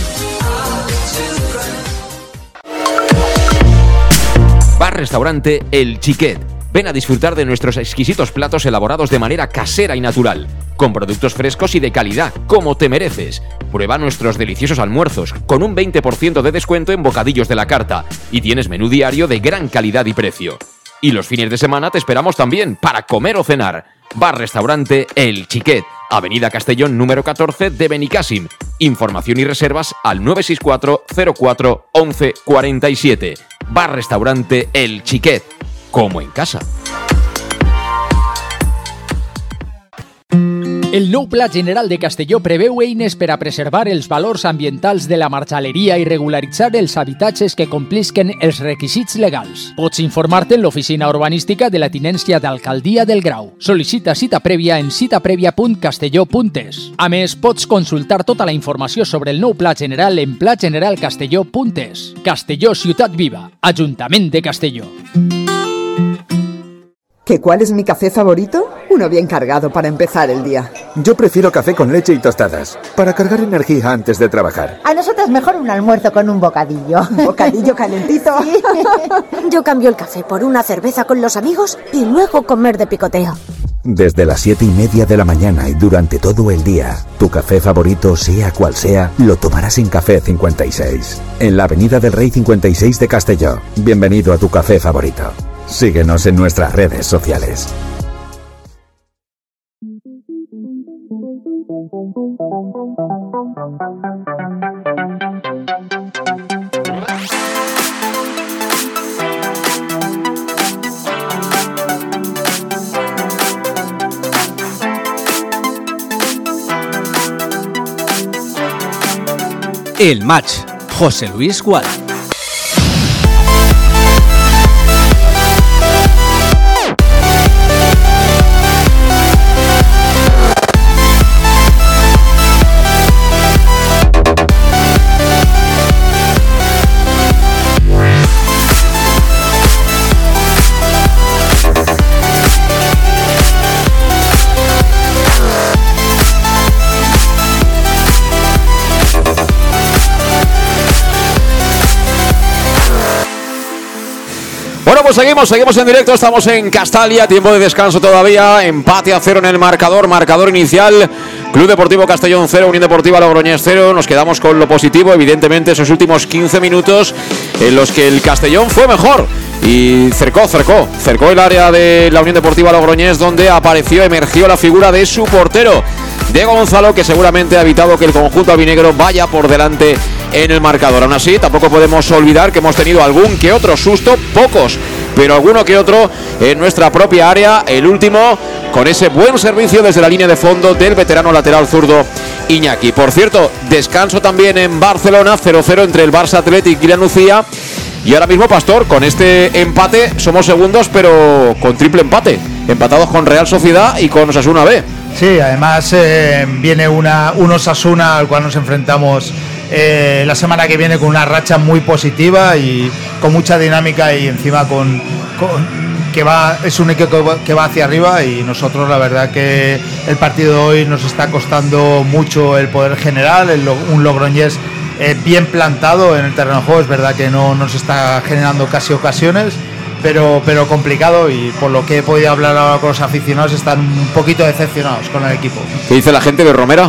D: Bar Restaurante El Chiquet. Ven a disfrutar de nuestros exquisitos platos elaborados de manera casera y natural, con productos frescos y de calidad, como te mereces. Prueba nuestros deliciosos almuerzos, con un 20% de descuento en bocadillos de la carta, y tienes menú diario de gran calidad y precio. Y los fines de semana te esperamos también para comer o cenar. Bar Restaurante El Chiquet, Avenida Castellón número 14 de Benicàssim. Información y reservas al 964 04 11 47. Bar Restaurante El Chiquet, como en casa.
E: El nou Pla General de Castelló preveu eines per a preservar els valors ambientals de la marxaleria i regularitzar els habitatges que complisquen els requisits legals. Pots informar-te en l'oficina urbanística de la tinència d'alcaldia del Grau. Sol·licita cita prèvia en citaprèvia.castelló.es. A més, pots consultar tota la informació sobre el nou Pla General en plageneralcastelló.es. Castelló Ciutat Viva, Ajuntament de Castelló.
J: ¿Que cuál es mi café favorito? Uno bien cargado para empezar el día.
N: Yo prefiero café con leche y tostadas, para cargar energía antes de trabajar.
L: A nosotras mejor un almuerzo con un bocadillo.
J: ¿Bocadillo calentito?
L: Yo cambio el café por una cerveza con los amigos y luego comer de picoteo.
K: Desde las 7 y media de la mañana y durante todo el día, tu café favorito, sea cual sea, lo tomarás en Café 56. En la Avenida del Rey 56 de Castelló. Bienvenido a tu café favorito. Síguenos en nuestras redes sociales.
A: El match. José Luis Gual.
B: Seguimos, seguimos en directo, estamos en Castalia, tiempo de descanso todavía, empate a cero en el marcador, marcador inicial, Club Deportivo Castellón 0, Unión Deportiva Logroñés 0, nos quedamos con lo positivo, evidentemente esos últimos 15 minutos en los que el Castellón fue mejor. Y cercó, cercó, cercó el área de la Unión Deportiva Logroñés donde apareció, emergió la figura de su portero, de Gonzalo, que seguramente ha evitado que el conjunto albinegro vaya por delante en el marcador. Aún así, tampoco podemos olvidar que hemos tenido algún que otro susto, pocos, pero alguno que otro en nuestra propia área. El último con ese buen servicio desde la línea de fondo del veterano lateral zurdo Iñaki. Por cierto, descanso también en Barcelona, 0-0 entre el Barça Athletic y la Nucía. Y ahora mismo, Pastor, con este empate somos segundos, pero con triple empate. Empatados con Real Sociedad y con Osasuna B.
C: Sí, además eh, viene una, un Osasuna al cual nos enfrentamos eh, la semana que viene con una racha muy positiva y con mucha dinámica y encima con, que va es un equipo que va- hacia arriba y nosotros la verdad que el partido de hoy nos está costando mucho el poder general, un Logroñés eh, bien plantado en el terreno de juego, es verdad que no nos está generando casi ocasiones. Pero, pero complicado y por lo que he podido hablar ahora con los aficionados están un poquito decepcionados con el equipo.
B: ¿Qué dice la gente de Romera?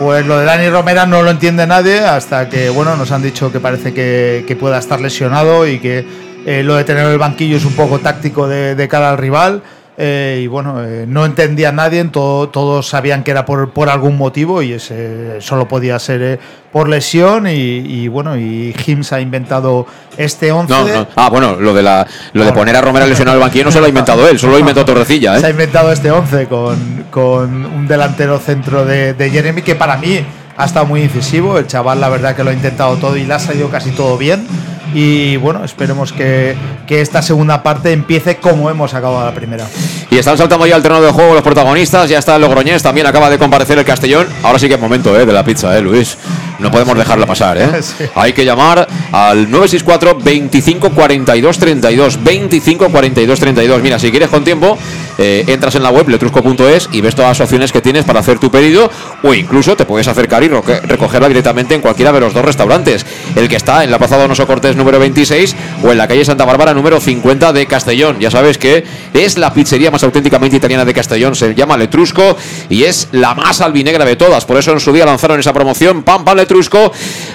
C: Pues lo de Dani Romera no lo entiende nadie hasta que bueno nos han dicho que parece que, pueda estar lesionado y que eh, lo de tener el banquillo es un poco táctico de, de cara al rival. Eh, y bueno, eh, no entendía nadie, todo- todos sabían que era por, por algún motivo y ese solo podía ser eh, por lesión. Y, y bueno, y Hims ha inventado este 11.
B: No, no. Ah, bueno, lo de la lo de poner a Romera lesionado el banquillo no se lo ha inventado él, solo lo ha inventado Torrecilla,
C: Se ha
B: ¿eh?
C: inventado este 11 con, con un delantero centro de, de Jeremy que para mí ha estado muy incisivo. El chaval, la verdad, que lo ha intentado todo y le ha salido casi todo bien. Y bueno, esperemos que, que esta segunda parte empiece como hemos acabado la primera.
B: Y están saltando ya al terreno de juego los protagonistas, ya está el Logroñés, también acaba de comparecer el Castellón. Ahora sí que es momento, ¿eh? De la pizza, ¿eh, Luis? No podemos dejarla pasar, ¿eh?
C: Sí.
B: Hay que llamar al 964 25 42 32 25 42 32. Mira, si quieres con tiempo, eh, entras en la web letrusco.es y ves todas las opciones que tienes para hacer tu pedido o incluso te puedes acercar y recogerla directamente en cualquiera de los dos restaurantes. El que está en la Plaza Donoso Cortés número 26 o en la calle Santa Bárbara número 50 de Castellón. Ya sabes que es la pizzería más auténticamente italiana de Castellón. Se llama Letrusco y es la más albinegra de todas. Por eso en su día lanzaron esa promoción Pam Pam Letrusco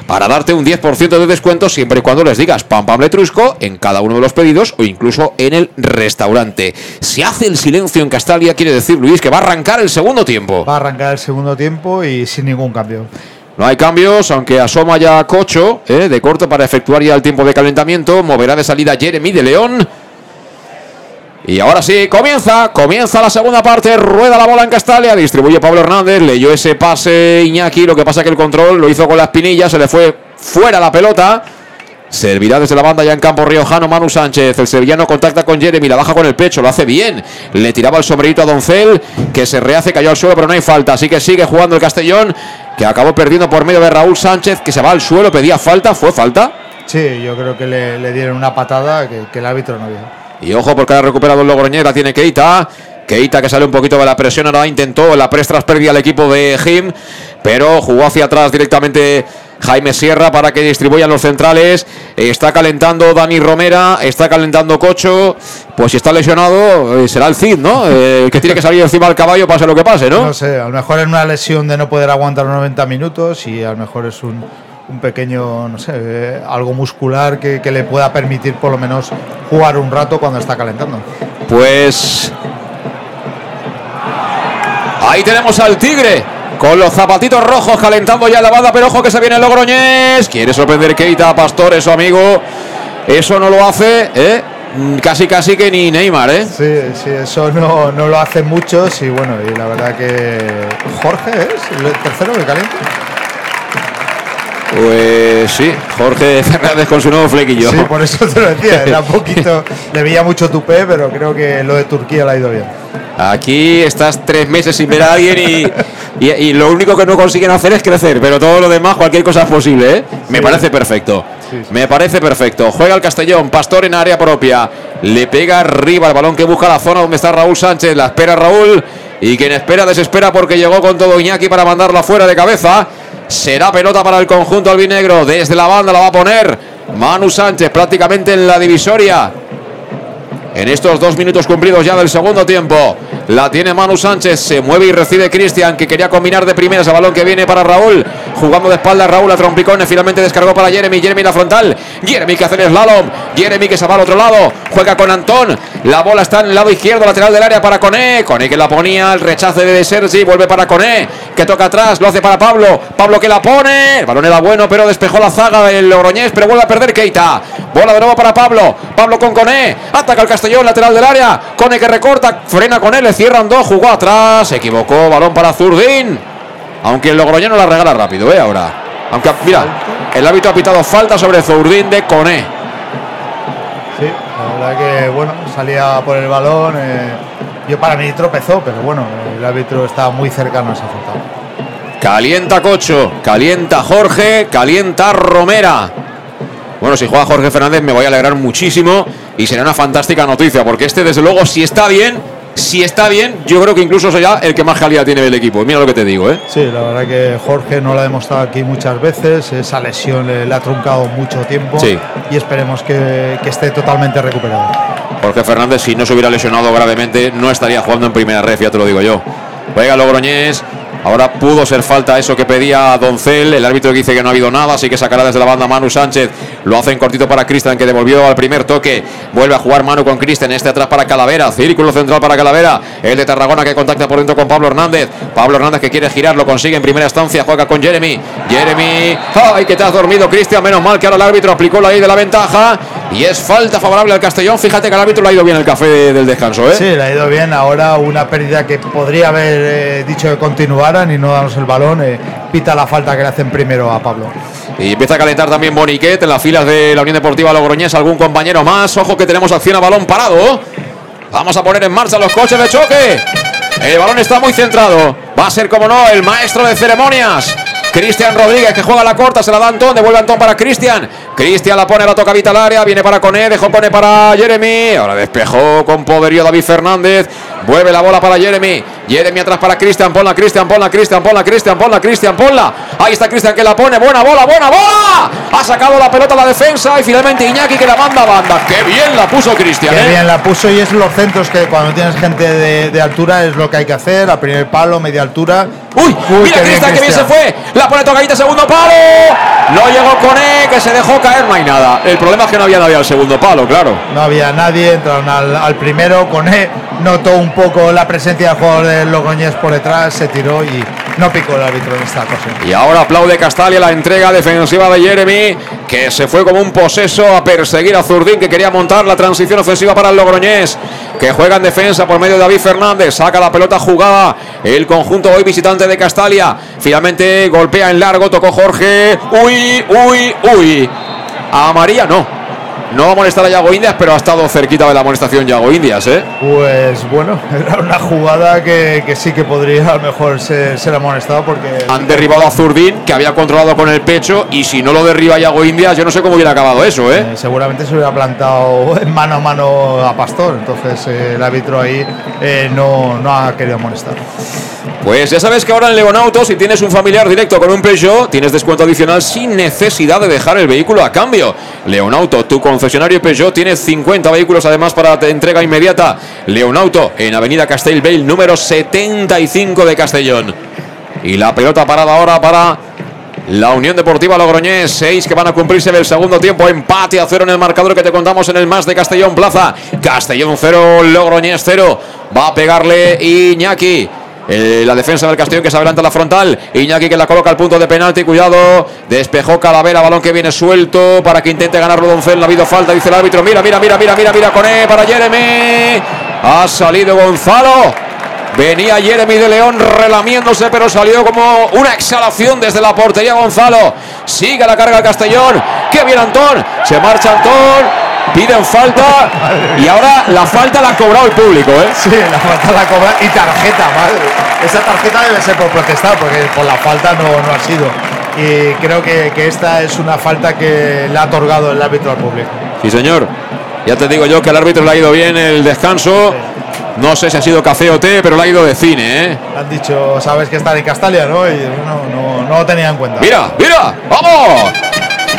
B: para darte un 10% de descuento siempre y cuando les digas Pam Pam Letrusco en cada uno de los pedidos o incluso en el restaurante. Se hace el silencio en Castalia, quiere decir Luis que va a arrancar el segundo tiempo.
C: Va a arrancar el segundo tiempo y sin ningún cambio.
B: No hay cambios, aunque asoma ya Cocho, eh, de corto para efectuar ya el tiempo de calentamiento. Moverá de salida Jeremy de León. Y ahora sí, comienza, comienza la segunda parte, rueda la bola en Castalia, distribuye Pablo Hernández, leyó ese pase Iñaki, lo que pasa que el control lo hizo con la espinilla, se le fue fuera la pelota. Servirá desde la banda ya en campo riojano Manu Sánchez. El sevillano contacta con Jeremy, la baja con el pecho, lo hace bien. Le tiraba el sombrerito a Doncel, que se rehace, cayó al suelo, pero no hay falta. Así que sigue jugando el Castellón, que acabó perdiendo por medio de Raúl Sánchez, que se va al suelo, pedía falta, ¿fue falta?
C: Sí, yo creo que le, le dieron una patada que, que el árbitro no vio.
B: Y ojo porque ha recuperado el Logroñés, la tiene Keita. Keita que sale un poquito de la presión, ahora intentó la prestras pérdida al equipo de Jim, pero jugó hacia atrás directamente Jaime Sierra para que distribuyan los centrales. Está calentando Dani Romera, está calentando Cocho. Pues si está lesionado, eh, será el Cid, ¿no? Eh, que tiene que salir encima del caballo, pase lo que pase, ¿no?
C: No sé, a lo mejor es una lesión de no poder aguantar 90 minutos y a lo mejor es un, un pequeño, no sé, eh, algo muscular que, que le pueda permitir por lo menos jugar un rato cuando está calentando.
B: Pues ahí tenemos al Tigre con los zapatitos rojos calentando ya la banda, pero ojo que se viene Logroñés. Quiere sorprender Keita a Pastor, su amigo. Eso no lo hace, ¿eh? Mm, Casi, casi que ni Neymar, ¿eh?
C: Sí, sí, eso no, no lo hacen muchos y bueno, y la verdad que Jorge es el tercero que calienta.
B: Pues sí, Jorge Fernández con su nuevo flequillo.
C: Sí, por eso te lo decía, era un poquito, le veía mucho tupé, pero creo que lo de Turquía le ha ido bien.
B: Aquí estás tres meses sin ver a alguien y, y- y lo único que no consiguen hacer es crecer, pero todo lo demás, cualquier cosa es posible, ¿eh? Me parece perfecto. Me parece perfecto. Juega el Castellón, Pastor en área propia. Le pega arriba el balón que busca la zona donde está Raúl Sánchez. La espera Raúl. Y quien espera, desespera porque llegó con todo Iñaki para mandarla fuera de cabeza. Será pelota para el conjunto albinegro. Desde la banda la va a poner Manu Sánchez prácticamente en la divisoria. En estos dos minutos cumplidos ya del segundo tiempo. La tiene Manu Sánchez. Se mueve y recibe Cristian, que quería combinar de primeras el balón que viene para Raúl. Jugando de espalda Raúl a trompicones. Finalmente descargó para Jeremy. Jeremy la frontal. Jeremy que hace el slalom. Jeremy que se va al otro lado. Juega con Antón. La bola está en el lado izquierdo, lateral del área para Coné. Coné que la ponía. El rechace de Sergi. Vuelve para Coné. Que toca atrás. Lo hace para Pablo. Pablo que la pone. El balón era bueno, pero despejó la zaga del Logroñés. Pero vuelve a perder Keita. Bola de nuevo para Pablo. Pablo con Coné. Ataca el Castellón, lateral del área. Cone que recorta. Frena con él. Le cierran dos. Jugó atrás. Se equivocó. Balón para Zurdín. Aunque el Logroñés la regala rápido, ¿eh? Ahora. Aunque, mira, el árbitro ha pitado falta sobre Zurdín de Coné.
C: Sí, la verdad que bueno, salía por el balón. eh, yo para mí tropezó, pero bueno, el árbitro estaba muy cercano a esa falta.
B: Calienta Cocho, calienta Jorge, calienta Romera. Bueno, si juega Jorge Fernández me voy a alegrar muchísimo y será una fantástica noticia, porque este desde luego si está bien, si está bien, yo creo que incluso será el que más calidad tiene del equipo. Mira lo que te digo, ¿eh?
C: Sí, la verdad que Jorge no lo ha demostrado aquí muchas veces. Esa lesión le, le ha truncado mucho tiempo.
B: Sí.
C: Y esperemos que, que esté totalmente recuperado.
B: Jorge Fernández, si no se hubiera lesionado gravemente, no estaría jugando en primera red, ya te lo digo yo. Juega Logroñés. Ahora pudo ser falta eso que pedía Doncel. El árbitro dice que no ha habido nada, así que sacará desde la banda Manu Sánchez. Lo hace en cortito para Cristian, que devolvió al primer toque. Vuelve a jugar Manu con Cristian. Este atrás para Calavera. Círculo central para Calavera. El de Tarragona que contacta por dentro con Pablo Hernández. Pablo Hernández que quiere girar, lo consigue en primera instancia. Juega con Jeremy. Jeremy. ¡Ay, que te has dormido, Cristian! Menos mal que ahora el árbitro aplicó la ley de la ventaja. Y es falta favorable al Castellón. Fíjate que al árbitro le ha ido bien el café del descanso, ¿eh?
C: Sí, le ha ido bien. Ahora una pérdida que podría haber eh, dicho que continuaran y no darnos el balón. eh, pita la falta que le hacen primero a Pablo.
B: Y empieza a calentar también Boniquet en las filas de la Unión Deportiva Logroñés. Algún compañero más. Ojo que tenemos acción a balón parado. Vamos a poner en marcha los coches de choque. El balón está muy centrado. Va a ser, como no, el maestro de ceremonias. Cristian Rodríguez que juega la corta, se la da Antón, devuelve Antón para Cristian. Cristian la pone, la toca Vital área, viene para Coné, dejó Coné para Jeremy. Ahora despejó con poderío David Fernández. Vuelve la bola para Jeremy. Jeremy atrás para Cristian, ponla, Cristian, ponla, Cristian, ponla, Cristian, ponla, Cristian, ponla. Ahí está Cristian que la pone, buena bola, buena bola. Ha sacado la pelota a la defensa y finalmente Iñaki que la manda a banda. Qué bien la puso Cristian.
C: Qué
B: ¿eh?
C: bien la puso y es los centros que cuando tienes gente de, de altura es lo que hay que hacer. A primer palo, media altura.
B: Uy, mira
C: qué
B: Cristian que bien se fue. La pone tocadita, segundo palo. No llegó con E, que se dejó caer, no hay nada. El problema es que no había nadie al segundo palo, claro.
C: No había nadie, entraron al, al primero con E, notó un poco la presencia del jugador del Logroñés por detrás, se tiró y no picó el árbitro en esta ocasión.
B: Y ahora aplaude Castalia la entrega defensiva de Jeremy, que se fue como un poseso a perseguir a Zurdín, que quería montar la transición ofensiva para el Logroñés, que juega en defensa por medio de David Fernández, saca la pelota jugada el conjunto hoy visitante de Castalia. Finalmente golpea en largo, tocó Jorge. Uy, uy, uy. A María no. No va a molestar a Yago Indias, pero ha estado cerquita de la amonestación Yago Indias, ¿eh?
C: Pues bueno, era una jugada que, que sí que podría a lo mejor ser, ser amonestado porque
B: Han derribado a Zurdín, que había controlado con el pecho, y si no lo derriba Yago Indias, yo no sé cómo hubiera acabado eso, ¿eh?
C: eh, seguramente se hubiera plantado en mano a mano a Pastor, entonces eh, el árbitro ahí eh, no, no ha querido amonestar.
B: Pues ya sabes que ahora en Leonauto, si tienes un familiar directo con un Peugeot, tienes descuento adicional sin necesidad de dejar el vehículo a cambio. Leonauto, tu concesionario Peugeot, tiene 50 vehículos además para entrega inmediata. Leonauto, en Avenida Castellbell, número 75 de Castellón. Y la pelota parada ahora para la Unión Deportiva Logroñés, 6 que van a cumplirse del segundo tiempo. Empate a cero en el marcador que te contamos en el más de Castellón Plaza. Castellón 0, Logroñés 0. Va a pegarle Iñaki. Eh, la defensa del Castellón que se adelanta a la frontal. Iñaki que la coloca al punto de penalti. Cuidado. Despejó Calavera. Balón que viene suelto para que intente ganarlo Doncel. No ha habido falta, dice el árbitro. Mira, mira, mira, mira, mira, mira con E para Jeremy. Ha salido Gonzalo. Venía Jeremy de León relamiéndose, pero salió como una exhalación desde la portería Gonzalo. Sigue la carga el Castellón. ¡Qué bien Antón! Se marcha Antón. Piden falta y ahora la falta la ha cobrado el público, ¿eh?
C: Sí, la falta la cobra y tarjeta, madre. Esa tarjeta debe ser por protestar, porque por la falta no, no ha sido. Y creo que, que esta es una falta que le ha otorgado el árbitro al público.
B: Sí, señor. Ya te digo yo que al árbitro le ha ido bien el descanso. No sé si ha sido café o té, pero le ha ido de cine, ¿eh?
C: Han dicho, sabes que está en Castalia, ¿no? Y no, no, no lo tenía en cuenta.
B: Mira, mira, vamos.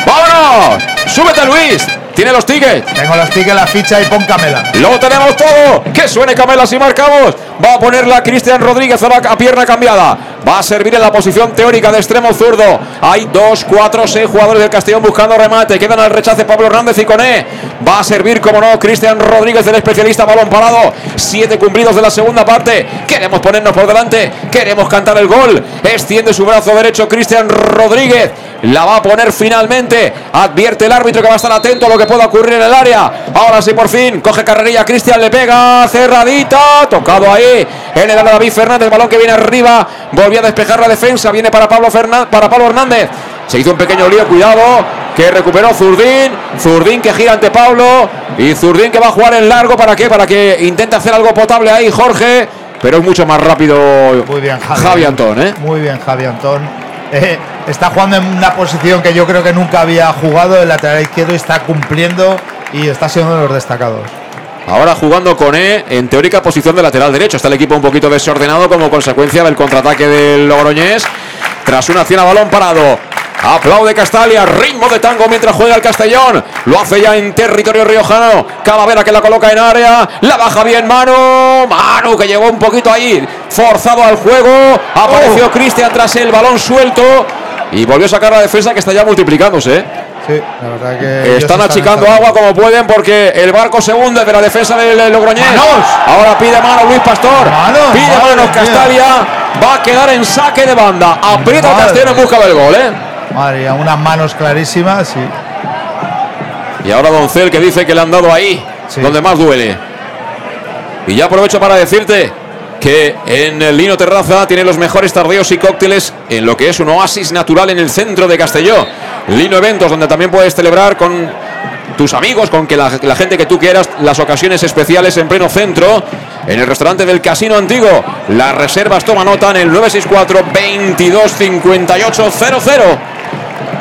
B: ¡Vámonos! ¡Súbete, Luis! ¿Tiene los tickets?
C: Tengo los tickets, la ficha y pon Camela.
B: ¡Lo tenemos todo! ¡Que suene Camela si marcamos! Va a ponerla Cristian Rodríguez a pierna cambiada. Va a servir en la posición teórica de extremo zurdo. Hay dos, cuatro, seis jugadores del Castellón buscando remate. Quedan al rechace Pablo Hernández y Coné. Va a servir, como no, Cristian Rodríguez, el especialista balón parado. Siete cumplidos de la segunda parte. Queremos ponernos por delante. Queremos cantar el gol. Extiende su brazo derecho Cristian Rodríguez. La va a poner finalmente. Advierte el árbitro que va a estar atento a lo que pueda ocurrir en el área. Ahora sí, por fin. Coge carrerilla. Cristian le pega. Cerradita. Tocado ahí. En el área David Fernández. Balón que viene arriba. Volvió a despejar la defensa. Viene para Pablo, Fernández, para Pablo Hernández. Se hizo un pequeño lío. Cuidado. Que recuperó Zurdín. Zurdín que gira ante Pablo. Y Zurdín que va a jugar en largo. ¿Para qué? Para que intente hacer algo potable ahí, Jorge. Pero es mucho más rápido
C: Muy bien,
B: Javi, Antón, ¿eh?
C: Muy bien, Javi Antón. Eh, está jugando en una posición que yo creo que nunca había jugado, el lateral izquierdo, y está cumpliendo y está siendo uno de los destacados.
B: Ahora jugando con E en teórica posición de lateral derecho. Está el equipo un poquito desordenado como consecuencia del contraataque del Logroñés. Tras una acción a balón parado. Aplaude Castalia, ritmo de tango mientras juega el Castellón. Lo hace ya en territorio riojano. Calavera que la coloca en área. La baja bien Manu. Manu que llegó un poquito ahí, forzado al juego. Apareció Cristian tras el balón suelto. Y volvió a sacar la defensa que está ya multiplicándose.
C: Sí, la verdad que.
B: Están achicando agua como pueden porque el barco se hunde de la defensa del Logroñés. Ahora pide mano Luis Pastor. pide manos
C: mía.
B: Castalia. Va a quedar en saque de banda. Aprieta Castellón en busca del gol, ¿eh?
C: Madre mía, unas manos clarísimas. Sí.
B: Y ahora Doncel que dice que le han dado ahí, donde más duele. Y ya aprovecho para decirte que en el Lino Terraza tiene los mejores tardeos y cócteles en lo que es un oasis natural en el centro de Castelló. Lino Eventos, donde también puedes celebrar con tus amigos, con que la, la gente que tú quieras, las ocasiones especiales en pleno centro. En el restaurante del Casino Antiguo. Las reservas toma nota en el 964 22 58 00.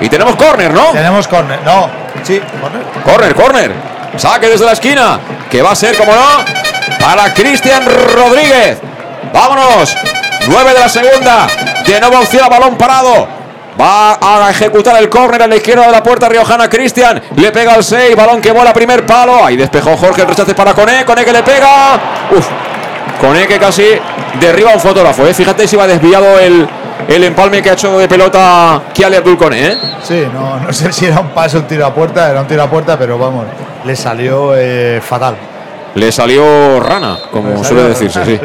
B: Y tenemos córner, ¿no?
C: Tenemos córner. No, sí, córner.
B: Corner, corner. Saque desde la esquina. Que va a ser, como no, para Cristian Rodríguez. Vámonos. 9 de la segunda. De nuevo opción balón parado. Va a ejecutar el córner a la izquierda de la puerta riojana. Cristian le pega al 6. Balón que vuela primer palo. Ahí despejó Jorge el rechace para Coné. Coné que le pega. Uf. Coné que casi derriba un fotógrafo. ¿eh? Fíjate si va desviado el, el empalme que ha hecho de pelota Kiale Abdul Coné. ¿eh?
C: Sí, no, no sé si era un pase o un tiro a puerta, era un tiro a puerta, pero vamos, le salió eh, fatal.
B: Le salió rana, como
C: Le
B: suele decirse,
C: rana,
B: sí.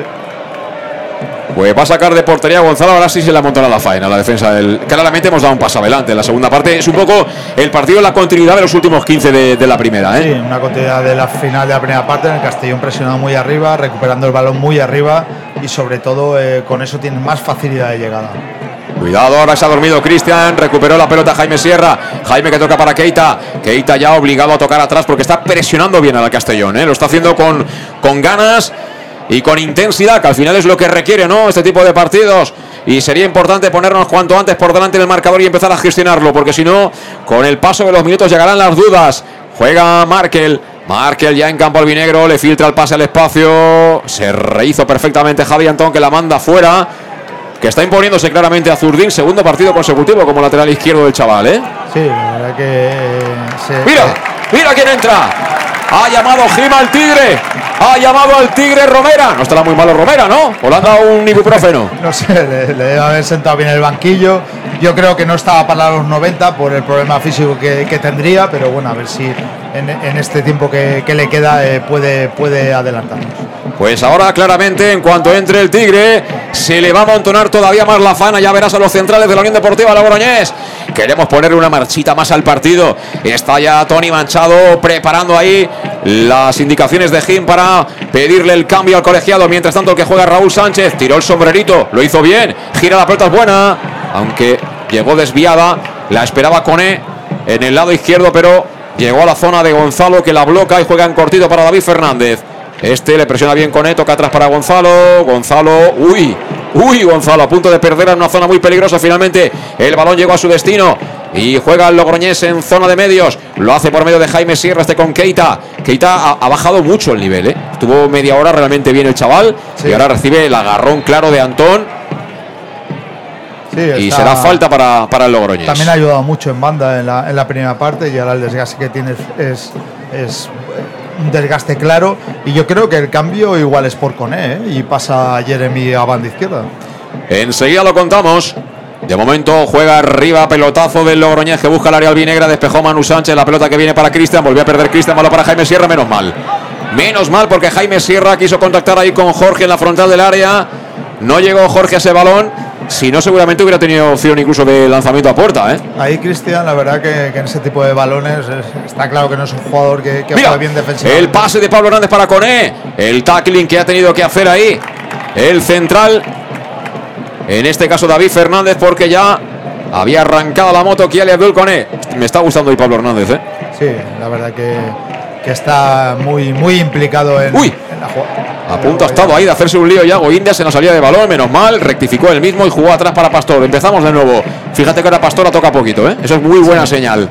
B: Pues va a sacar de portería Gonzalo, ahora sí se la montará la faena, la defensa del. Claramente hemos dado un paso adelante en la segunda parte. Es un poco el partido la continuidad de los últimos 15 de, de la primera,
C: Sí,
B: ¿eh?
C: una continuidad de la final de la primera parte, en el Castellón presionado muy arriba, recuperando el balón muy arriba y sobre todo eh, con eso tienen más facilidad de llegada.
B: Cuidado, ahora se ha dormido Cristian, recuperó la pelota Jaime Sierra. Jaime que toca para Keita. Keita ya obligado a tocar atrás porque está presionando bien a la Castellón, ¿eh? Lo está haciendo con, con ganas y con intensidad, que al final es lo que requiere, ¿no? Este tipo de partidos. Y sería importante ponernos cuanto antes por delante del marcador y empezar a gestionarlo, porque si no, con el paso de los minutos llegarán las dudas. Juega Markel. Markel ya en campo albinegro, le filtra el pase al espacio. Se rehizo perfectamente Javi Antón, que la manda fuera. Que está imponiéndose claramente a Zurdín, segundo partido consecutivo como lateral izquierdo del chaval, ¿eh?
C: Sí, la verdad que se-
B: Mira, mira quién entra. Ha llamado Gima al Tigre. Ha llamado al Tigre Romera. No estará muy malo Romera, ¿no? O le han dado un ibuprofeno.
C: No sé, le, le debe haber sentado bien el banquillo. Yo creo que no estaba para los 90 por el problema físico que, que tendría, pero bueno, a ver si en, este tiempo que, que le queda eh, puede, puede adelantarnos.
B: Pues ahora claramente, en cuanto entre el Tigre, se le va a amontonar todavía más la fana. Ya verás a los centrales de la Unión Deportiva Logroñés. Queremos ponerle una marchita más al partido. Está ya Tony Manchado preparando ahí las indicaciones de Jim para pedirle el cambio al colegiado. Mientras tanto, el que juega Raúl Sánchez tiró el sombrerito, lo hizo bien. Gira la pelota, es buena. Aunque llegó desviada, la esperaba Cone en el lado izquierdo, pero llegó a la zona de Gonzalo que la bloca y juega en cortito para David Fernández. Este le presiona bien con toca atrás para Gonzalo. Gonzalo, uy, uy, Gonzalo a punto de perder en una zona muy peligrosa. Finalmente el balón llegó a su destino y juega el Logroñés en zona de medios. Lo hace por medio de Jaime Sierra, este con Keita. Keita ha, ha bajado mucho el nivel, ¿eh? Estuvo media hora realmente bien el chaval y ahora recibe el agarrón claro de Antón
C: Sí,
B: y
C: está-
B: será falta para, para el Logroñés.
C: También ha ayudado mucho en banda en la, en la primera parte y ahora el desgaste que tiene es, es un desgaste claro. Y yo creo que el cambio igual es por Coné ¿eh? y pasa Jeremy a banda izquierda.
B: Enseguida lo contamos. De momento juega arriba, pelotazo del Logroñés que busca el área albinegra, despejó Manu Sánchez, la pelota que viene para Cristian, volvió a perder Cristian, malo para Jaime Sierra, menos mal. Menos mal porque Jaime Sierra quiso contactar ahí con Jorge en la frontal del área. No llegó Jorge a ese balón. Si no, seguramente hubiera tenido opción incluso de lanzamiento a puerta, ¿eh?
C: Ahí Cristian, la verdad que, que en ese tipo de balones es- está claro que no es un jugador que, que
B: Mira,
C: juega bien defensivamente.
B: el pase de Pablo Hernández para Coné. El tackling que ha tenido que hacer ahí. El central. En este caso David Fernández porque ya había arrancado la moto Kiali Abdul Coné. Me está gustando hoy Pablo Hernández, ¿eh?
C: Sí, la verdad que, que está muy, muy implicado en, en la jugada.
B: A punto ha estado ahí de hacerse un lío Yago Indias en la salida de balón, menos mal, rectificó él mismo y jugó atrás para Pastor. Empezamos de nuevo. Fíjate que ahora Pastor toca poquito, ¿eh? Eso es muy buena señal.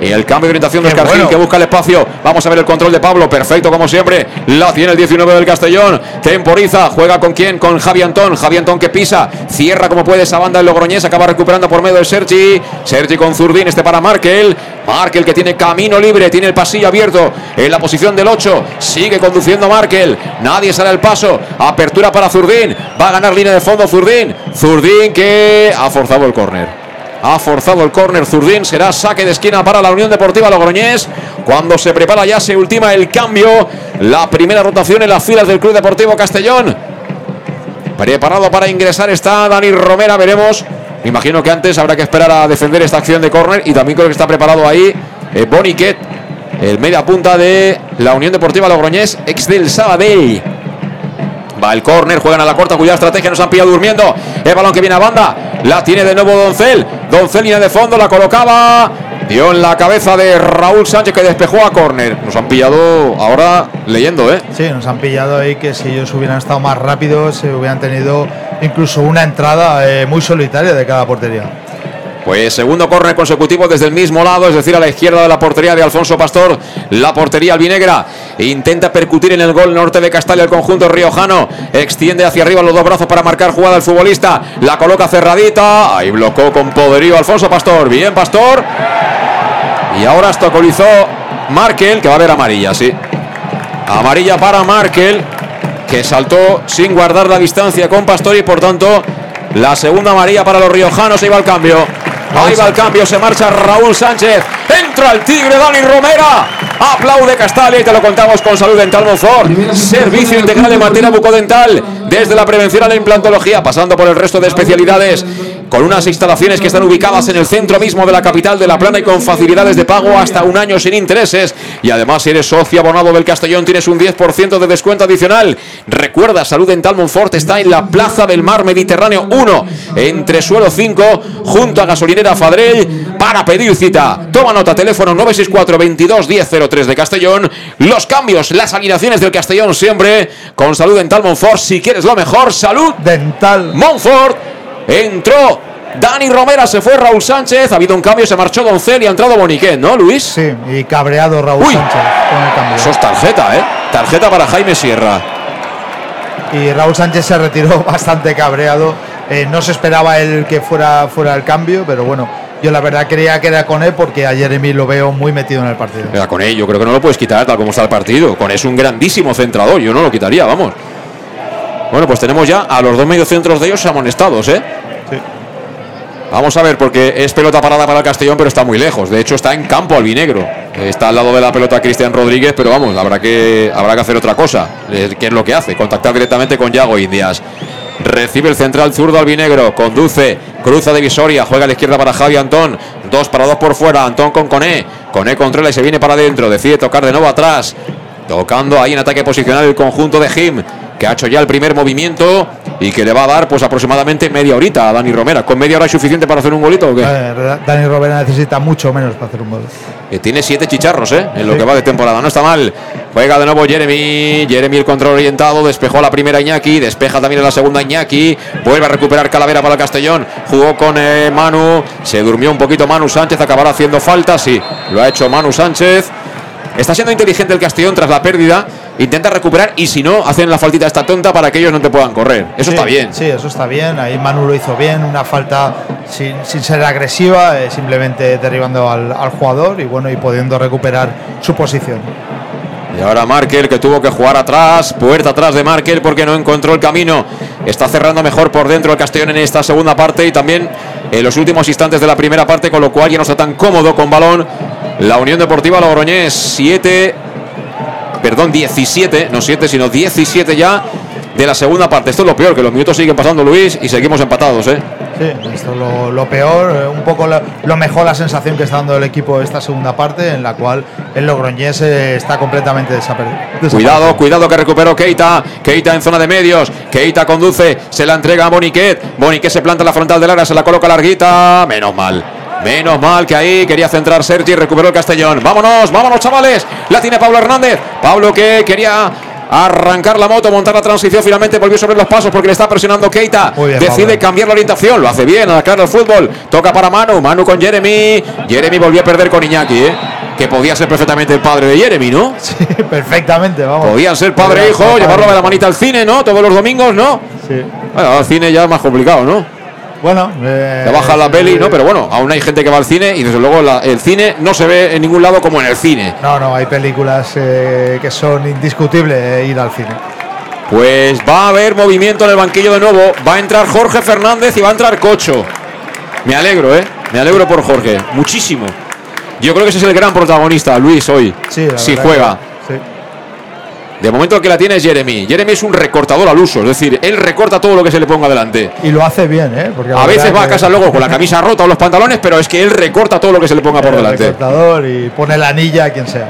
B: Y el cambio de orientación de
C: Qué
B: Oscar Gil
C: bueno.
B: que busca el espacio. Vamos a ver el control de Pablo. Perfecto, como siempre. La tiene el 19 del Castellón. Temporiza. Juega con quién? Con Javi Antón. Javi Antón que pisa. Cierra como puede esa banda el Logroñés. Acaba recuperando por medio de Sergi. Sergi con Zurdín. Este para Markel. Markel que tiene camino libre. Tiene el pasillo abierto en la posición del 8. Sigue conduciendo Markel. Nadie sale al paso. Apertura para Zurdín. Va a ganar línea de fondo Zurdín. Zurdín que ha forzado el córner. Ha forzado el córner Zurdín. Será saque de esquina para la Unión Deportiva Logroñés. Cuando se prepara ya se ultima el cambio. La primera rotación en las filas del Club Deportivo Castellón. Preparado para ingresar está Dani Romera. Veremos. Imagino que antes habrá que esperar a defender esta acción de córner. Y también creo que está preparado ahí eh, Boniquet, el media punta de la Unión Deportiva Logroñés, ex del Sabadell. Va el córner, juegan a la corta, cuya estrategia nos han pillado durmiendo. El balón que viene a banda, la tiene de nuevo Doncel. Doncel línea de fondo, la colocaba. Dio en la cabeza de Raúl Sánchez que despejó a córner. Nos han pillado ahora leyendo, ¿eh?
C: Sí, nos han pillado ahí que si ellos hubieran estado más rápidos, se hubieran tenido incluso una entrada eh, muy solitaria de cada portería.
B: Pues segundo córner consecutivo desde el mismo lado, es decir, a la izquierda de la portería de Alfonso Pastor. La portería albinegra intenta percutir en el gol norte de Castalia el conjunto riojano. Extiende hacia arriba los dos brazos para marcar jugada el futbolista. La coloca cerradita. Ahí blocó con poderío Alfonso Pastor. Bien, Pastor. Y ahora estocolizó Markel, que va a ver amarilla, sí. Amarilla para Markel, que saltó sin guardar la distancia con Pastor y por tanto la segunda amarilla para los riojanos. Ahí va el cambio. Ahí va el cambio, se marcha Raúl Sánchez. Entra el Tigre Dani Romera. Aplaude Castalia y te lo contamos con Salud Dental Monfort. Servicio integral en materia bucodental. Desde la prevención a la implantología, pasando por el resto de especialidades. Con unas instalaciones que están ubicadas en el centro mismo de la capital de La Plana y con facilidades de pago hasta un año sin intereses. Y además, si eres socio abonado del Castellón, tienes un 10% de descuento adicional. Recuerda, Salud Dental Monfort está en la Plaza del Mar Mediterráneo 1, entre suelo 5, junto a gasolinera Fadrell, para pedir cita. Toma nota, teléfono 964 22 1003 de Castellón. Los cambios, las alineaciones del Castellón siempre con Salud Dental Monfort. Si quieres lo mejor, Salud
C: Dental
B: Monfort. Entró Dani Romera, se fue Raúl Sánchez. Ha habido un cambio, se marchó Doncel y ha entrado Boniquet, ¿no, Luis?
C: Sí, y cabreado Raúl
B: Uy.
C: Sánchez con el cambio.
B: Eso es tarjeta, ¿eh? Tarjeta para Jaime Sierra.
C: Y Raúl Sánchez se retiró bastante cabreado Eh, no se esperaba el que fuera, fuera el cambio, pero bueno, yo la verdad creía que era con él porque a Jeremy lo veo muy metido en el partido.
B: Era con él, yo creo que no lo puedes quitar tal como está el partido. Con él es un grandísimo centrador, yo no lo quitaría, vamos. Bueno, pues tenemos ya a los dos mediocentros de ellos amonestados, ¿eh? Vamos a ver, porque es pelota parada para el Castellón, pero está muy lejos. De hecho, está en campo albinegro. Está al lado de la pelota Cristian Rodríguez, pero vamos, habrá que, habrá que hacer otra cosa. Eh, ¿Qué es lo que hace? Contactar directamente con Yago Indias. Recibe el central zurdo albinegro, conduce, cruza divisoria, juega a la izquierda para Javi Antón. Dos para dos por fuera, Antón con Coné. Coné controla y se viene para adentro. Decide tocar de nuevo atrás. Tocando ahí en ataque posicional el conjunto de Jim que ha hecho ya el primer movimiento y que le va a dar pues aproximadamente media horita a Dani Romera. ¿Con media hora es suficiente para hacer un golito o qué?
C: Eh, Dani Romera necesita mucho menos para hacer un gol.
B: Que tiene siete chicharros, ¿eh? En lo que va de temporada. No está mal. Juega de nuevo Jeremy. Jeremy el control orientado. Despejó la primera Iñaki. Despeja también la segunda Iñaki. Vuelve a recuperar Calavera para el Castellón. Jugó con eh, Manu. Se durmió un poquito Manu Sánchez. Acabará haciendo falta. Sí, lo ha hecho Manu Sánchez. Está siendo inteligente el Castellón tras la pérdida intenta recuperar y si no, hacen la faltita esta tonta para que ellos no te puedan correr. Eso está bien.
C: Sí, eso está bien. Ahí Manu lo hizo bien, una falta sin, ser agresiva, eh, simplemente derribando al, jugador y bueno, y pudiendo recuperar su posición.
B: Y ahora Markel que tuvo que jugar atrás, puerta atrás de Markel porque no encontró el camino. Está cerrando mejor por dentro el Castellón en esta segunda parte y también en los últimos instantes de la primera parte, con lo cual ya no está tan cómodo con balón. La Unión Deportiva Logroñés 7, perdón, 17, no 7, sino 17 ya de la segunda parte. Esto es lo peor, que los minutos siguen pasando, Luis, y seguimos empatados, ¿eh?
C: Sí, esto es lo, peor, eh, un poco lo, mejor la sensación que está dando el equipo esta segunda parte, en la cual el Logroñés eh, está completamente desaparecido.
B: Cuidado, cuidado que recuperó Keita, Keita en zona de medios, Keita conduce, se la entrega a Boniquet, Boniquet se planta en la frontal del área, se la coloca larguita, menos mal. Menos mal que ahí quería centrar Sergi, recuperó el Castellón. Vámonos, vámonos chavales. La tiene Pablo Hernández. Pablo que quería arrancar la moto, montar la transición, finalmente volvió sobre los pasos porque le está presionando Keita. Decide cambiar la orientación, lo hace bien, a cara al fútbol. Toca para Manu, Manu con Jeremy. Jeremy volvió a perder con Iñaki, ¿eh? que podía ser perfectamente el padre de Jeremy, ¿no?
C: Sí, perfectamente, vamos.
B: Podían ser padre e hijo, llevarlo de la manita al cine, ¿no? Todos los domingos, ¿no?
C: Sí.
B: Bueno, al cine ya es más complicado, ¿no?
C: Bueno, eh,
B: te baja la peli, ¿no? Pero bueno, aún hay gente que va al cine y desde luego el cine no se ve en ningún lado como en el cine.
C: No, no, hay películas eh, que son indiscutibles eh, ir al cine.
B: Pues va a haber movimiento en el banquillo de nuevo. Va a entrar Jorge Fernández y va a entrar Cocho. Me alegro, ¿eh? Me alegro por Jorge. Muchísimo. Yo creo que ese es el gran protagonista, Luis, hoy.
C: Sí,
B: si juega. De momento que la tiene es Jeremy. Jeremy es un recortador al uso, es decir, él recorta todo lo que se le ponga delante.
C: Y lo hace bien, ¿eh?
B: Porque a veces va a casa luego con la camisa rota o los pantalones, pero es que él recorta todo lo que se le ponga por delante.
C: Recortador y pone la anilla a quien sea.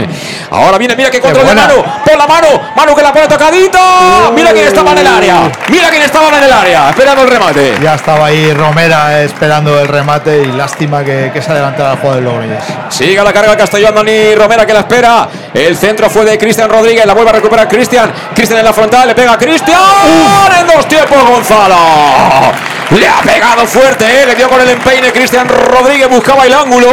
B: Ahora viene, mira que control de mano. Por la mano. Mano que la pone tocadita. Mira quién estaba en el área. Mira quién estaba en el área. Esperando el remate.
C: Ya estaba ahí Romera esperando el remate y lástima que, se adelantara el juego del Logroñés.
B: Siga la carga el Castellón, Dani Romera que la espera. El centro fue de Cristian Rodríguez la vuelve a recuperar Cristian. Cristian en la frontal, le pega a Cristian. En dos tiempos, Gonzalo. Le ha pegado fuerte, ¿eh? le dio con el empeine. Cristian Rodríguez buscaba el ángulo.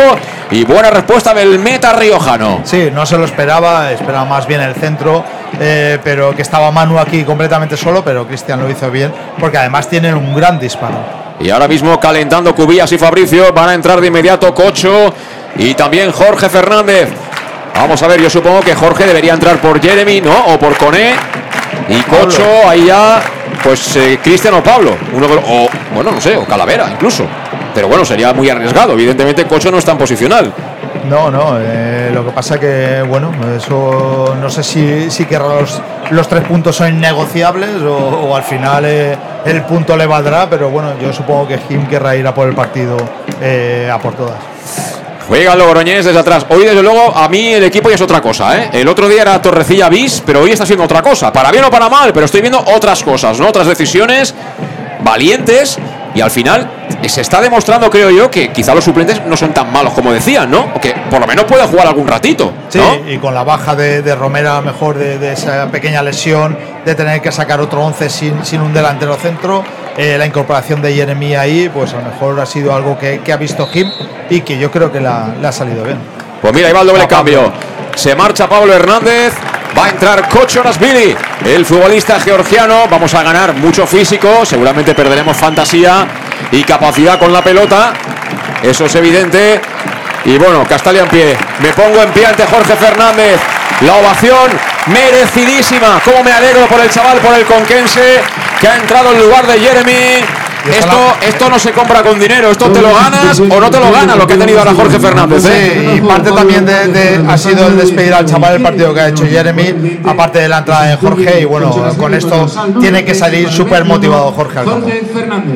B: Y buena respuesta del meta riojano.
C: Sí, no se lo esperaba, esperaba más bien el centro, eh, pero que estaba Manu aquí completamente solo, pero Cristian lo hizo bien, porque además tienen un gran disparo.
B: Y ahora mismo calentando Cubillas y Fabricio, van a entrar de inmediato Cocho y también Jorge Fernández. Vamos a ver, yo supongo que Jorge debería entrar por Jeremy, ¿no? O por Coné. Y Cocho, ahí ya, pues eh, Cristian o Pablo. Uno o, bueno, no sé, o Calavera incluso. Pero bueno, sería muy arriesgado. Evidentemente, Cocho no está en posicional.
C: No, no, eh, lo que pasa que, bueno, eso no sé si, si que los, los tres puntos son negociables o, al final eh, el punto le valdrá, pero bueno, yo supongo que Jim querrá ir a por el partido a por todas.
B: Juega Logroñés desde atrás. Hoy, desde luego, a mí el equipo ya es otra cosa. ¿eh? El otro día era Torrecilla bis, pero hoy está siendo otra cosa. Para bien o para mal, pero estoy viendo otras cosas, ¿no? Otras decisiones valientes. Y al final se está demostrando, creo yo, que quizá los suplentes no son tan malos como decían, ¿no? O que por lo menos pueden jugar algún ratito.
C: Sí, y con la baja de, Romera, mejor de, esa pequeña lesión, de tener que sacar otro 11 sin, sin un delantero centro, eh, la incorporación de Jeremy ahí, pues a lo mejor ha sido algo que, ha visto Jim y que yo creo que le ha salido bien.
B: Pues mira, ahí va el doble cambio. Se marcha Pablo Hernández. Va a entrar Kochorasvili, el futbolista georgiano. Vamos a ganar mucho físico, seguramente perderemos fantasía y capacidad con la pelota. Eso es evidente. Y bueno, Castalia en pie. Me pongo en pie ante Jorge Fernández. La ovación merecidísima. Como me alegro por el chaval, por el conquense, que ha entrado en lugar de Jeremy. Esto, esto no se compra con dinero, esto te lo ganas o no te lo ganas, lo que ha tenido ahora Jorge Fernández. ¿eh?
C: Sí, y parte también de, de- ha sido el despedir al chaval el partido que ha hecho Jeremy, aparte de la entrada de Jorge, y bueno, con esto tiene que salir súper motivado Jorge al campo.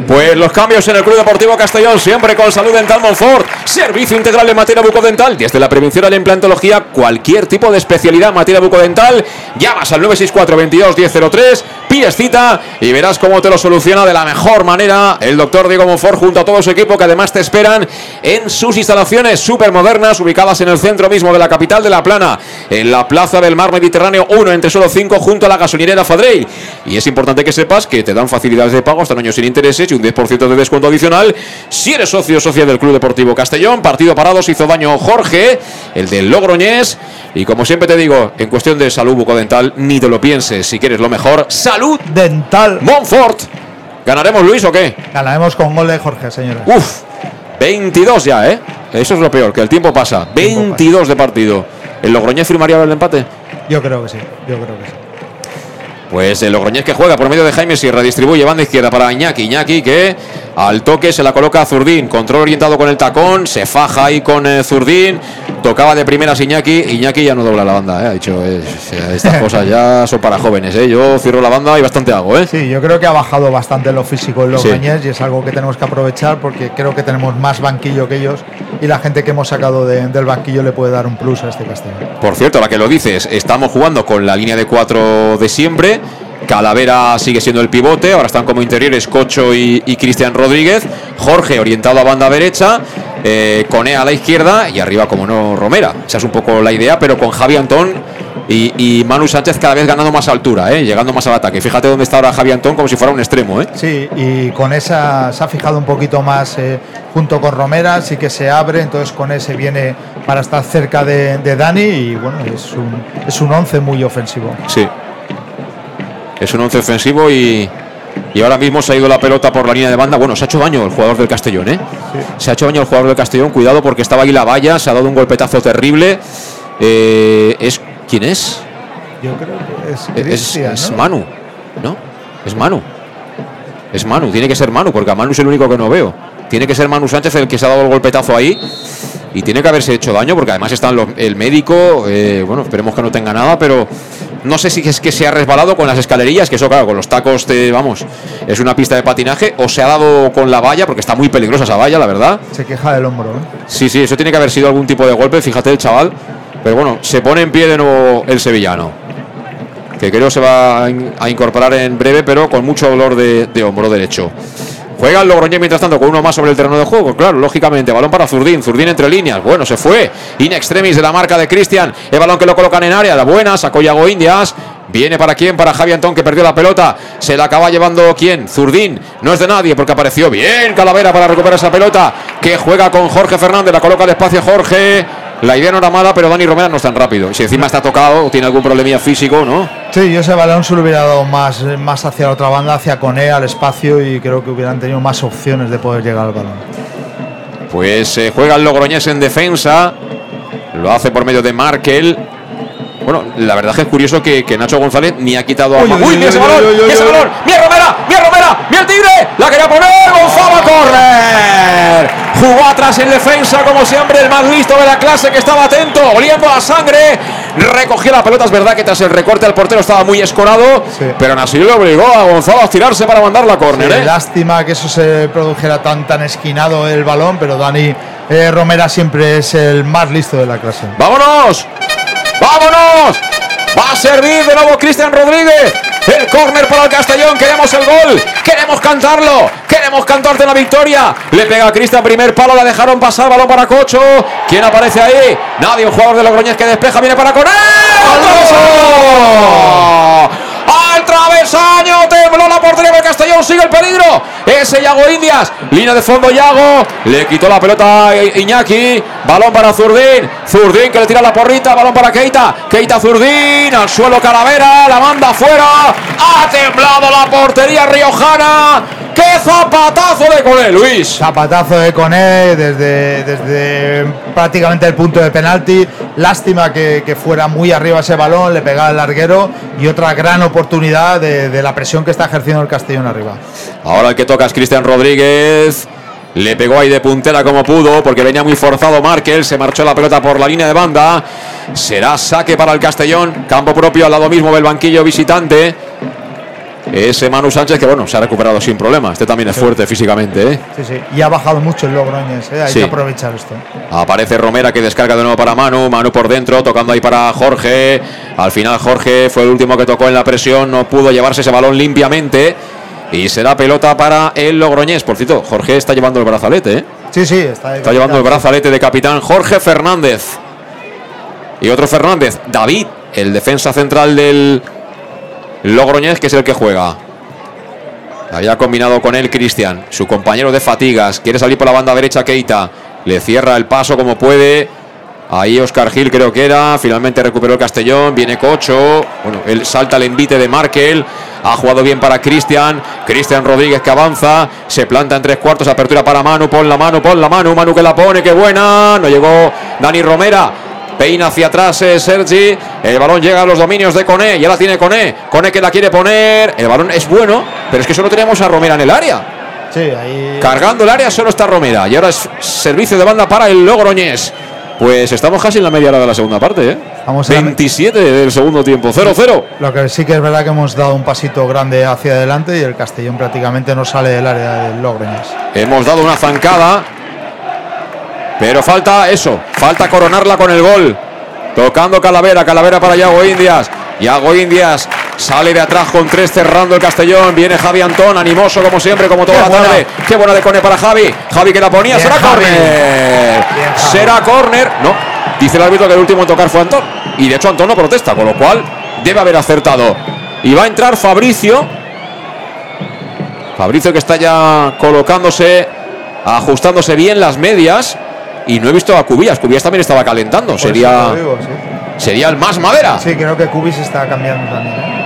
B: Pues los cambios en el Club Deportivo Castellón, siempre con Salud Dental Monfort. Servicio integral en materia bucodental, desde la prevención a la implantología, cualquier tipo de especialidad en materia bucodental. Llamas al 964 22 1003, pides cita y verás cómo te lo soluciona de la mejor manera el doctor Diego Monfort junto a todo su equipo que además te esperan en sus instalaciones súper modernas, ubicadas en el centro mismo de la capital de La Plana, en la Plaza del Mar Mediterráneo 1, entre solo 5, junto a la gasolinera Fadrey. Y es importante que sepas que te dan facilidades de pago hasta un año sin intereses y un 10% de descuento adicional si eres socio o socia del Club Deportivo Castellón. Partido parado se hizo daño Jorge, el del Logroñés. Y como siempre te digo, en cuestión de salud bucodental, ni te lo pienses. Si quieres lo mejor, salud
C: dental.
B: Monfort. ¿Ganaremos Luis o qué?
C: Ganaremos con gol de Jorge, señores.
B: Uf, 22 ya, ¿eh? Eso es lo peor, que el tiempo pasa. 22 de partido. ¿El Logroñés firmaría el empate?
C: Yo creo que sí, yo creo que sí.
B: Pues el Logroñés que juega por medio de Jaime Sierra, distribuye banda izquierda para Iñaki. Iñaki que al toque se la coloca a Zurdín. Control orientado con el tacón, se faja ahí con eh, Zurdín. Tocaba de primeras Iñaki. Iñaki ya no dobla la banda, ¿eh? ha dicho, eh, estas cosas ya son para jóvenes. ¿eh? Yo cierro la banda y bastante hago. ¿eh?
C: Sí, yo creo que ha bajado bastante lo físico en los
B: Sí.
C: Y es algo que tenemos que aprovechar porque creo que tenemos más banquillo que ellos y la gente que hemos sacado de- del banquillo le puede dar un plus a este Castellón.
B: Por cierto, ahora que lo dices, estamos jugando con la línea de cuatro de siempre. Calavera sigue siendo el pivote, ahora están como interiores Cocho y, y Cristian Rodríguez. Jorge orientado a banda derecha, eh, Cone a la izquierda y arriba, como no, Romera. Esa es un poco la idea, pero con Javi Antón y, y Manu Sánchez cada vez ganando más altura, eh, llegando más al ataque. Fíjate dónde está ahora Javi Antón como si fuera un extremo. Eh.
C: Sí, y con esa se ha fijado un poquito más eh, junto con Romera, sí que se abre, entonces con ese viene para estar cerca de, de Dani y bueno, es un, es un 11 muy ofensivo.
B: Sí. Es un once ofensivo y, y ahora mismo se ha ido la pelota por la línea de banda. Bueno, se ha hecho daño el jugador del Castellón, ¿eh? Se ha hecho daño el jugador del Castellón. Cuidado porque estaba ahí la valla, se ha dado un golpetazo terrible. Eh, es ¿Quién es?
C: Yo creo que es
B: Es,
C: Cristian,
B: es
C: ¿no?
B: Manu, ¿no? Es Manu. Es Manu, tiene que ser Manu, porque a Manu es el único que no veo. Tiene que ser Manu Sánchez el que se ha dado el golpetazo ahí. Y tiene que haberse hecho daño, porque además está el médico. eh, bueno, esperemos que no tenga nada, pero no sé si es que se ha resbalado con las escalerillas, que eso, claro, con los tacos, te, vamos, es una pista de patinaje, o se ha dado con la valla, porque está muy peligrosa esa valla, la verdad.
C: Se queja del hombro. ¿eh?
B: Sí, sí, eso tiene que haber sido algún tipo de golpe, fíjate el chaval. Pero bueno, se pone en pie de nuevo el sevillano. Que creo se va a in- a incorporar en breve, pero con mucho dolor de, de hombro derecho. Juega el Logroñés mientras tanto con uno más sobre el terreno de juego. Claro, lógicamente. Balón para Zurdín. Zurdín entre líneas. Bueno, se fue. In extremis de la marca de Cristian. El balón que lo colocan en área. La buena. Sacó Yago Indias. Viene para quién? Para Javi Antón que perdió la pelota. Se la acaba llevando quién? Zurdín. No es de nadie porque apareció bien Calavera para recuperar esa pelota. Que juega con Jorge Fernández. La coloca al espacio Jorge. La idea no era mala, pero Dani Romera no es tan rápido. Si encima está tocado o tiene algún problemilla físico, ¿no?
C: Sí, yo ese balón se lo hubiera dado más, más hacia la otra banda, hacia Cone, al espacio y creo que hubieran tenido más opciones de poder llegar al balón.
B: Pues eh, juega el Logroñés en defensa. Lo hace por medio de Markel. Bueno, la verdad es que es curioso que, que Nacho González ni ha quitado a.
C: Uy, uy,
B: ¡Uy,
C: uy,
B: mira ese balón!
C: uy, uy,
B: ¡Mira ese
C: uy.
B: balón! ¡Mira el tigre! ¡La quería poner! ¡Gonzalo Corner! Jugó atrás en defensa, como siempre, el más listo de la clase que estaba atento, oliendo a sangre. Recogió la pelota, es verdad que tras el recorte al portero estaba muy escorado, pero así le obligó a Gonzalo a tirarse para mandar la córner.
C: Sí,
B: ¿eh?
C: Lástima que eso se produjera tan tan esquinado el balón, pero Dani eh, Romera siempre es el más listo de la clase.
B: ¡Vámonos! ¡Vámonos! Va a servir de nuevo Cristian Rodríguez. El córner para el Castellón. Queremos el gol. Queremos cantarlo. Queremos cantarte la victoria. Le pega a Cristian primer palo. La dejaron pasar. Balón para Cocho. ¿Quién aparece ahí? Nadie. Un jugador de Logroñés que despeja. Viene para Corner. ¡Al travesaño! Tembló la portería del Castellón, sigue el peligro. Ese Yago Indias, línea de fondo Yago, le quitó la pelota a Iñaki, balón para Zurdín, Zurdín que le tira la porrita, balón para Keita, Keita Zurdín, al suelo Calavera, la manda afuera, ha temblado la portería riojana. ¡Qué zapatazo de Coné, Luis!
C: Zapatazo de Coné desde, desde prácticamente el punto de penalti. Lástima que, que fuera muy arriba ese balón, le pegaba el larguero y otra gran oportunidad de, de la presión que está ejerciendo el Castellón arriba.
B: Ahora el que toca es Cristian Rodríguez. Le pegó ahí de puntera como pudo porque venía muy forzado Markel. Se marchó la pelota por la línea de banda. Será saque para el Castellón. Campo propio al lado mismo del banquillo visitante. Ese Manu Sánchez que bueno, se ha recuperado sin problema. Este también es fuerte físicamente. ¿eh?
C: Sí, sí. Y ha bajado mucho el Logroñez. ¿eh? Hay
B: Sí.
C: que aprovechar esto.
B: Aparece Romera que descarga de nuevo para Manu. Manu por dentro, tocando ahí para Jorge. Al final Jorge fue el último que tocó en la presión. No pudo llevarse ese balón limpiamente. Y será pelota para el Logroñés. Por cierto, Jorge está llevando el brazalete. ¿eh?
C: Sí, sí, está,
B: Está llevando el brazalete de capitán Jorge Fernández. Y otro Fernández, David, el defensa central del Logroñés, que es el que juega. Había combinado con él Cristian, su compañero de fatigas. Quiere salir por la banda derecha Keita. Le cierra el paso como puede. Ahí Oscar Gil creo que era. Finalmente recuperó el Castellón. Viene Cocho. Bueno, él salta el envite de Markel. Ha jugado bien para Cristian. Cristian Rodríguez que avanza. Se planta en tres cuartos. Apertura para Manu. Pon la mano, pon la mano. Manu que la pone. Qué buena. No llegó Dani Romera. Peina hacia atrás eh, Sergi. El balón llega a los dominios de Coné. Ya la tiene Coné. Coné que la quiere poner. El balón es bueno. Pero es que solo tenemos a Romera en el área.
C: Sí, ahí.
B: Cargando el área solo está Romera. Y ahora es servicio de banda para el Logroñés. Pues estamos casi en la media hora de la segunda parte. ¿eh?
C: Vamos a la-
B: 27 del segundo tiempo. 0-0.
C: Lo que sí que es verdad que hemos dado un pasito grande hacia adelante y el Castellón prácticamente no sale del área del Logroñés.
B: Hemos dado una zancada. Pero falta eso. Falta coronarla con el gol. Tocando Calavera. Calavera para Yago Indias. Yago Indias sale de atrás con tres cerrando el Castellón. Viene Javi Antón, animoso como siempre, como toda
C: Qué
B: la
C: buena.
B: tarde. Qué buena de Cone para Javi. Javi que la ponía.
C: Bien,
B: Será córner. Será córner. No. Dice el árbitro que el último en tocar fue Antón. Y de hecho Antón no protesta, con lo cual debe haber acertado. Y va a entrar Fabricio. Fabricio que está ya colocándose, ajustándose bien las medias. Y no he visto a Cubillas. Cubillas también estaba calentando.
C: Por eso
B: Sería,
C: digo, sí.
B: sería el más madera.
C: Sí, creo que Cubis está cambiando también. ¿eh?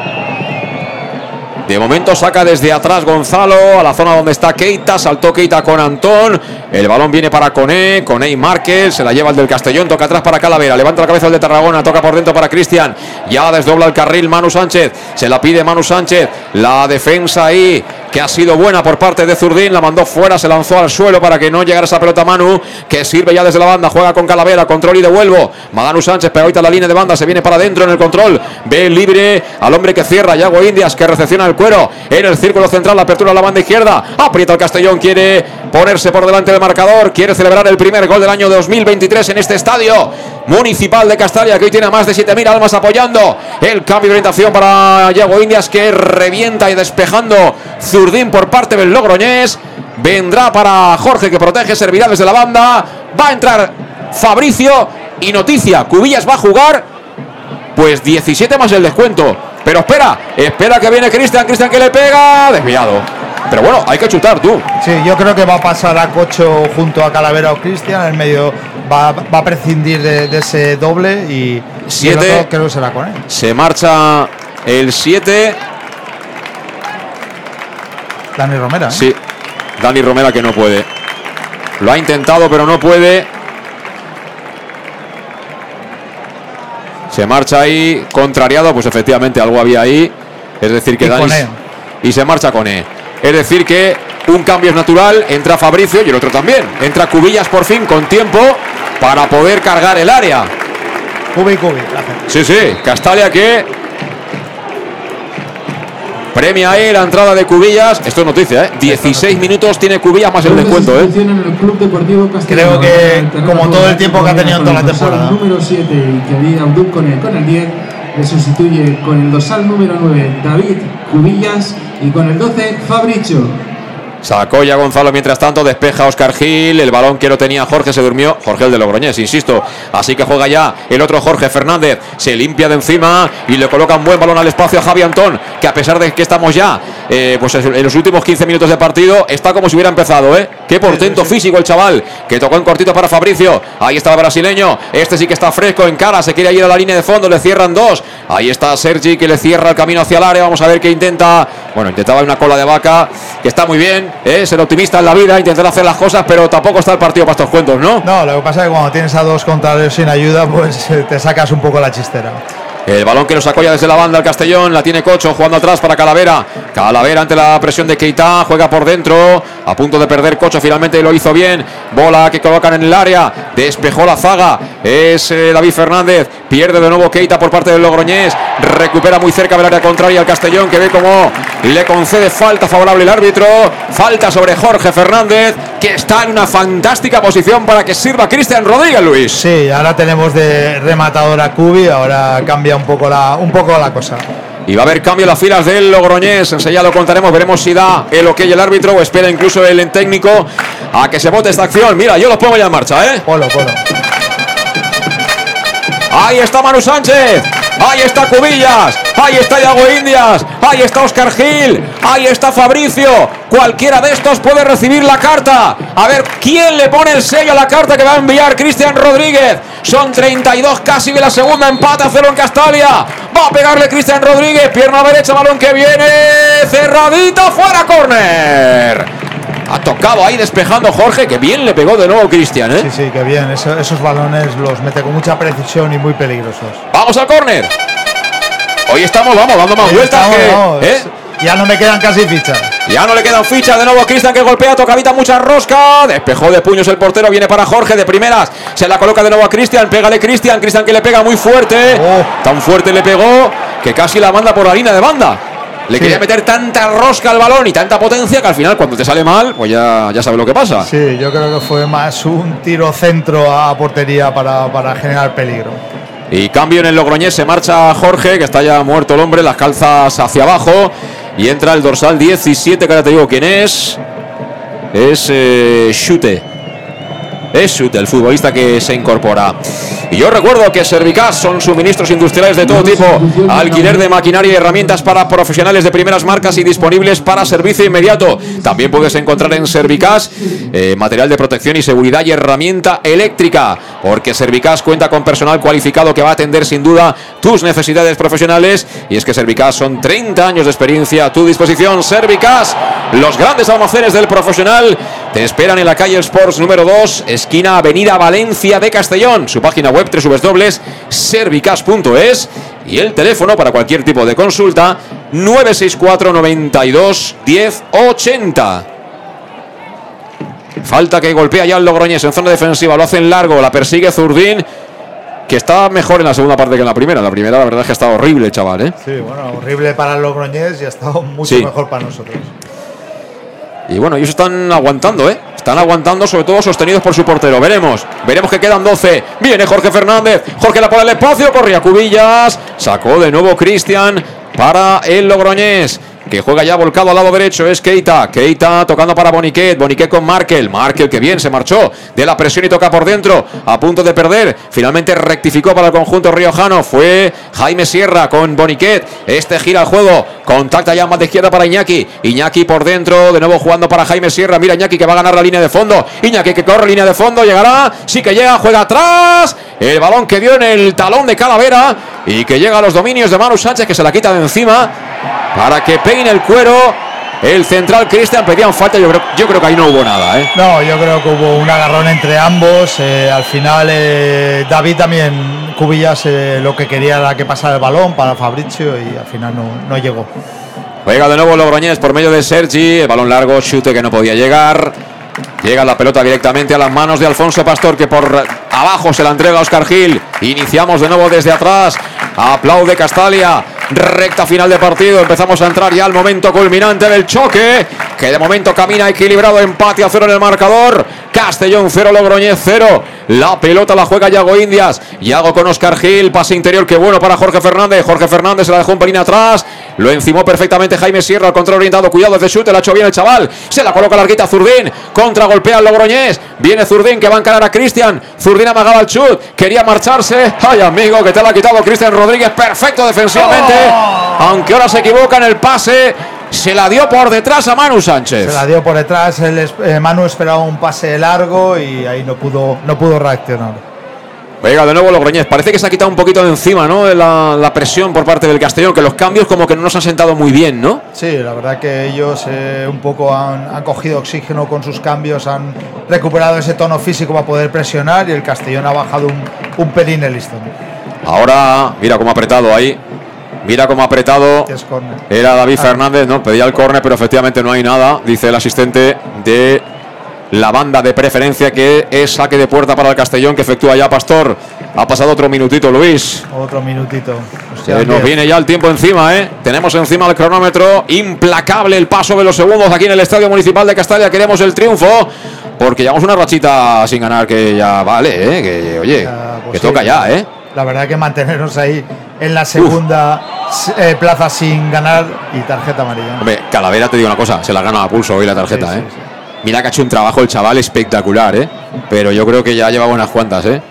B: De momento saca desde atrás Gonzalo a la zona donde está Keita. Saltó Keita con Antón. El balón viene para Coné. Coné y Márquez. Se la lleva el del Castellón. Toca atrás para Calavera. Levanta la cabeza el de Tarragona. Toca por dentro para Cristian. Ya desdobla el carril Manu Sánchez. Se la pide Manu Sánchez. La defensa ahí que ha sido buena por parte de Zurdín. La mandó fuera. Se lanzó al suelo para que no llegara esa pelota a Manu. Que sirve ya desde la banda. Juega con Calavera. Control y devuelvo. Manu Sánchez pega ahorita la línea de banda. Se viene para adentro en el control. Ve libre al hombre que cierra. Yago Indias que recepciona el cuero. En el círculo central. La apertura a la banda izquierda. Aprieta el Castellón. Quiere ponerse por delante del marcador. Quiere celebrar el primer gol del año 2023 en este estadio municipal de Castalia. Que hoy tiene a más de 7.000 almas apoyando. El cambio de orientación para Yago Indias que revienta y despejando Zurdín por parte del Logroñés. Vendrá para Jorge que protege. Servirá desde la banda. Va a entrar Fabricio. Y noticia, Cubillas va a jugar pues 17 más el descuento. Pero espera, espera que viene Cristian, Cristian que le pega, desviado. Pero bueno, hay que chutar tú.
C: Sí, yo creo que va a pasar a Cocho junto a Calavera o Cristian. En el medio va, va a prescindir de, de ese doble y, y el
B: Siete.
C: otro creo que será con él.
B: Se marcha el 7.
C: Dani Romera. ¿eh?
B: Sí, Dani Romera que no puede. Lo ha intentado, pero no puede. Se marcha ahí, contrariado, pues efectivamente algo había ahí. Es decir, que
C: Y
B: Dani. Y se marcha con E. Es decir, que un cambio es natural. Entra Fabricio y el otro también. Entra Cubillas por fin con tiempo para poder cargar el área.
C: Cubi, Cubi.
B: Sí, sí, Castalia que premia ahí la entrada de Cubillas. Esto es noticia, ¿eh? 16 minutos tiene Cubillas más el descuento, ¿eh?
C: Creo que como todo el tiempo que ha tenido en toda la temporada.
O: número 7 y que había Abdul con el, con el 10 le sustituye con el dorsal número 9 David Cubillas y con el 12 Fabricio.
B: Sacó ya Gonzalo mientras tanto, despeja Oscar Gil, el balón que lo tenía Jorge se durmió, Jorge el de Logroñés, insisto, así que juega ya el otro Jorge Fernández, se limpia de encima y le coloca un buen balón al espacio a Javi Antón, que a pesar de que estamos ya eh, pues en los últimos 15 minutos de partido está como si hubiera empezado, ¿eh? Qué portento físico el chaval, que tocó en cortito para Fabricio. Ahí está el brasileño. Este sí que está fresco en cara, se quiere ir a la línea de fondo, le cierran dos. Ahí está Sergi que le cierra el camino hacia el área. Vamos a ver qué intenta. Bueno, intentaba una cola de vaca, que está muy bien, ¿eh? ser optimista en la vida, intentar hacer las cosas, pero tampoco está el partido para estos cuentos, ¿no?
C: No, lo que pasa es que cuando tienes a dos contrarios sin ayuda, pues eh, te sacas un poco la chistera.
B: El balón que nos sacó desde la banda el Castellón. La tiene Cocho jugando atrás para Calavera. Calavera ante la presión de Keita. Juega por dentro. A punto de perder Cocho. Finalmente lo hizo bien. Bola que colocan en el área. Despejó la zaga. Es eh, David Fernández. Pierde de nuevo Keita por parte del Logroñés. Recupera muy cerca del área contraria el Castellón que ve como le concede falta favorable el árbitro. Falta sobre Jorge Fernández que está en una fantástica posición para que sirva Cristian Rodríguez Luis.
C: Sí, ahora tenemos de rematador a Cubi. Ahora cambia un poco la, un poco la cosa.
B: Y va a haber cambio en las filas del Logroñés. Enseguida lo contaremos. Veremos si da el ok el árbitro o espera incluso el técnico a que se vote esta acción. Mira, yo lo pongo ya en marcha, ¿eh?
C: Polo, polo.
B: Ahí está Manu Sánchez. Ahí está Cubillas. Ahí está Iago Indias. Ahí está Oscar Gil. Ahí está Fabricio. Cualquiera de estos puede recibir la carta. A ver quién le pone el sello a la carta que va a enviar Cristian Rodríguez. Son 32 casi de la segunda. Empate a cero en Castalia. Va a pegarle Cristian Rodríguez. Pierna derecha, balón que viene. Cerradito, fuera, córner. Ha tocado ahí despejando Jorge, que bien le pegó de nuevo Cristian, ¿eh?
C: Sí, sí, que bien. Eso- esos balones los mete con mucha precisión y muy peligrosos.
B: Vamos al córner. Hoy estamos, vamos, dando más vueltas
C: estamos,
B: que.
C: vamos.
B: ¿eh?
C: Ya no me quedan casi fichas.
B: Ya no le quedan fichas. De nuevo Cristian que golpea, tocadita, mucha rosca. Despejó de puños el portero. Viene para Jorge de primeras. Se la coloca de nuevo a Cristian. Pégale Cristian. Cristian que le pega muy fuerte. Tan fuerte le pegó que casi la manda por la línea de banda. Le
C: Sí.
B: quería meter tanta rosca al balón y tanta potencia que al final, cuando te sale mal, pues ya, ya sabes lo que pasa.
C: Sí, yo creo que fue más un tiro centro a portería para, para generar peligro.
B: Y cambio en el Logroñés, se marcha Jorge, que está ya muerto el hombre, las calzas hacia abajo. Y entra el dorsal 17, que ahora te digo quién es. Es eh, Chute. Es el futbolista que se incorpora. Y yo recuerdo que Servicas son suministros industriales de todo tipo, alquiler de maquinaria y herramientas para profesionales de primeras marcas y disponibles para servicio inmediato. También puedes encontrar en Servicas eh, material de protección y seguridad y herramienta eléctrica, porque Servicas cuenta con personal cualificado que va a atender sin duda tus necesidades profesionales. Y es que Servicas son 30 años de experiencia a tu disposición. Servicas, los grandes almacenes del profesional, te esperan en la calle Sports número 2, esquina Avenida Valencia de Castellón. Su página web www.servicas.es y el teléfono para cualquier tipo de consulta 964 92 10 80. Falta que golpea ya el Logroñés en zona defensiva, lo hacen largo, la persigue Zurdín, que está mejor en la segunda parte que en la primera. La primera, la verdad es que está horrible, chaval, ¿eh?
C: Sí, bueno, horrible para el Logroñés y ha estado mucho
B: Sí.
C: mejor para nosotros.
B: Y bueno, ellos están aguantando, ¿eh? Están aguantando, sobre todo sostenidos por su portero. Veremos, veremos que quedan 12. Viene Jorge Fernández. Jorge la pone al espacio, corría Cubillas. Sacó de nuevo Cristian para el Logroñés. Que juega ya volcado al lado derecho es Keita. Keita tocando para Boniquet. Boniquet con Markel. Markel que bien se marchó de la presión y toca por dentro. A punto de perder. Finalmente rectificó para el conjunto riojano. Fue Jaime Sierra con Boniquet. Este gira el juego. Contacta ya más de izquierda para Iñaki. Iñaki por dentro. De nuevo jugando para Jaime Sierra. Mira Iñaki que va a ganar la línea de fondo. Iñaki que corre línea de fondo. Llegará. Sí que llega. Juega atrás. El balón que dio en el talón de Calavera. Y que llega a los dominios de Manu Sánchez que se la quita de encima. Para que peine el cuero. El central Cristian pedían falta. Yo creo, yo creo que ahí no hubo nada, ¿eh?
C: No, yo creo que hubo un agarrón entre ambos. eh, al final, eh, David también, Cubillas, lo que quería era que pasara el balón para Fabricio y al final no, no llegó.
B: Juega de nuevo Logroñés por medio de Sergi. El balón largo, chute que no podía llegar. Llega la pelota directamente a las manos de Alfonso Pastor, que por abajo se la entrega a Oscar Gil. Iniciamos de nuevo desde atrás. Aplaude Castalia. Recta final de partido. Empezamos a entrar ya al momento culminante del choque. Que de momento camina equilibrado. Empate a cero en el marcador. Castellón 0, Logroñez 0. La pelota la juega Yago Indias. Yago con Oscar Gil. Pase interior. Qué bueno para Jorge Fernández. Jorge Fernández se la dejó un pelín atrás. Lo encimó perfectamente Jaime Sierra. Al control orientado. Cuidado desde chute. La ha hecho bien el chaval. Se la coloca larguita Zurdín. Contra golpea al Logroñés. Viene Zurdín que va a encarar a Cristian. Zurdín amagaba el chut. Quería marcharse. Ay, amigo, que te la ha quitado Cristian Rodríguez. Perfecto defensivamente. Aunque ahora se equivoca en el pase. se la dio por detrás a Manu Sánchez.
C: Se la dio por detrás, el eh, Manu esperaba un pase largo y ahí no pudo, no pudo reaccionar.
B: Venga, de nuevo Logroñés. Parece que se ha quitado un poquito de encima, ¿no? La, la presión por parte del Castellón, que los cambios como que no nos han sentado muy bien, ¿no?
C: Sí, la verdad que ellos eh, un poco han, han cogido oxígeno con sus cambios, han recuperado ese tono físico para poder presionar y el Castellón ha bajado un, un pelín el listón.
B: Ahora, mira cómo ha apretado ahí. Mira cómo ha apretado. Era David
C: Ah.
B: Fernández, ¿no? Pedía el córner, pero efectivamente no hay nada, dice el asistente de la banda de preferencia que es saque de puerta para el Castellón que efectúa ya Pastor. Ha pasado otro minutito, Luis.
C: Otro minutito.
B: Se nos viene ya el tiempo encima, ¿eh? Tenemos encima el cronómetro. Implacable el paso de los segundos aquí en el Estadio Municipal de Castalia. Queremos el triunfo. Porque llevamos una rachita sin ganar que ya vale, ¿eh? Que, oye,
C: pues
B: que
C: sí.
B: toca ya, ¿eh?
C: La verdad que mantenernos ahí en la segunda eh, plaza sin ganar y tarjeta amarilla.
B: Hombre, Calavera, te digo una cosa, se la gana a pulso hoy la tarjeta,
C: Sí,
B: ¿eh?
C: sí,
B: Mira que ha hecho un trabajo el chaval espectacular, ¿eh? Pero yo creo que ya lleva unas cuantas, ¿eh?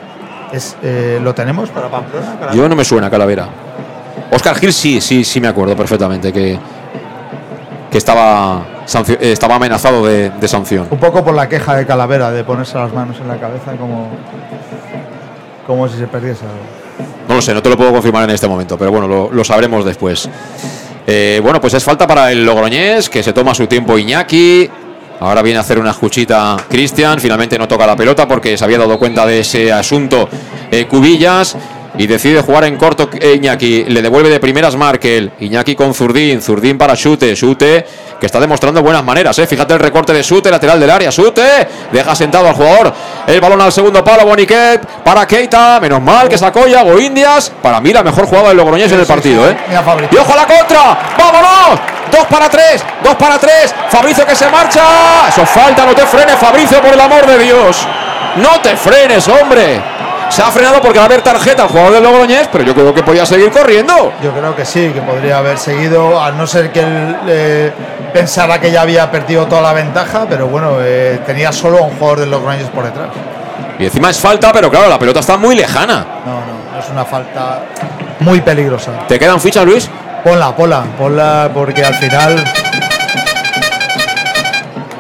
C: Es, eh, ¿Lo tenemos para Pamplona? Calavera?
B: Yo no me suena Calavera. Oscar Gil sí, sí, sí me acuerdo perfectamente que, que estaba, eh, estaba amenazado de, de sanción.
C: Un poco por la queja de Calavera de ponerse las manos en la cabeza como, como si se perdiese algo.
B: No lo sé, no te lo puedo confirmar en este momento, pero bueno, lo, lo sabremos después. Eh, bueno, pues es falta para el Logroñés, que se toma su tiempo Iñaki. Ahora viene a hacer una escuchita Cristian. Finalmente no toca la pelota porque se había dado cuenta de ese asunto eh, Cubillas. Y decide jugar en corto Iñaki. Le devuelve de primeras Markel. Iñaki con Zurdín. Zurdín para Chute. Chute que está demostrando buenas maneras. ¿eh? Fíjate el recorte de Chute, lateral del área. Chute deja sentado al jugador. El balón al segundo palo. Boniquet para Keita. Menos mal que sacó Yago Indias. Para mí la mejor jugada del Logroñés en el partido. ¿eh? Y ojo a la contra. ¡Vámonos! Dos para tres, dos para tres. Fabricio que se marcha. Eso falta, no te frenes, Fabricio, por el amor de Dios. No te frenes, hombre. Se ha frenado porque va a haber tarjeta al jugador del Logroñés, pero yo creo que podía seguir corriendo.
C: Yo creo que sí, que podría haber seguido, a no ser que él eh, pensara que ya había perdido toda la ventaja, pero bueno, eh, tenía solo a un jugador de los Rangers por detrás.
B: Y encima es falta, pero claro, la pelota está muy lejana.
C: No, no, es una falta muy peligrosa.
B: ¿Te quedan fichas, Luis?
C: Ponla, ponla, ponla, porque al final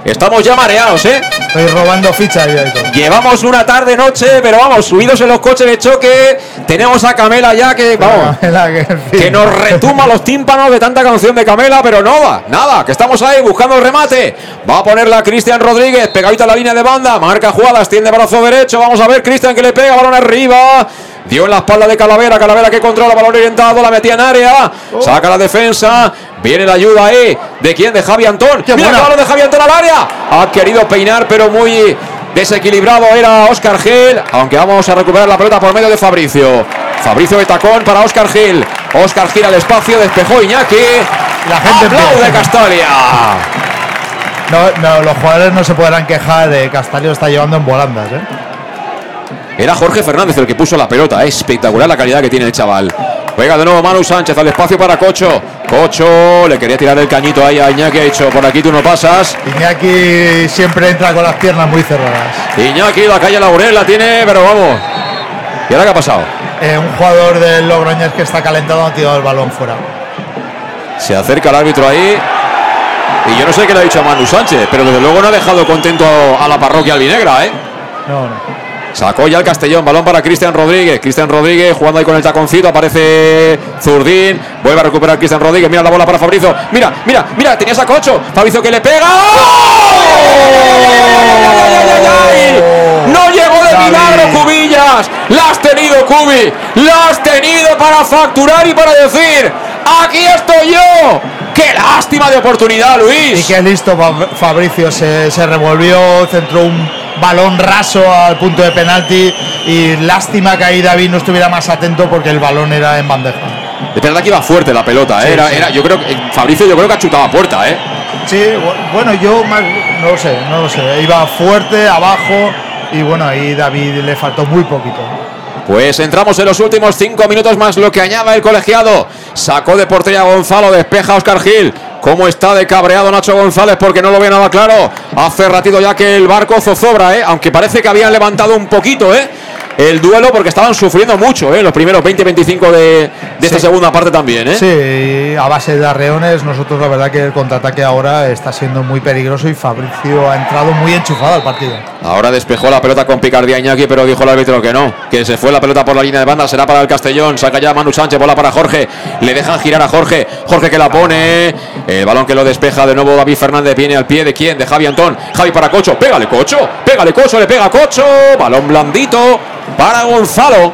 B: Estamos ya mareados, ¿eh?
C: Estoy robando fichas ya y todo.
B: Llevamos una tarde, noche, pero vamos, subidos en los coches de choque. Tenemos a Camela ya que, vamos,
C: que, en fin.
B: que nos retumba los tímpanos de tanta canción de Camela, pero nada, nada, que estamos ahí buscando el remate. Va a ponerla Cristian Rodríguez, pegadita a la línea de banda, marca jugadas, tiende brazo derecho. Vamos a ver, Cristian que le pega, balón arriba. Dio en la espalda de Calavera, Calavera que controla, balón orientado, la metía en área, saca la defensa, viene la ayuda ahí. ¿De quién? De Javi Antón. Mira
C: buena.
B: que balón de Javi Antón al área. Ha querido peinar, pero muy desequilibrado era Oscar Gil, aunque vamos a recuperar la pelota por medio de Fabricio. Fabricio de tacón para Oscar Gil. Oscar Gil al espacio, despejó Iñaki.
C: La gente
B: ¡Aplaude. Castalia!
C: No, no, los jugadores no se podrán quejar de Castalio está llevando en volandas, ¿eh?
B: Era Jorge Fernández el que puso la pelota. Es espectacular la calidad que tiene el chaval. Juega de nuevo Manu Sánchez al espacio para Cocho. Cocho le quería tirar el cañito ahí a Iñaki. Ha dicho, por aquí tú no pasas.
C: Iñaki siempre entra con las piernas muy cerradas.
B: Iñaki, la calle Laurel la tiene, pero vamos. ¿Y ahora qué ha pasado?
C: Eh, un jugador del Logroñés que está calentado ha tirado el balón fuera.
B: Se acerca el árbitro ahí. Y yo no sé qué le ha dicho a Manu Sánchez, pero desde luego no ha dejado contento a la parroquia albinegra, ¿eh?
C: No, no.
B: Sacó ya el Castellón, balón para Cristian Rodríguez. Cristian Rodríguez jugando ahí con el taconcito, aparece Zurdín, vuelve a recuperar Cristian Rodríguez. Mira la bola para Fabricio. Mira, mira, mira, tenía a Cocho. Fabricio que le pega. No llegó de milagro Cubillas. La has tenido, Cubi. La has tenido para facturar y para decir: aquí estoy yo. ¡Qué lástima de oportunidad, Luis!
C: Y qué listo Fab- Fabricio, se, se revolvió, centró un balón raso al punto de penalti y lástima que ahí David no estuviera más atento porque el balón era en bandeja.
B: Es verdad que iba fuerte la pelota, ¿eh?
C: Sí,
B: era,
C: sí.
B: era- yo creo que Fabricio yo creo que ha chutado a puerta, ¿eh?
C: Sí, bu- bueno, yo más, no lo sé, no lo sé. Iba fuerte, abajo y bueno, ahí David le faltó muy poquito.
B: Pues entramos en los últimos cinco minutos más lo que añada el colegiado. Sacó de portería a Gonzalo, despeja a Oscar Gil. ¿Cómo está de cabreado Nacho González? Porque no lo ve nada claro. Hace ratito ya que el barco zozobra, ¿eh? Aunque parece que habían levantado un poquito, ¿eh? El duelo porque estaban sufriendo mucho, ¿eh? Los primeros 20-25 de, de esta segunda parte también, ¿eh?
C: Sí, a base de arreones, nosotros la verdad que el contraataque ahora está siendo muy peligroso y Fabricio ha entrado muy enchufado al partido.
B: Ahora despejó la pelota con picardía Iñaki, pero dijo el árbitro que no, que se fue la pelota por la línea de banda, será para el Castellón, saca ya Manu Sánchez, bola para Jorge, le dejan girar a Jorge, Jorge que la pone, el balón que lo despeja de nuevo David Fernández, viene al pie de quién, de Javi Antón, Javi para Cocho, pégale Cocho, pégale Cocho, le pega Cocho, balón blandito para Gonzalo,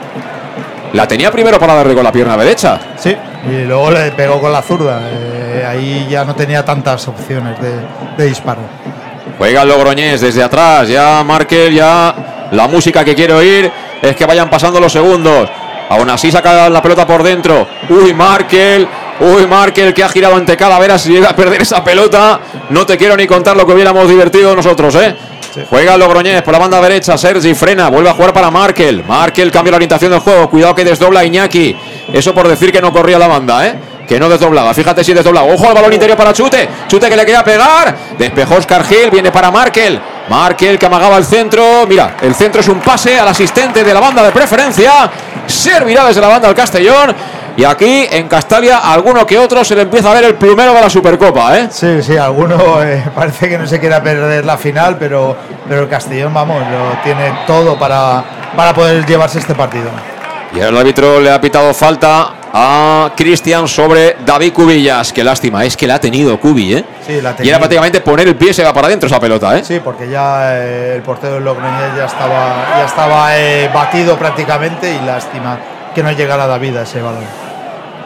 B: la tenía primero para darle con la pierna derecha.
C: Sí, y luego le pegó con la zurda. eh, ahí ya no tenía tantas opciones de, de disparo.
B: Juega el Logroñés desde atrás. Ya Markel, ya la música que quiere oír es que vayan pasando los segundos. Aún así saca la pelota por dentro. Uy, Markel. Uy, Markel que ha girado ante Calavera. Si llega a perder esa pelota, no te quiero ni contar lo que hubiéramos divertido nosotros, ¿eh? Juega el Logroñés por la banda derecha. Sergi frena. Vuelve a jugar para Markel. Markel cambia la orientación del juego. Cuidado que desdobla Iñaki. Eso por decir que no corría la banda, ¿eh? Que no desdoblaba. Fíjate si desdoblaba. Ojo al balón interior para Chute. Chute que le quería pegar. Despejó Oscar Gil. Viene para Markel. Markel que amagaba el centro. Mira, el centro es un pase al asistente de la banda de preferencia. Servirá desde la banda al Castellón. Y aquí en Castalia, alguno que otro se le empieza a ver el plumero de la Supercopa, ¿eh?
C: Sí, sí, alguno eh, parece que no se quiera perder la final, pero, pero el Castellón, vamos, lo tiene todo para, para poder llevarse este partido.
B: Y el árbitro le ha pitado falta a Cristian sobre David Cubillas. Qué lástima, es que la ha tenido Cubi, ¿eh?
C: Sí, la
B: Y era prácticamente poner el pie se va para adentro esa pelota, ¿eh?
C: Sí, porque ya eh, el portero del Logroñés ya estaba, ya estaba eh, batido prácticamente y lástima que no llegara David a ese balón.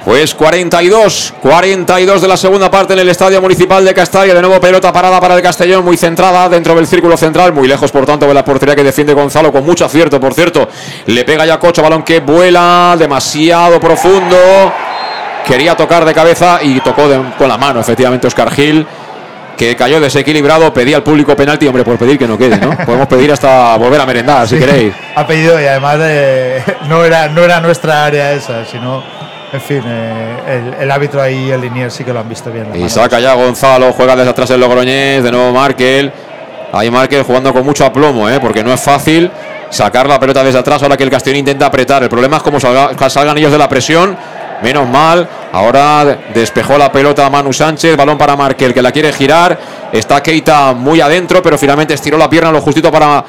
B: Pues 42, 42 de la segunda parte en el Estadio Municipal de Castalia. De nuevo pelota parada para el Castellón, muy centrada dentro del círculo central, muy lejos por tanto de la portería que defiende Gonzalo con mucho acierto, por cierto. Le pega ya Cocho, balón que vuela demasiado profundo. Quería tocar de cabeza y tocó de- con la mano, efectivamente, Oscar Gil. Que cayó desequilibrado, pedía al público penalti, hombre, por pedir que no quede, ¿no? Podemos pedir hasta volver a merendar, si queréis.
C: Ha pedido y además eh, no, era, no era nuestra área esa, sino, en fin, eh, el, el árbitro ahí el linier sí que lo han visto bien.
B: Y saca ya Gonzalo, juega desde atrás el Logroñés, de nuevo Markel. Ahí Markel jugando con mucho aplomo, ¿eh? porque no es fácil sacar la pelota desde atrás ahora que el Castellón intenta apretar. El problema es cómo salga- salgan ellos de la presión. Menos mal, ahora despejó la pelota Manu Sánchez, balón para Markel que la quiere girar. Está Keita muy adentro, pero finalmente estiró la pierna lo justito para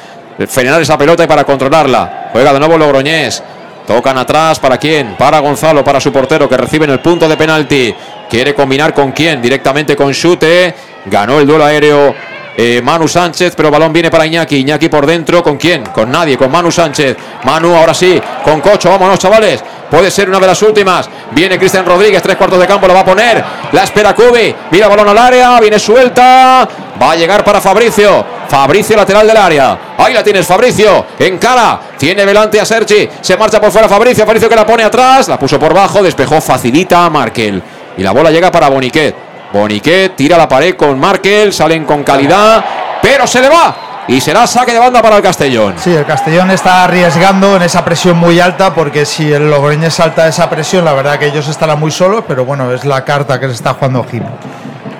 B: frenar esa pelota y para controlarla. Juega de nuevo Logroñés. Tocan atrás, ¿para quién? Para Gonzalo, para su portero que recibe en el punto de penalti. Quiere combinar con quién? Directamente con Chute. Ganó el duelo aéreo eh, Manu Sánchez, pero balón viene para Iñaki. Iñaki por dentro, ¿con quién? Con nadie, con Manu Sánchez. Manu ahora sí, con Cocho, vámonos chavales. Puede ser una de las últimas. Viene Cristian Rodríguez, tres cuartos de campo, lo va a poner. La espera Cubi. Mira balón al área, viene suelta. Va a llegar para Fabricio. Fabricio lateral del área. Ahí la tienes, Fabricio. En cara. Tiene delante a Sergi. Se marcha por fuera Fabricio. Fabricio que la pone atrás. La puso por bajo. Despejó. Facilita a Markel. Y la bola llega para Boniquet. Boniquet tira la pared con Markel. Salen con calidad. Pero se le va. Y será saque de banda para el Castellón.
C: Sí, el Castellón está arriesgando en esa presión muy alta porque si el Logroñés salta esa presión, la verdad que ellos estarán muy solos, pero bueno, es la carta que se está jugando Gil.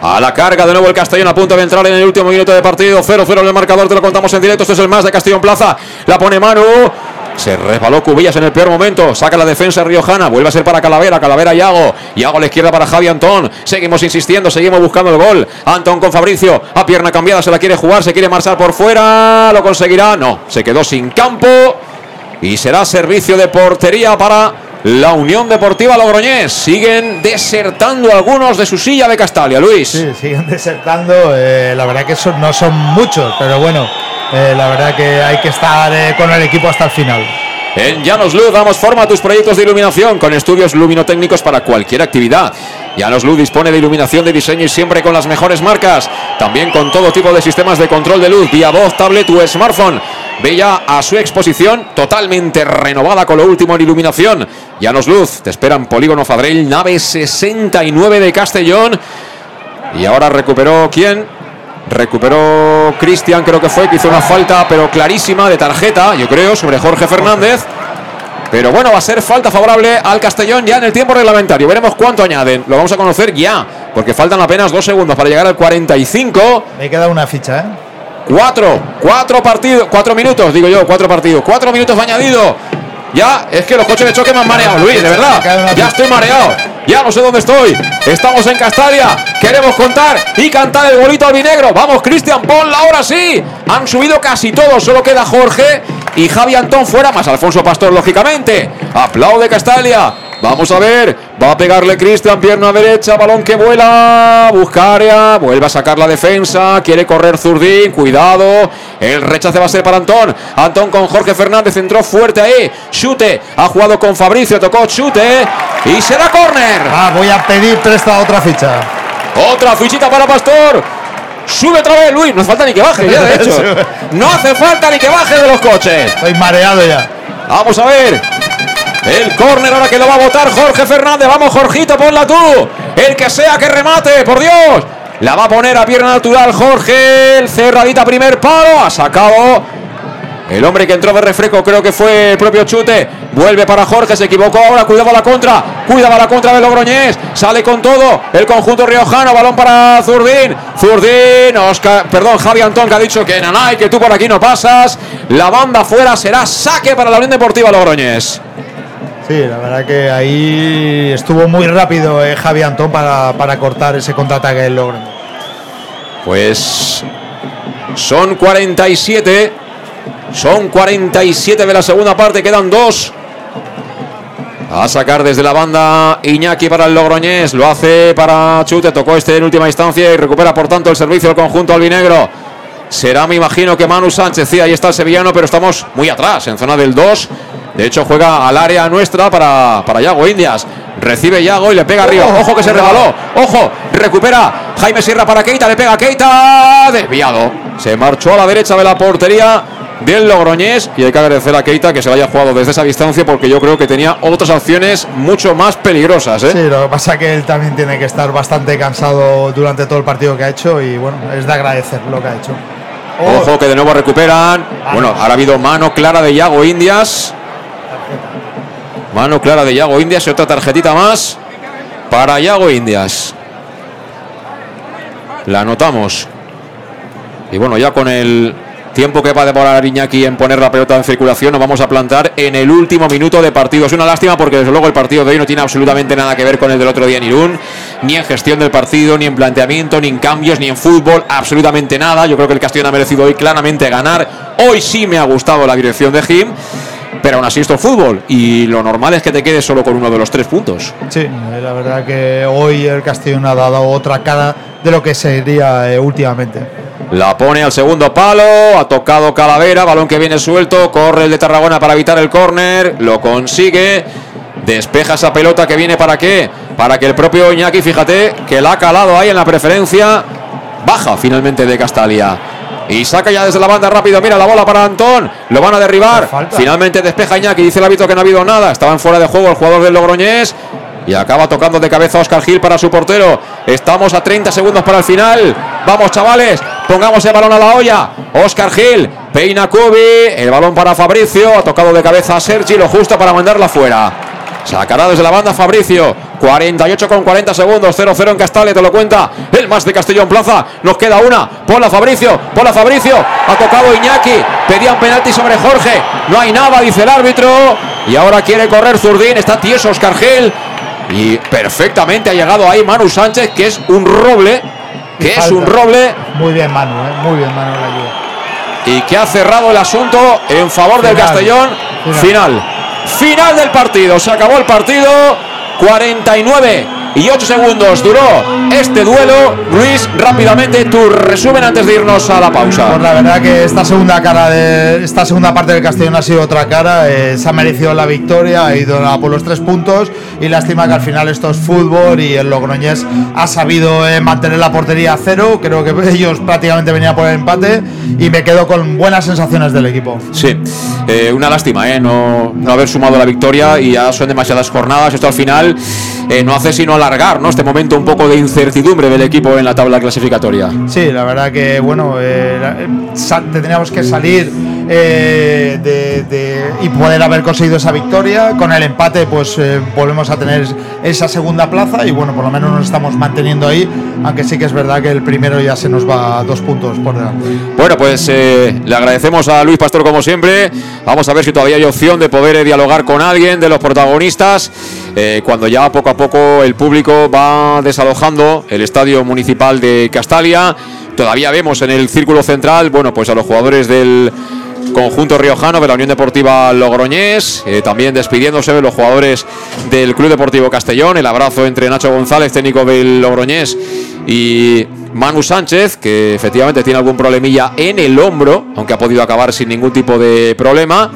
B: A la carga de nuevo el Castellón a punto de entrar en el último minuto de partido. 0-0 en el marcador, te lo contamos en directo. Este es el más de Castellón Plaza. La pone Manu. Se resbaló Cubillas en el peor momento. Saca la defensa Riojana. Vuelve a ser para Calavera. Calavera Yago. Yago a la izquierda para Javi Antón. Seguimos insistiendo. Seguimos buscando el gol. Antón con Fabricio. A pierna cambiada. Se la quiere jugar. Se quiere marchar por fuera. ¿Lo conseguirá? No. Se quedó sin campo. Y será servicio de portería para la Unión Deportiva Logroñés. Siguen desertando algunos de su silla de Castalia, Luis.
C: Sí, siguen desertando. eh, la verdad que no son muchos, pero bueno, eh, la verdad que hay que estar eh, con el equipo hasta el final.
B: En Llanos Luz damos forma a tus proyectos de iluminación con estudios luminotécnicos para cualquier actividad. Llanos Luz dispone de iluminación de diseño y siempre con las mejores marcas. También con todo tipo de sistemas de control de luz vía voz, tablet o smartphone. Ya a su exposición totalmente renovada con lo último en iluminación. Llanos Luz, te esperan Polígono Fadrell, nave 69 de Castellón. Y ahora recuperó quién? Recuperó Cristian, creo que fue, que hizo una falta, pero clarísima de tarjeta, yo creo, sobre Jorge Fernández. Pero bueno, va a ser falta favorable al Castellón ya en el tiempo reglamentario. Veremos cuánto añaden. Lo vamos a conocer ya, porque faltan apenas dos segundos para llegar al 45.
C: Me queda una ficha, ¿eh?
B: Cuatro, cuatro partidos, cuatro minutos, digo yo, cuatro partidos, cuatro minutos añadido. Ya, es que los coches de choque me han mareado, Luis, de verdad. Ya estoy mareado. Ya no sé dónde estoy. Estamos en Castalia. Queremos contar y cantar el bolito albinegro. Vamos, Cristian, ponla ahora sí. Han subido casi todos. Solo queda Jorge y Javi Antón fuera, más Alfonso Pastor, lógicamente. Aplaude Castalia. Vamos a ver, va a pegarle Cristian, pierna derecha, balón que vuela, busca área, vuelve a sacar la defensa, quiere correr Zurdín, cuidado, el rechace va a ser para Antón, Antón con Jorge Fernández, entró fuerte ahí, chute, ha jugado con Fabricio, tocó chute y será córner.
C: Ah, voy a pedir presta otra ficha.
B: Otra fichita para Pastor. Sube otra vez, Luis. No hace falta ni que baje, ya de hecho. No hace falta ni que baje de los coches.
C: Estoy mareado ya.
B: Vamos a ver. El córner ahora que lo va a votar Jorge Fernández. Vamos, Jorgito, ponla tú. El que sea que remate, por Dios. La va a poner a pierna natural Jorge. El cerradita primer palo. Ha sacado el hombre que entró de refresco creo que fue el propio Chute. Vuelve para Jorge, se equivocó ahora. Cuidado a la contra. Cuidado a la contra de Logroñés. Sale con todo. El conjunto riojano. Balón para Zurdín. Zurdín. Oscar, perdón, Javi Antón que ha dicho que nanay, que tú por aquí no pasas. La banda fuera será saque para la Unión Deportiva Logroñés.
C: Sí, la verdad que ahí estuvo muy rápido eh, Javi Antón para, para cortar ese contraataque del Logroñés.
B: Pues son 47. Son 47 de la segunda parte, quedan dos. A sacar desde la banda Iñaki para el Logroñés. Lo hace para Chute. Tocó este en última instancia y recupera por tanto el servicio del conjunto albinegro. Será, me imagino, que Manu Sánchez. Sí, ahí está el sevillano, pero estamos muy atrás, en zona del 2. De hecho, juega al área nuestra para, para Yago Indias. Recibe Yago y le pega arriba. Ojo que se rebaló. Ojo, recupera Jaime Sierra para Keita. Le pega Keita. Desviado. Se marchó a la derecha de la portería del Logroñés y hay que agradecer a Keita que se lo haya jugado desde esa distancia porque yo creo que tenía otras opciones mucho más peligrosas. ¿eh?
C: Sí, lo que pasa es que él también tiene que estar bastante cansado durante todo el partido que ha hecho y bueno, es de agradecer lo que ha hecho.
B: Ojo que de nuevo recuperan. Bueno, ahora ha habido mano clara de Yago Indias. Mano clara de Yago Indias y otra tarjetita más para Yago Indias. La anotamos. Y bueno, ya con el tiempo que va a demorar Iñaki en poner la pelota en circulación, nos vamos a plantar en el último minuto de partido. Es una lástima porque desde luego el partido de hoy no tiene absolutamente nada que ver con el del otro día en Irún, ni en gestión del partido, ni en planteamiento, ni en cambios, ni en fútbol, absolutamente nada. Yo creo que el Castellón ha merecido hoy claramente ganar. Hoy sí me ha gustado la dirección de Jim. Pero aún así esto es fútbol y lo normal es que te quedes solo con uno de los tres puntos.
C: Sí, la verdad que hoy el Castellón ha dado otra cara de lo que sería eh, últimamente.
B: La pone al segundo palo, ha tocado Calavera, balón que viene suelto, corre el de Tarragona para evitar el córner, lo consigue, despeja esa pelota que viene para qué, para que el propio Iñaki, fíjate, que la ha calado ahí en la preferencia, baja finalmente de Castalia. Y saca ya desde la banda rápido. Mira la bola para Antón. Lo van a derribar. Finalmente despeja Iñaki. Dice el hábito que no ha habido nada. Estaban fuera de juego el jugador del Logroñés. Y acaba tocando de cabeza Oscar Gil para su portero. Estamos a 30 segundos para el final. Vamos, chavales. Pongamos el balón a la olla. Oscar Gil. Peina Cubi. El balón para Fabricio. Ha tocado de cabeza a Sergi. Lo justo para mandarla fuera. Sacará desde la banda Fabricio. 48 con 40 segundos. 0-0 en Castale, te lo cuenta. El más de Castellón Plaza. Nos queda una. Ponla Fabricio. Ponla Fabricio. Ha tocado Iñaki. Pedían penalti sobre Jorge. No hay nada, dice el árbitro. Y ahora quiere correr Zurdín. Está tieso Oscar Gil. Y perfectamente ha llegado ahí Manu Sánchez, que es un roble. Que es un roble.
C: Muy bien, Manu. ¿eh? Muy bien, Manu la ayuda.
B: Y que ha cerrado el asunto en favor del. Castellón.
C: Final.
B: Final. Final del partido. Se acabó el partido. 49 y 8 segundos duró este duelo. Luis, rápidamente tu resumen antes de irnos a la pausa.
C: Pues la verdad que esta segunda cara de esta segunda parte del Castellón ha sido otra cara. eh, se ha merecido la victoria, ha ido a por los tres puntos y lástima que al final esto es fútbol y el Logroñés ha sabido eh, mantener la portería a cero. Creo que ellos prácticamente venían por el empate y me quedo con buenas sensaciones del equipo.
B: Sí, eh, una lástima, ¿eh? No, no haber sumado la victoria y ya son demasiadas jornadas. Esto al final eh, no hace sino alargar ¿no? este momento un poco de incertidumbre del equipo en la tabla clasificatoria.
C: Sí, la verdad que bueno, eh, eh, tendríamos que salir eh, de, de- y poder haber conseguido esa victoria. Con el empate, pues eh, volvemos a tener esa segunda plaza y bueno, por lo menos nos estamos manteniendo ahí, aunque sí que es verdad que el primero ya se nos va dos puntos por delante.
B: Bueno, pues eh, le agradecemos a Luis Pastor como siempre. Vamos a ver si todavía hay opción de poder eh, dialogar con alguien de los protagonistas. eh, cuando ya poco a poco el público va desalojando el estadio municipal de Castalia. Todavía vemos en el círculo central, bueno, pues a los jugadores del conjunto riojano de la Unión Deportiva Logroñés, eh, también despidiéndose de los jugadores del Club Deportivo Castellón, el abrazo entre Nacho González, técnico del Logroñés, y Manu Sánchez, que efectivamente tiene algún problemilla en el hombro, aunque ha podido acabar sin ningún tipo de problema.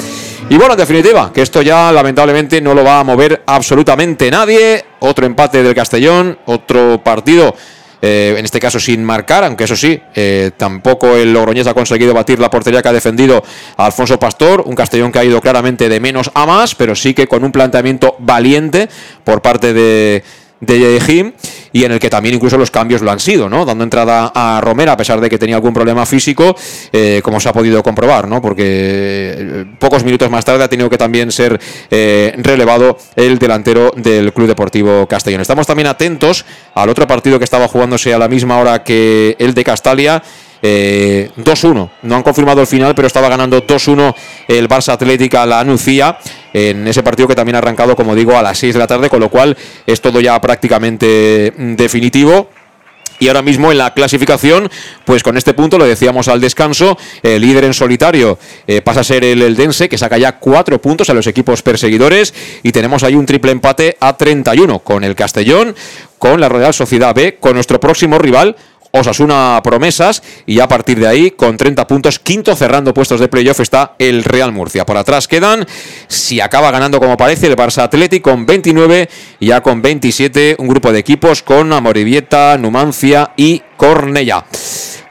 B: Y bueno, en definitiva, que esto ya lamentablemente no lo va a mover absolutamente nadie. Otro empate del Castellón, otro partido eh, en este caso sin marcar, aunque eso sí, eh, tampoco el Logroñés ha conseguido batir la portería que ha defendido a Alfonso Pastor, un Castellón que ha ido claramente de menos a más, pero sí que con un planteamiento valiente por parte de, de Jim y en el que también incluso los cambios lo han sido, ¿no? Dando entrada a Romera a pesar de que tenía algún problema físico, eh, como se ha podido comprobar, ¿no? Porque eh, pocos minutos más tarde ha tenido que también ser eh, relevado el delantero del Club Deportivo Castellón. Estamos también atentos al otro partido que estaba jugándose a la misma hora que el de Castalia. Eh, 2-1. No han confirmado el final, pero estaba ganando 2-1 el Barça Atlética la Nucía en ese partido que también ha arrancado, como digo, a las 6 de la tarde, con lo cual es todo ya prácticamente mm, definitivo. Y ahora mismo en la clasificación, pues con este punto, lo decíamos al descanso, el líder en solitario eh, pasa a ser el Eldense, que saca ya cuatro puntos a los equipos perseguidores. Y tenemos ahí un triple empate a 31 con el Castellón, con la Real Sociedad B, con nuestro próximo rival, Osasuna Promesas y a partir de ahí con 30 puntos, quinto cerrando puestos de playoff está el Real Murcia. Por atrás quedan, si acaba ganando como parece, el Barça Atlético con 29 y ya con 27 un grupo de equipos con Amorivieta, Numancia y Cornella.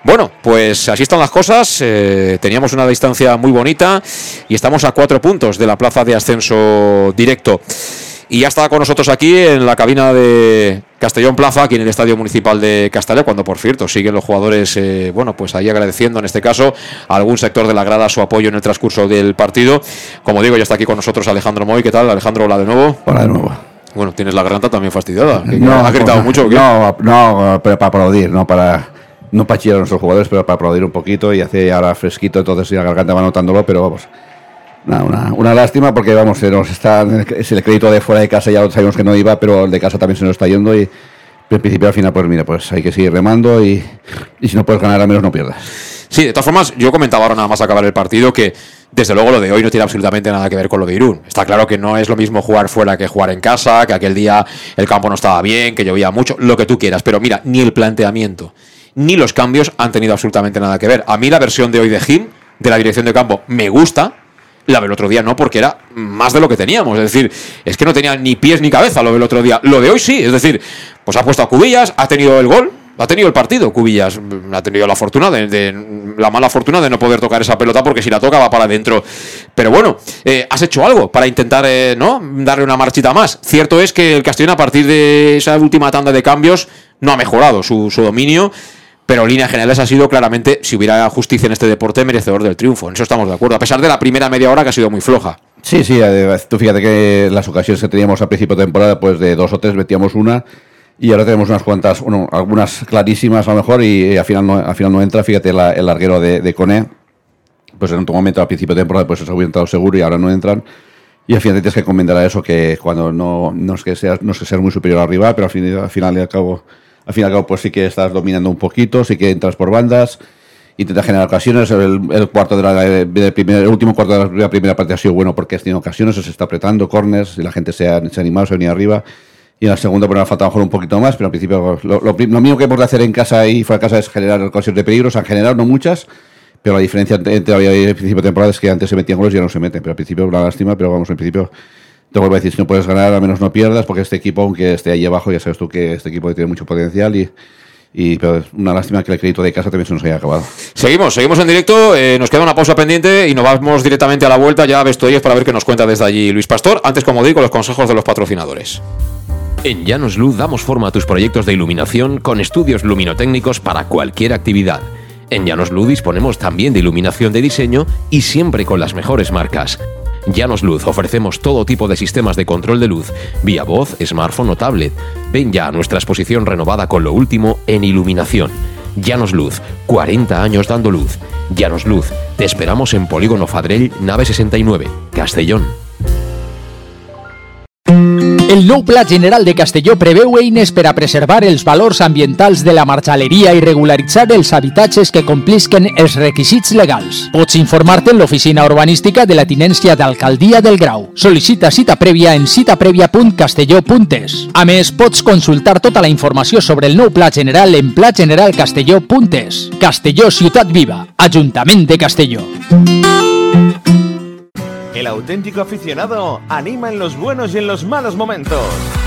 B: Bueno, pues así están las cosas. eh, teníamos una distancia muy bonita y estamos a cuatro puntos de la plaza de ascenso directo. Y ya está con nosotros aquí en la cabina de Castellón Plaza, aquí en el Estadio Municipal de Castalia, cuando por cierto siguen los jugadores, eh, bueno, pues ahí agradeciendo en este caso a algún sector de la grada su apoyo en el transcurso del partido. Como digo, ya está aquí con nosotros Alejandro Moy. ¿Qué tal, Alejandro? Hola de nuevo.
M: Hola de nuevo.
B: Bueno, tienes la garganta también fastidiada. ¿Qué-
M: No,
B: ¿Has gritado mucho? o qué?
M: No, no, pero para aplaudir, no para no para chillar a nuestros jugadores, pero para aplaudir un poquito y hace ahora fresquito, entonces sí, la garganta va notándolo, pero vamos. Una, lástima porque vamos, se nos está es el crédito de fuera de casa ya lo sabíamos que no iba, pero el de casa también se nos está yendo y en principio al final pues mira, pues hay que seguir remando y, y si no puedes ganar al menos no pierdas.
B: Sí, de todas formas, yo comentaba ahora nada más acabar el partido que desde luego lo de hoy no tiene absolutamente nada que ver con lo de Irún. Está claro que no es lo mismo jugar fuera que jugar en casa, que aquel día el campo no estaba bien, que llovía mucho, lo que tú quieras. Pero mira, ni el planteamiento ni los cambios han tenido absolutamente nada que ver. A mí la versión de hoy de Jim, de la dirección de campo, me gusta. La del otro día no, porque era más de lo que teníamos. Es decir, es que no tenía ni pies ni cabeza lo del otro día. Lo de hoy sí, es decir, pues ha puesto a Cubillas, ha tenido el gol, ha tenido el partido. Cubillas mm, ha tenido la fortuna de, de- la mala fortuna de no poder tocar esa pelota porque si la toca va para adentro. Pero bueno, eh, has hecho algo para intentar eh, no darle una marchita más. Cierto es que el Castellón a partir de esa última tanda de cambios no ha mejorado su dominio. Pero en líneas generales ha sido claramente, si hubiera justicia en este deporte, merecedor del triunfo. En eso estamos de acuerdo. A pesar de la primera media hora que ha sido muy floja.
M: Sí, sí, además, tú fíjate que las ocasiones que teníamos al principio de temporada, pues de dos o tres metíamos una y ahora tenemos unas cuantas, bueno, algunas clarísimas a lo mejor y, al final no, al final no entra. Fíjate la- el larguero de, de Cone, pues en otro momento al principio de temporada pues se hubiera entrado seguro y ahora no entran. Y al final tienes que encomendar a eso que cuando no, no es que seas, no es que seas muy superior al rival, pero al, fin, al final y al cabo, al fin y al cabo, pues sí que estás dominando un poquito, sí que entras por bandas, intentas generar ocasiones. El, el cuarto de la, del primer- el último cuarto de la, primera parte ha sido bueno porque has tenido ocasiones, se está apretando, corners, y la gente se ha, animado, se ha venido arriba. Y en la segunda, bueno, ha faltado mejor un poquito más, pero al principio lo, lo, lo mismo que hemos de hacer en casa y fuera de casa es generar ocasiones de peligro. Se han generado, no muchas, pero la diferencia entre, ahora el principio de temporada es que antes se metían goles y ya no se meten. Pero al principio una lástima, pero vamos, al principio te vuelvo a decir, si no puedes ganar, al menos no pierdas, porque este equipo, aunque esté ahí abajo, ya sabes tú que este equipo tiene mucho potencial y, y pero es una lástima que el crédito de casa también se nos haya acabado.
B: Seguimos, seguimos en directo. eh, nos queda una pausa pendiente y nos vamos directamente a la vuelta ya a vestuarios para ver qué nos cuenta desde allí Luis Pastor. Antes, como digo, los consejos de los patrocinadores.
D: En Llanos Luz damos forma a tus proyectos de iluminación con estudios luminotécnicos para cualquier actividad. En Llanos Luz disponemos también de iluminación de diseño y siempre con las mejores marcas. Llanos Luz ofrecemos todo tipo de sistemas de control de luz, vía voz, smartphone o tablet. Ven ya a nuestra exposición renovada con lo último en iluminación. Llanos Luz, 40 años dando luz. Llanos Luz, te esperamos en Polígono Fadrell, nave 69, Castellón.
E: El nou Pla General de Castelló preveu eines per a preservar els valors ambientals de la marxaleria i regularitzar els habitatges que complisquen els requisits legals. Pots informar-te en l'oficina urbanística de la Tinència d'Alcaldia del Grau. Sol·licita cita prèvia en citaprèvia.castelló.es. A més, pots consultar tota la informació sobre el nou Pla General en plageneralcastelló.es. Castelló Ciutat Viva, Ajuntament de Castelló.
G: El auténtico aficionado anima en los buenos y en los malos momentos.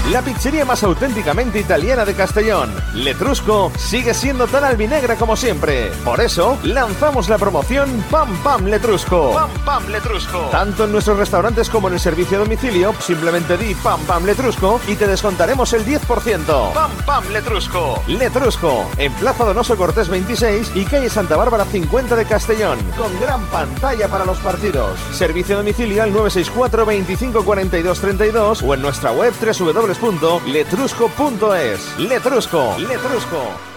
G: La pizzería más auténticamente italiana de Castellón, Letrusco, sigue siendo tan albinegra como siempre. Por eso, lanzamos la promoción Pam Pam Letrusco. Pam Pam Letrusco. Tanto en nuestros restaurantes como en el servicio a domicilio, simplemente di Pam Pam Letrusco y te descontaremos el 10%. Pam Pam Letrusco. Letrusco, en Plaza Donoso Cortés 26 y calle Santa Bárbara 50 de Castellón, con gran pantalla para los partidos. Servicio a domicilio al 964 25 42 32 o en nuestra web www.letrusco.es. Letrusco, Letrusco.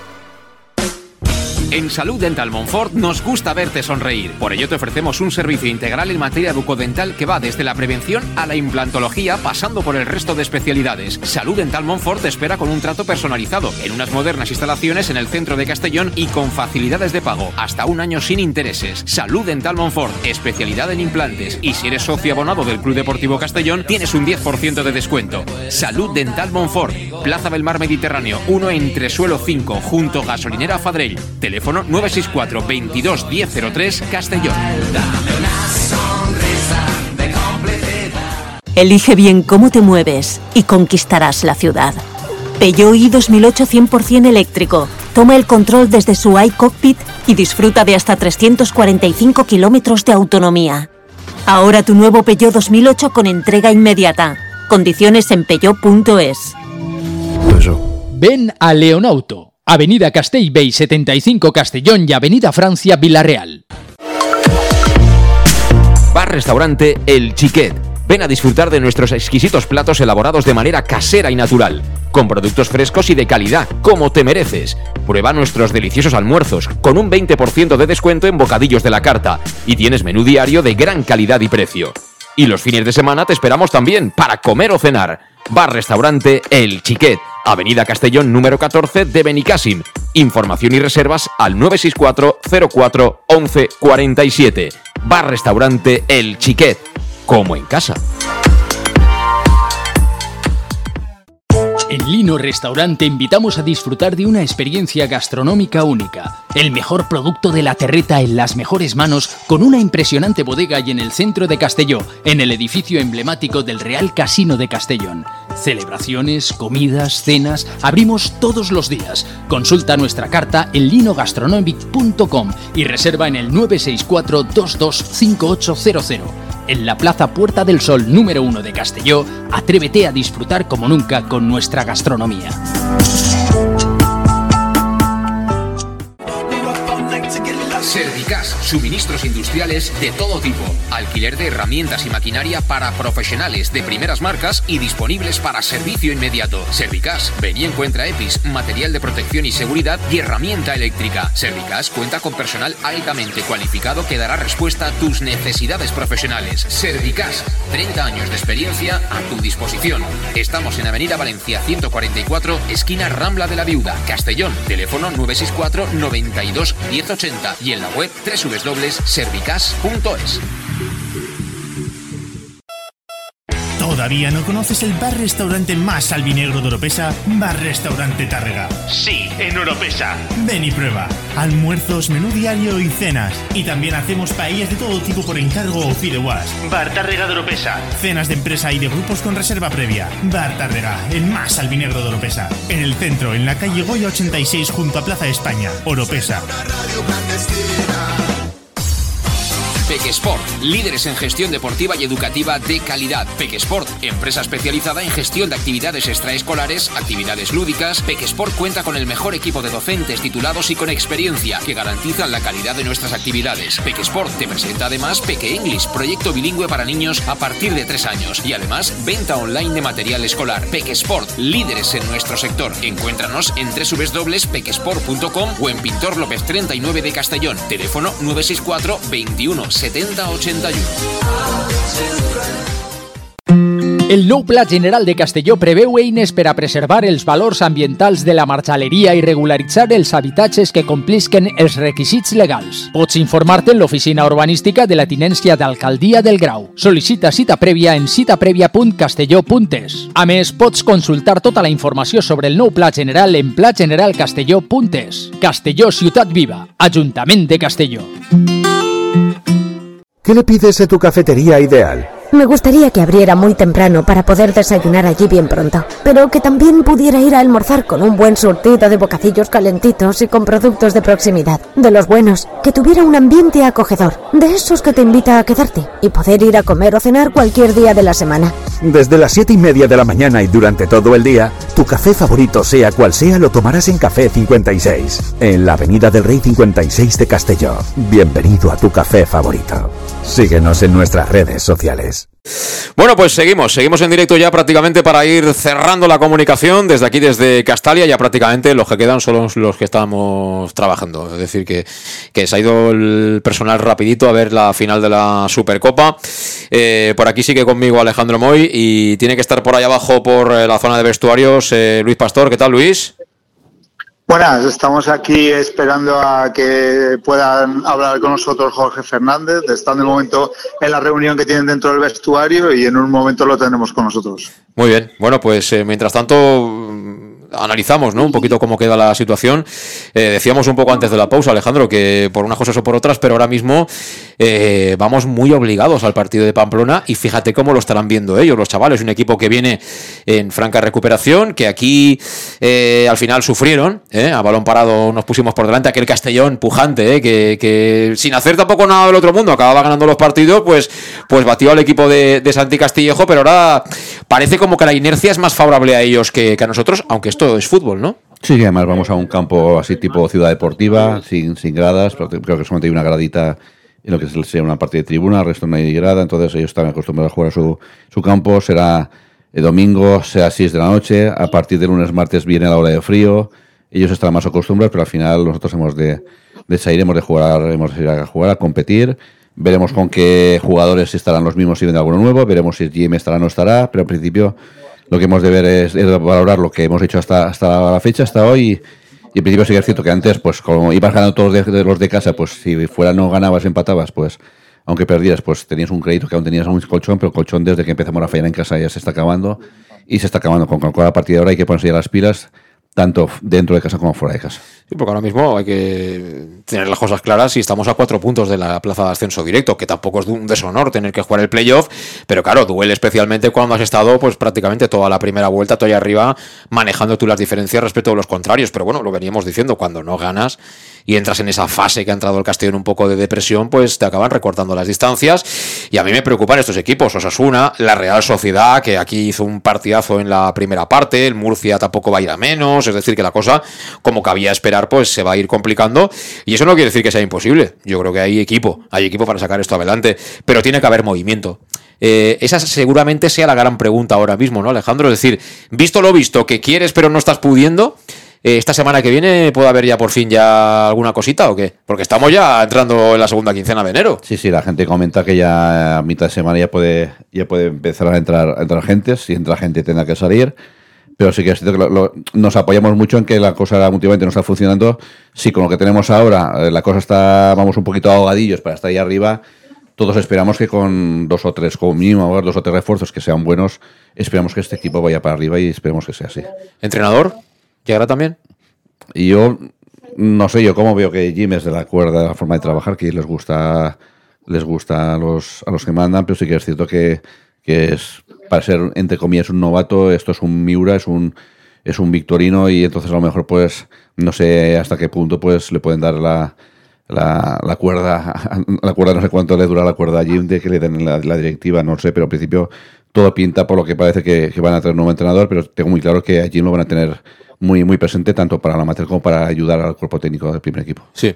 F: En Salud Dental Monfort nos gusta verte sonreír. Por ello te ofrecemos un servicio integral en materia bucodental que va desde la prevención a la implantología, pasando por el resto de especialidades. Salud Dental Monfort te espera con un trato personalizado, en unas modernas instalaciones en el centro de Castellón y con facilidades de pago, hasta un año sin intereses. Salud Dental Monfort, especialidad en implantes. Y si eres socio abonado del Club Deportivo Castellón, tienes un 10% de descuento. Salud Dental Monfort, Plaza del Mar Mediterráneo, 1 entre suelo 5, junto gasolinera Fadrell. Teléfono 964 22 1003 Castellón.
H: Elige bien cómo te mueves y conquistarás la ciudad. Peugeot i 2008 100% eléctrico. Toma el control desde su iCockpit y disfruta de hasta 345 kilómetros de autonomía. Ahora tu nuevo Peugeot 2008 con entrega inmediata. Condiciones en peugeot.es.
E: Ven a Leonauto. Avenida Castellbey 75 Castellón y Avenida Francia Villarreal.
D: Bar Restaurante El Chiquet. Ven a disfrutar de nuestros exquisitos platos elaborados de manera casera y natural, con productos frescos y de calidad, como te mereces. Prueba nuestros deliciosos almuerzos, con un 20% de descuento en bocadillos de la carta, y tienes menú diario de gran calidad y precio. Y los fines de semana te esperamos también para comer o cenar. Bar Restaurante El Chiquet, Avenida Castellón número 14 de Benicàssim. Información y reservas al 964 04 11 47. Bar Restaurante El Chiquet, como en casa.
E: En Lino Restaurant invitamos a disfrutar de una experiencia gastronómica única. El mejor producto de la terreta en las mejores manos con una impresionante bodega y en el centro de Castelló, en el edificio emblemático del Real Casino de Castellón. Celebraciones, comidas, cenas, abrimos todos los días. Consulta nuestra carta en linogastronomic.com y reserva en el 964 225800. En la Plaza Puerta del Sol número 1 de Castelló, atrévete a disfrutar como nunca con nuestra gastronomía.
F: Servicas, suministros industriales de todo tipo, alquiler de herramientas y maquinaria para profesionales de primeras marcas y disponibles para servicio inmediato. Servicas, ven y encuentra EPIs, material de protección y seguridad y herramienta eléctrica. Servicas cuenta con personal altamente cualificado que dará respuesta a tus necesidades profesionales. Servicas, 30 años de experiencia a tu disposición. Estamos en Avenida Valencia 144, esquina Rambla de la Viuda, Castellón. Teléfono 964 92 1080 y en la web www.servicas.es.
I: ¿Todavía no conoces el bar-restaurante más albinegro de Oropesa? Bar Restaurante Tárrega. Sí, en Oropesa. Ven y prueba. Almuerzos, menú diario y cenas. Y también hacemos paellas de todo tipo por encargo o fideuás. Bar Tárrega de Oropesa. Cenas de empresa y de grupos con reserva previa. Bar Tárrega, el más albinegro de Oropesa. En el centro, en la calle Goya 86 junto a Plaza España. Oropesa.
F: Pequesport, líderes en gestión deportiva y educativa de calidad. Pequesport, empresa especializada en gestión de actividades extraescolares, actividades lúdicas. Pequesport cuenta con el mejor equipo de docentes titulados y con experiencia que garantizan la calidad de nuestras actividades. Pequesport te presenta además Peque English, proyecto bilingüe para niños a partir de 3 años y además venta online de material escolar. Pequesport, líderes en nuestro sector. Encuéntranos en www.pequesport.com o en Pintor López 39 de Castellón. Teléfono 964 21 70 81.
E: El nou Pla General de Castelló preveu eines per a preservar els valors ambientals de la marxaleria i regularitzar els habitatges que complisquen els requisits legals. Pots informar-te en l'oficina urbanística de la Tinència d'Alcaldia del Grau. Sol·licita cita prèvia en citaprèvia.castelló.es. A més, pots consultar tota la informació sobre el nou Pla General en plageneralcastelló.es. Castelló Ciutat Viva, Ajuntament de Castelló.
N: ¿Qué le pides a tu cafetería ideal?
L: Me gustaría que abriera muy temprano para poder desayunar allí bien pronto, pero que también pudiera ir a almorzar con un buen surtido de bocadillos calentitos y con productos de proximidad, de los buenos, que tuviera un ambiente acogedor, de esos que te invita a quedarte y poder ir a comer o cenar cualquier día de la semana.
N: Desde las 7 y media de la mañana y durante todo el día, tu café favorito, sea cual sea, lo tomarás en Café 56, en la Avenida del Rey 56 de Castelló. Bienvenido a tu café favorito. Síguenos en nuestras redes sociales.
B: Bueno, pues seguimos, seguimos en directo ya prácticamente para ir cerrando la comunicación desde aquí, desde Castalia, ya prácticamente los que quedan son los que estamos trabajando, es decir, que, se ha ido el personal rapidito a ver la final de la Supercopa. Eh, por aquí sigue conmigo Alejandro Moy y tiene que estar por ahí abajo por eh, la zona de vestuarios eh, Luis Pastor, ¿qué tal Luis?
P: Buenas, estamos aquí esperando a que puedan hablar con nosotros Jorge Fernández. Están de momento en la reunión que tienen dentro del vestuario y en un momento lo tenemos con nosotros.
B: Muy bien, bueno, pues eh, mientras tanto analizamos ¿no? un poquito cómo queda la situación. Eh, decíamos un poco antes de la pausa, Alejandro, que por unas cosas o por otras, pero ahora mismo eh, vamos muy obligados al partido de Pamplona y fíjate cómo lo estarán viendo ellos, los chavales. Un equipo que viene en franca recuperación, que aquí eh, al final sufrieron, a balón parado nos pusimos por delante, aquel Castellón pujante, que, sin hacer tampoco nada del otro mundo, acababa ganando los partidos, pues, pues batió al equipo de, Santi Castillejo, pero ahora parece como que la inercia es más favorable a ellos que a nosotros, aunque esto es fútbol, ¿no?
M: Sí, además vamos a un campo así tipo ciudad deportiva, sin, sin gradas, creo que solamente hay una gradita en lo que sería una parte de tribuna, el resto no hay grada, entonces ellos están acostumbrados a jugar a su, su campo, será el domingo, sea 6 de la noche, a partir de lunes, martes viene la hora de frío, ellos estarán más acostumbrados, pero al final nosotros hemos de, de hemos de jugar, hemos de ir a jugar, a competir, veremos con qué jugadores estarán los mismos si viene alguno nuevo, veremos si Jim estará o no estará, pero al principio lo que hemos de ver es, valorar lo que hemos hecho hasta, hasta la fecha, hasta hoy. Y en principio sí es cierto que antes, pues como ibas ganando todos de, de los de casa, pues si fuera no ganabas, empatabas, pues aunque perdieras, pues tenías un crédito que aún tenías un colchón, pero el colchón desde que empezamos la faena en casa ya se está acabando y se está acabando con, con cada partida ahora hay que ponerse ya las pilas tanto dentro de casa como fuera de casa.
B: Sí, porque ahora mismo hay que tener las cosas claras y estamos a cuatro puntos de la plaza de ascenso directo, que tampoco es un deshonor tener que jugar el playoff, pero claro, duele especialmente cuando has estado pues prácticamente toda la primera vuelta, todo ahí arriba, manejando tú las diferencias respecto a los contrarios, pero bueno, lo veníamos diciendo, cuando no ganas y entras en esa fase que ha entrado el Castellón un poco de depresión, pues te acaban recortando las distancias y a mí me preocupan estos equipos, Osasuna, la Real Sociedad, que aquí hizo un partidazo en la primera parte, el Murcia tampoco va a ir a menos, es decir, que la cosa, como cabía esperar, pues se va a ir complicando. Y eso no quiere decir que sea imposible. Yo creo que hay equipo, hay equipo para sacar esto adelante, pero tiene que haber movimiento. Eh, esa seguramente sea la gran pregunta ahora mismo, ¿no, Alejandro? Es decir, visto lo visto, que quieres pero no estás pudiendo, eh, esta semana que viene puede haber ya por fin ya alguna cosita o qué? Porque estamos ya entrando en la segunda quincena de enero.
M: Sí, sí, la gente comenta que ya a mitad de semana ya puede, ya puede empezar a entrar, a entrar gente, si entra gente tendrá que salir. Pero sí que es cierto que lo- lo- nos apoyamos mucho en que la cosa últimamente no está funcionando. Sí, con lo que tenemos ahora, eh, la cosa está, vamos un poquito ahogadillos para estar ahí arriba. Todos esperamos que con dos o tres, como mínimo, dos o tres refuerzos que sean buenos, esperamos que este equipo vaya para arriba y esperemos que sea así.
B: ¿Entrenador? ¿Llegará también?
M: Y yo, no sé, yo cómo veo que Jim es de la cuerda, de la forma de trabajar, que les gusta les gusta a los, a los que mandan, pero sí que es cierto que, que es, para ser, entre comillas, un novato, esto es un Miura, es un, es un Victorino y entonces a lo mejor, pues, no sé hasta qué punto, pues, le pueden dar la, la, cuerda, la cuerda no sé cuánto le dura la cuerda a Jim de que le den la, directiva, no sé, pero al principio todo pinta por lo que parece que, van a tener un nuevo entrenador, pero tengo muy claro que a Jim lo van a tener muy, muy presente tanto para la mater como para ayudar al cuerpo técnico del primer equipo.
B: Sí.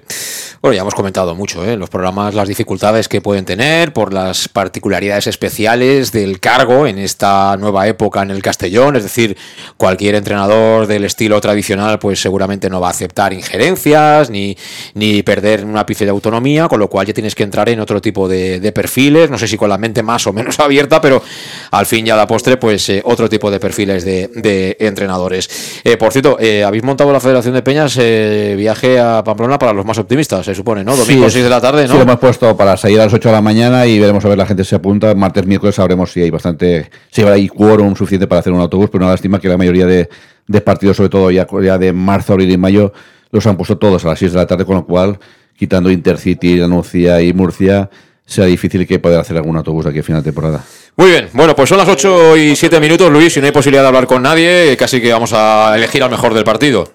B: Bueno, ya hemos comentado mucho ¿eh? los programas las dificultades que pueden tener por las particularidades especiales del cargo en esta nueva época en el Castellón. Es decir, cualquier entrenador del estilo tradicional, pues seguramente no va a aceptar injerencias ni, ni perder un ápice de autonomía, con lo cual ya tienes que entrar en otro tipo de, perfiles. No sé si con la mente más o menos abierta, pero al fin y a la postre, pues eh, otro tipo de perfiles de, de entrenadores. Eh, por cierto, eh, habéis montado la Federación de Peñas eh, viaje a Pamplona para los más optimistas, se supone, ¿no? Domingo
M: sí,
B: 6 de la tarde, ¿no?
M: Sí, lo hemos puesto para salir a las 8 de la mañana y veremos a ver la gente se apunta. Martes, miércoles sabremos si hay bastante, si hay quórum suficiente para hacer un autobús, pero una lástima que la mayoría de, de partidos, sobre todo ya, ya, de marzo, abril y mayo, los han puesto todos a las 6 de la tarde, con lo cual, quitando Intercity, Anuncia y Murcia, será difícil que poder hacer algún autobús aquí a final de temporada.
B: Muy bien, bueno, pues son las 8 y 7 minutos, Luis, y no hay posibilidad de hablar con nadie, casi que vamos a elegir al mejor del partido.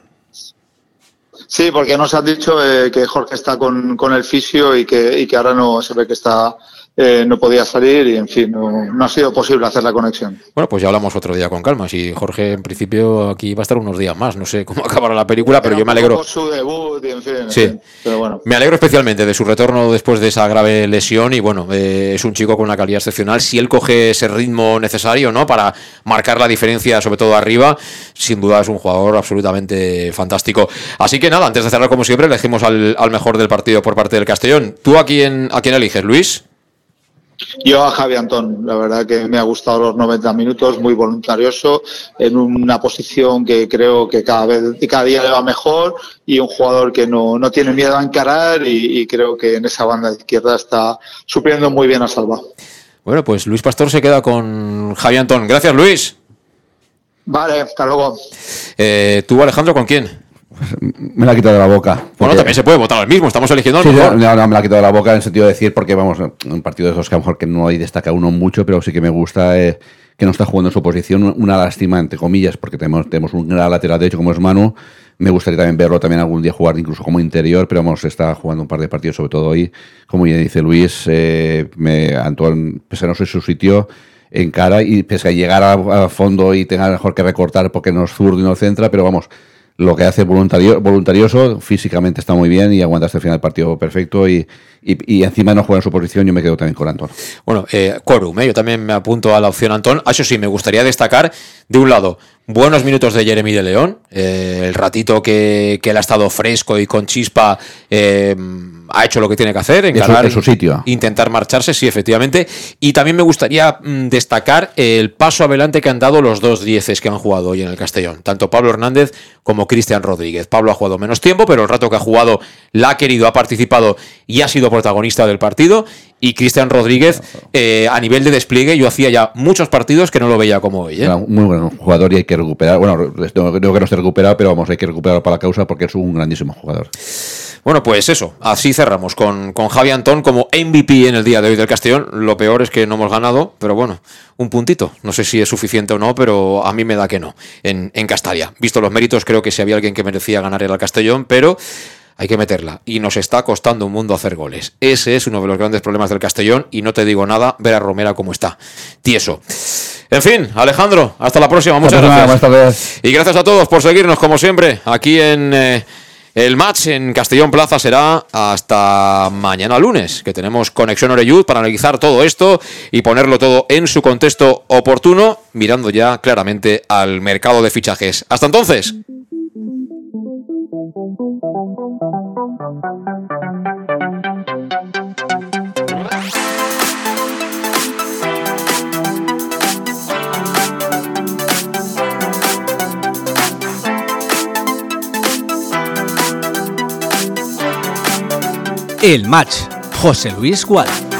P: Sí, porque nos han dicho eh, que Jorge está con, con el fisio y que, y que ahora no se ve que está eh, no podía salir y en fin, no, no, ha sido posible hacer la conexión.
B: Bueno, pues ya hablamos otro día con calma. Si Jorge en principio aquí va a estar unos días más, no sé cómo acabará la película, pero, pero yo me alegro.
P: Su debut y en fin,
B: sí.
P: En fin, pero bueno.
B: Me alegro especialmente de su retorno después de esa grave lesión y bueno, eh, es un chico con una calidad excepcional. Si él coge ese ritmo necesario, ¿no? Para marcar la diferencia, sobre todo arriba, sin duda es un jugador absolutamente fantástico. Así que nada, antes de cerrar como siempre, elegimos al, al mejor del partido por parte del Castellón. ¿Tú a quién, a quién eliges, Luis?
P: Yo a Javi Antón, la verdad que me ha gustado los 90 minutos, muy voluntarioso, en una posición que creo que cada vez cada día le va mejor y un jugador que no, no tiene miedo a encarar y, y, creo que en esa banda izquierda está supliendo muy bien a Salva.
B: Bueno, pues Luis Pastor se queda con Javi Antón. Gracias, Luis.
P: Vale, hasta luego.
B: Eh, ¿Tú, Alejandro, con quién?
M: me la ha quitado de la boca.
B: Porque... Bueno, también se puede votar al mismo, estamos eligiendo al
M: sí,
B: mejor.
M: No, no, me la ha quitado de la boca en el sentido de decir, porque vamos, un partido de esos que a lo mejor que no hay destaca uno mucho, pero sí que me gusta eh, que no está jugando en su posición, una lástima, entre comillas, porque tenemos, tenemos un gran lateral derecho como es Manu. Me gustaría también verlo también algún día jugar incluso como interior, pero vamos, está jugando un par de partidos, sobre todo hoy. Como ya dice Luis, eh, me, Antoine, pese a no ser su sitio, en cara y pese a llegar a, a fondo y tenga mejor que recortar porque no es zurdo y no centra, pero vamos, lo que hace voluntario, voluntarioso, físicamente está muy bien y aguanta hasta el final del partido perfecto y, y, encima no juega en su posición, yo me quedo también con Antón.
B: Bueno, eh, Quorum, ¿eh? yo también me apunto a la opción Antón. Eso sí, me gustaría destacar, de un lado, buenos minutos de Jeremy de León, eh, el ratito que, que, él ha estado fresco y con chispa eh, ha hecho lo que tiene que hacer, encarar,
M: en su, sitio.
B: intentar marcharse, sí, efectivamente. Y también me gustaría mm, destacar el paso adelante que han dado los dos dieces que han jugado hoy en el Castellón, tanto Pablo Hernández como Cristian Rodríguez. Pablo ha jugado menos tiempo, pero el rato que ha jugado la ha querido, ha participado y ha sido protagonista del partido. Y Cristian Rodríguez, eh, a nivel de despliegue, yo hacía ya muchos partidos que no lo veía como hoy. ¿eh?
M: Muy buen jugador y hay que recuperar. Bueno, creo que no esté recuperado, pero vamos, hay que recuperarlo para la causa porque es un grandísimo jugador.
B: Bueno, pues eso, así cerramos con, con Javi Antón como MVP en el día de hoy del Castellón. Lo peor es que no hemos ganado, pero bueno, un puntito. No sé si es suficiente o no, pero a mí me da que no en, en Castalia. Visto los méritos, creo que si había alguien que merecía ganar era el Castellón, pero hay que meterla. Y nos está costando un mundo hacer goles. Ese es uno de los grandes problemas del Castellón. Y no te digo nada, ver a Romera como está. Tieso. En fin, Alejandro, hasta la próxima. Muchas
M: gracias.
B: Y gracias a todos por seguirnos, como siempre, aquí en. Eh, el match en Castellón Plaza será hasta mañana lunes, que tenemos Conexión Oreyud para analizar todo esto y ponerlo todo en su contexto oportuno, mirando ya claramente al mercado de fichajes. Hasta entonces.
A: El match, José Luis Gual.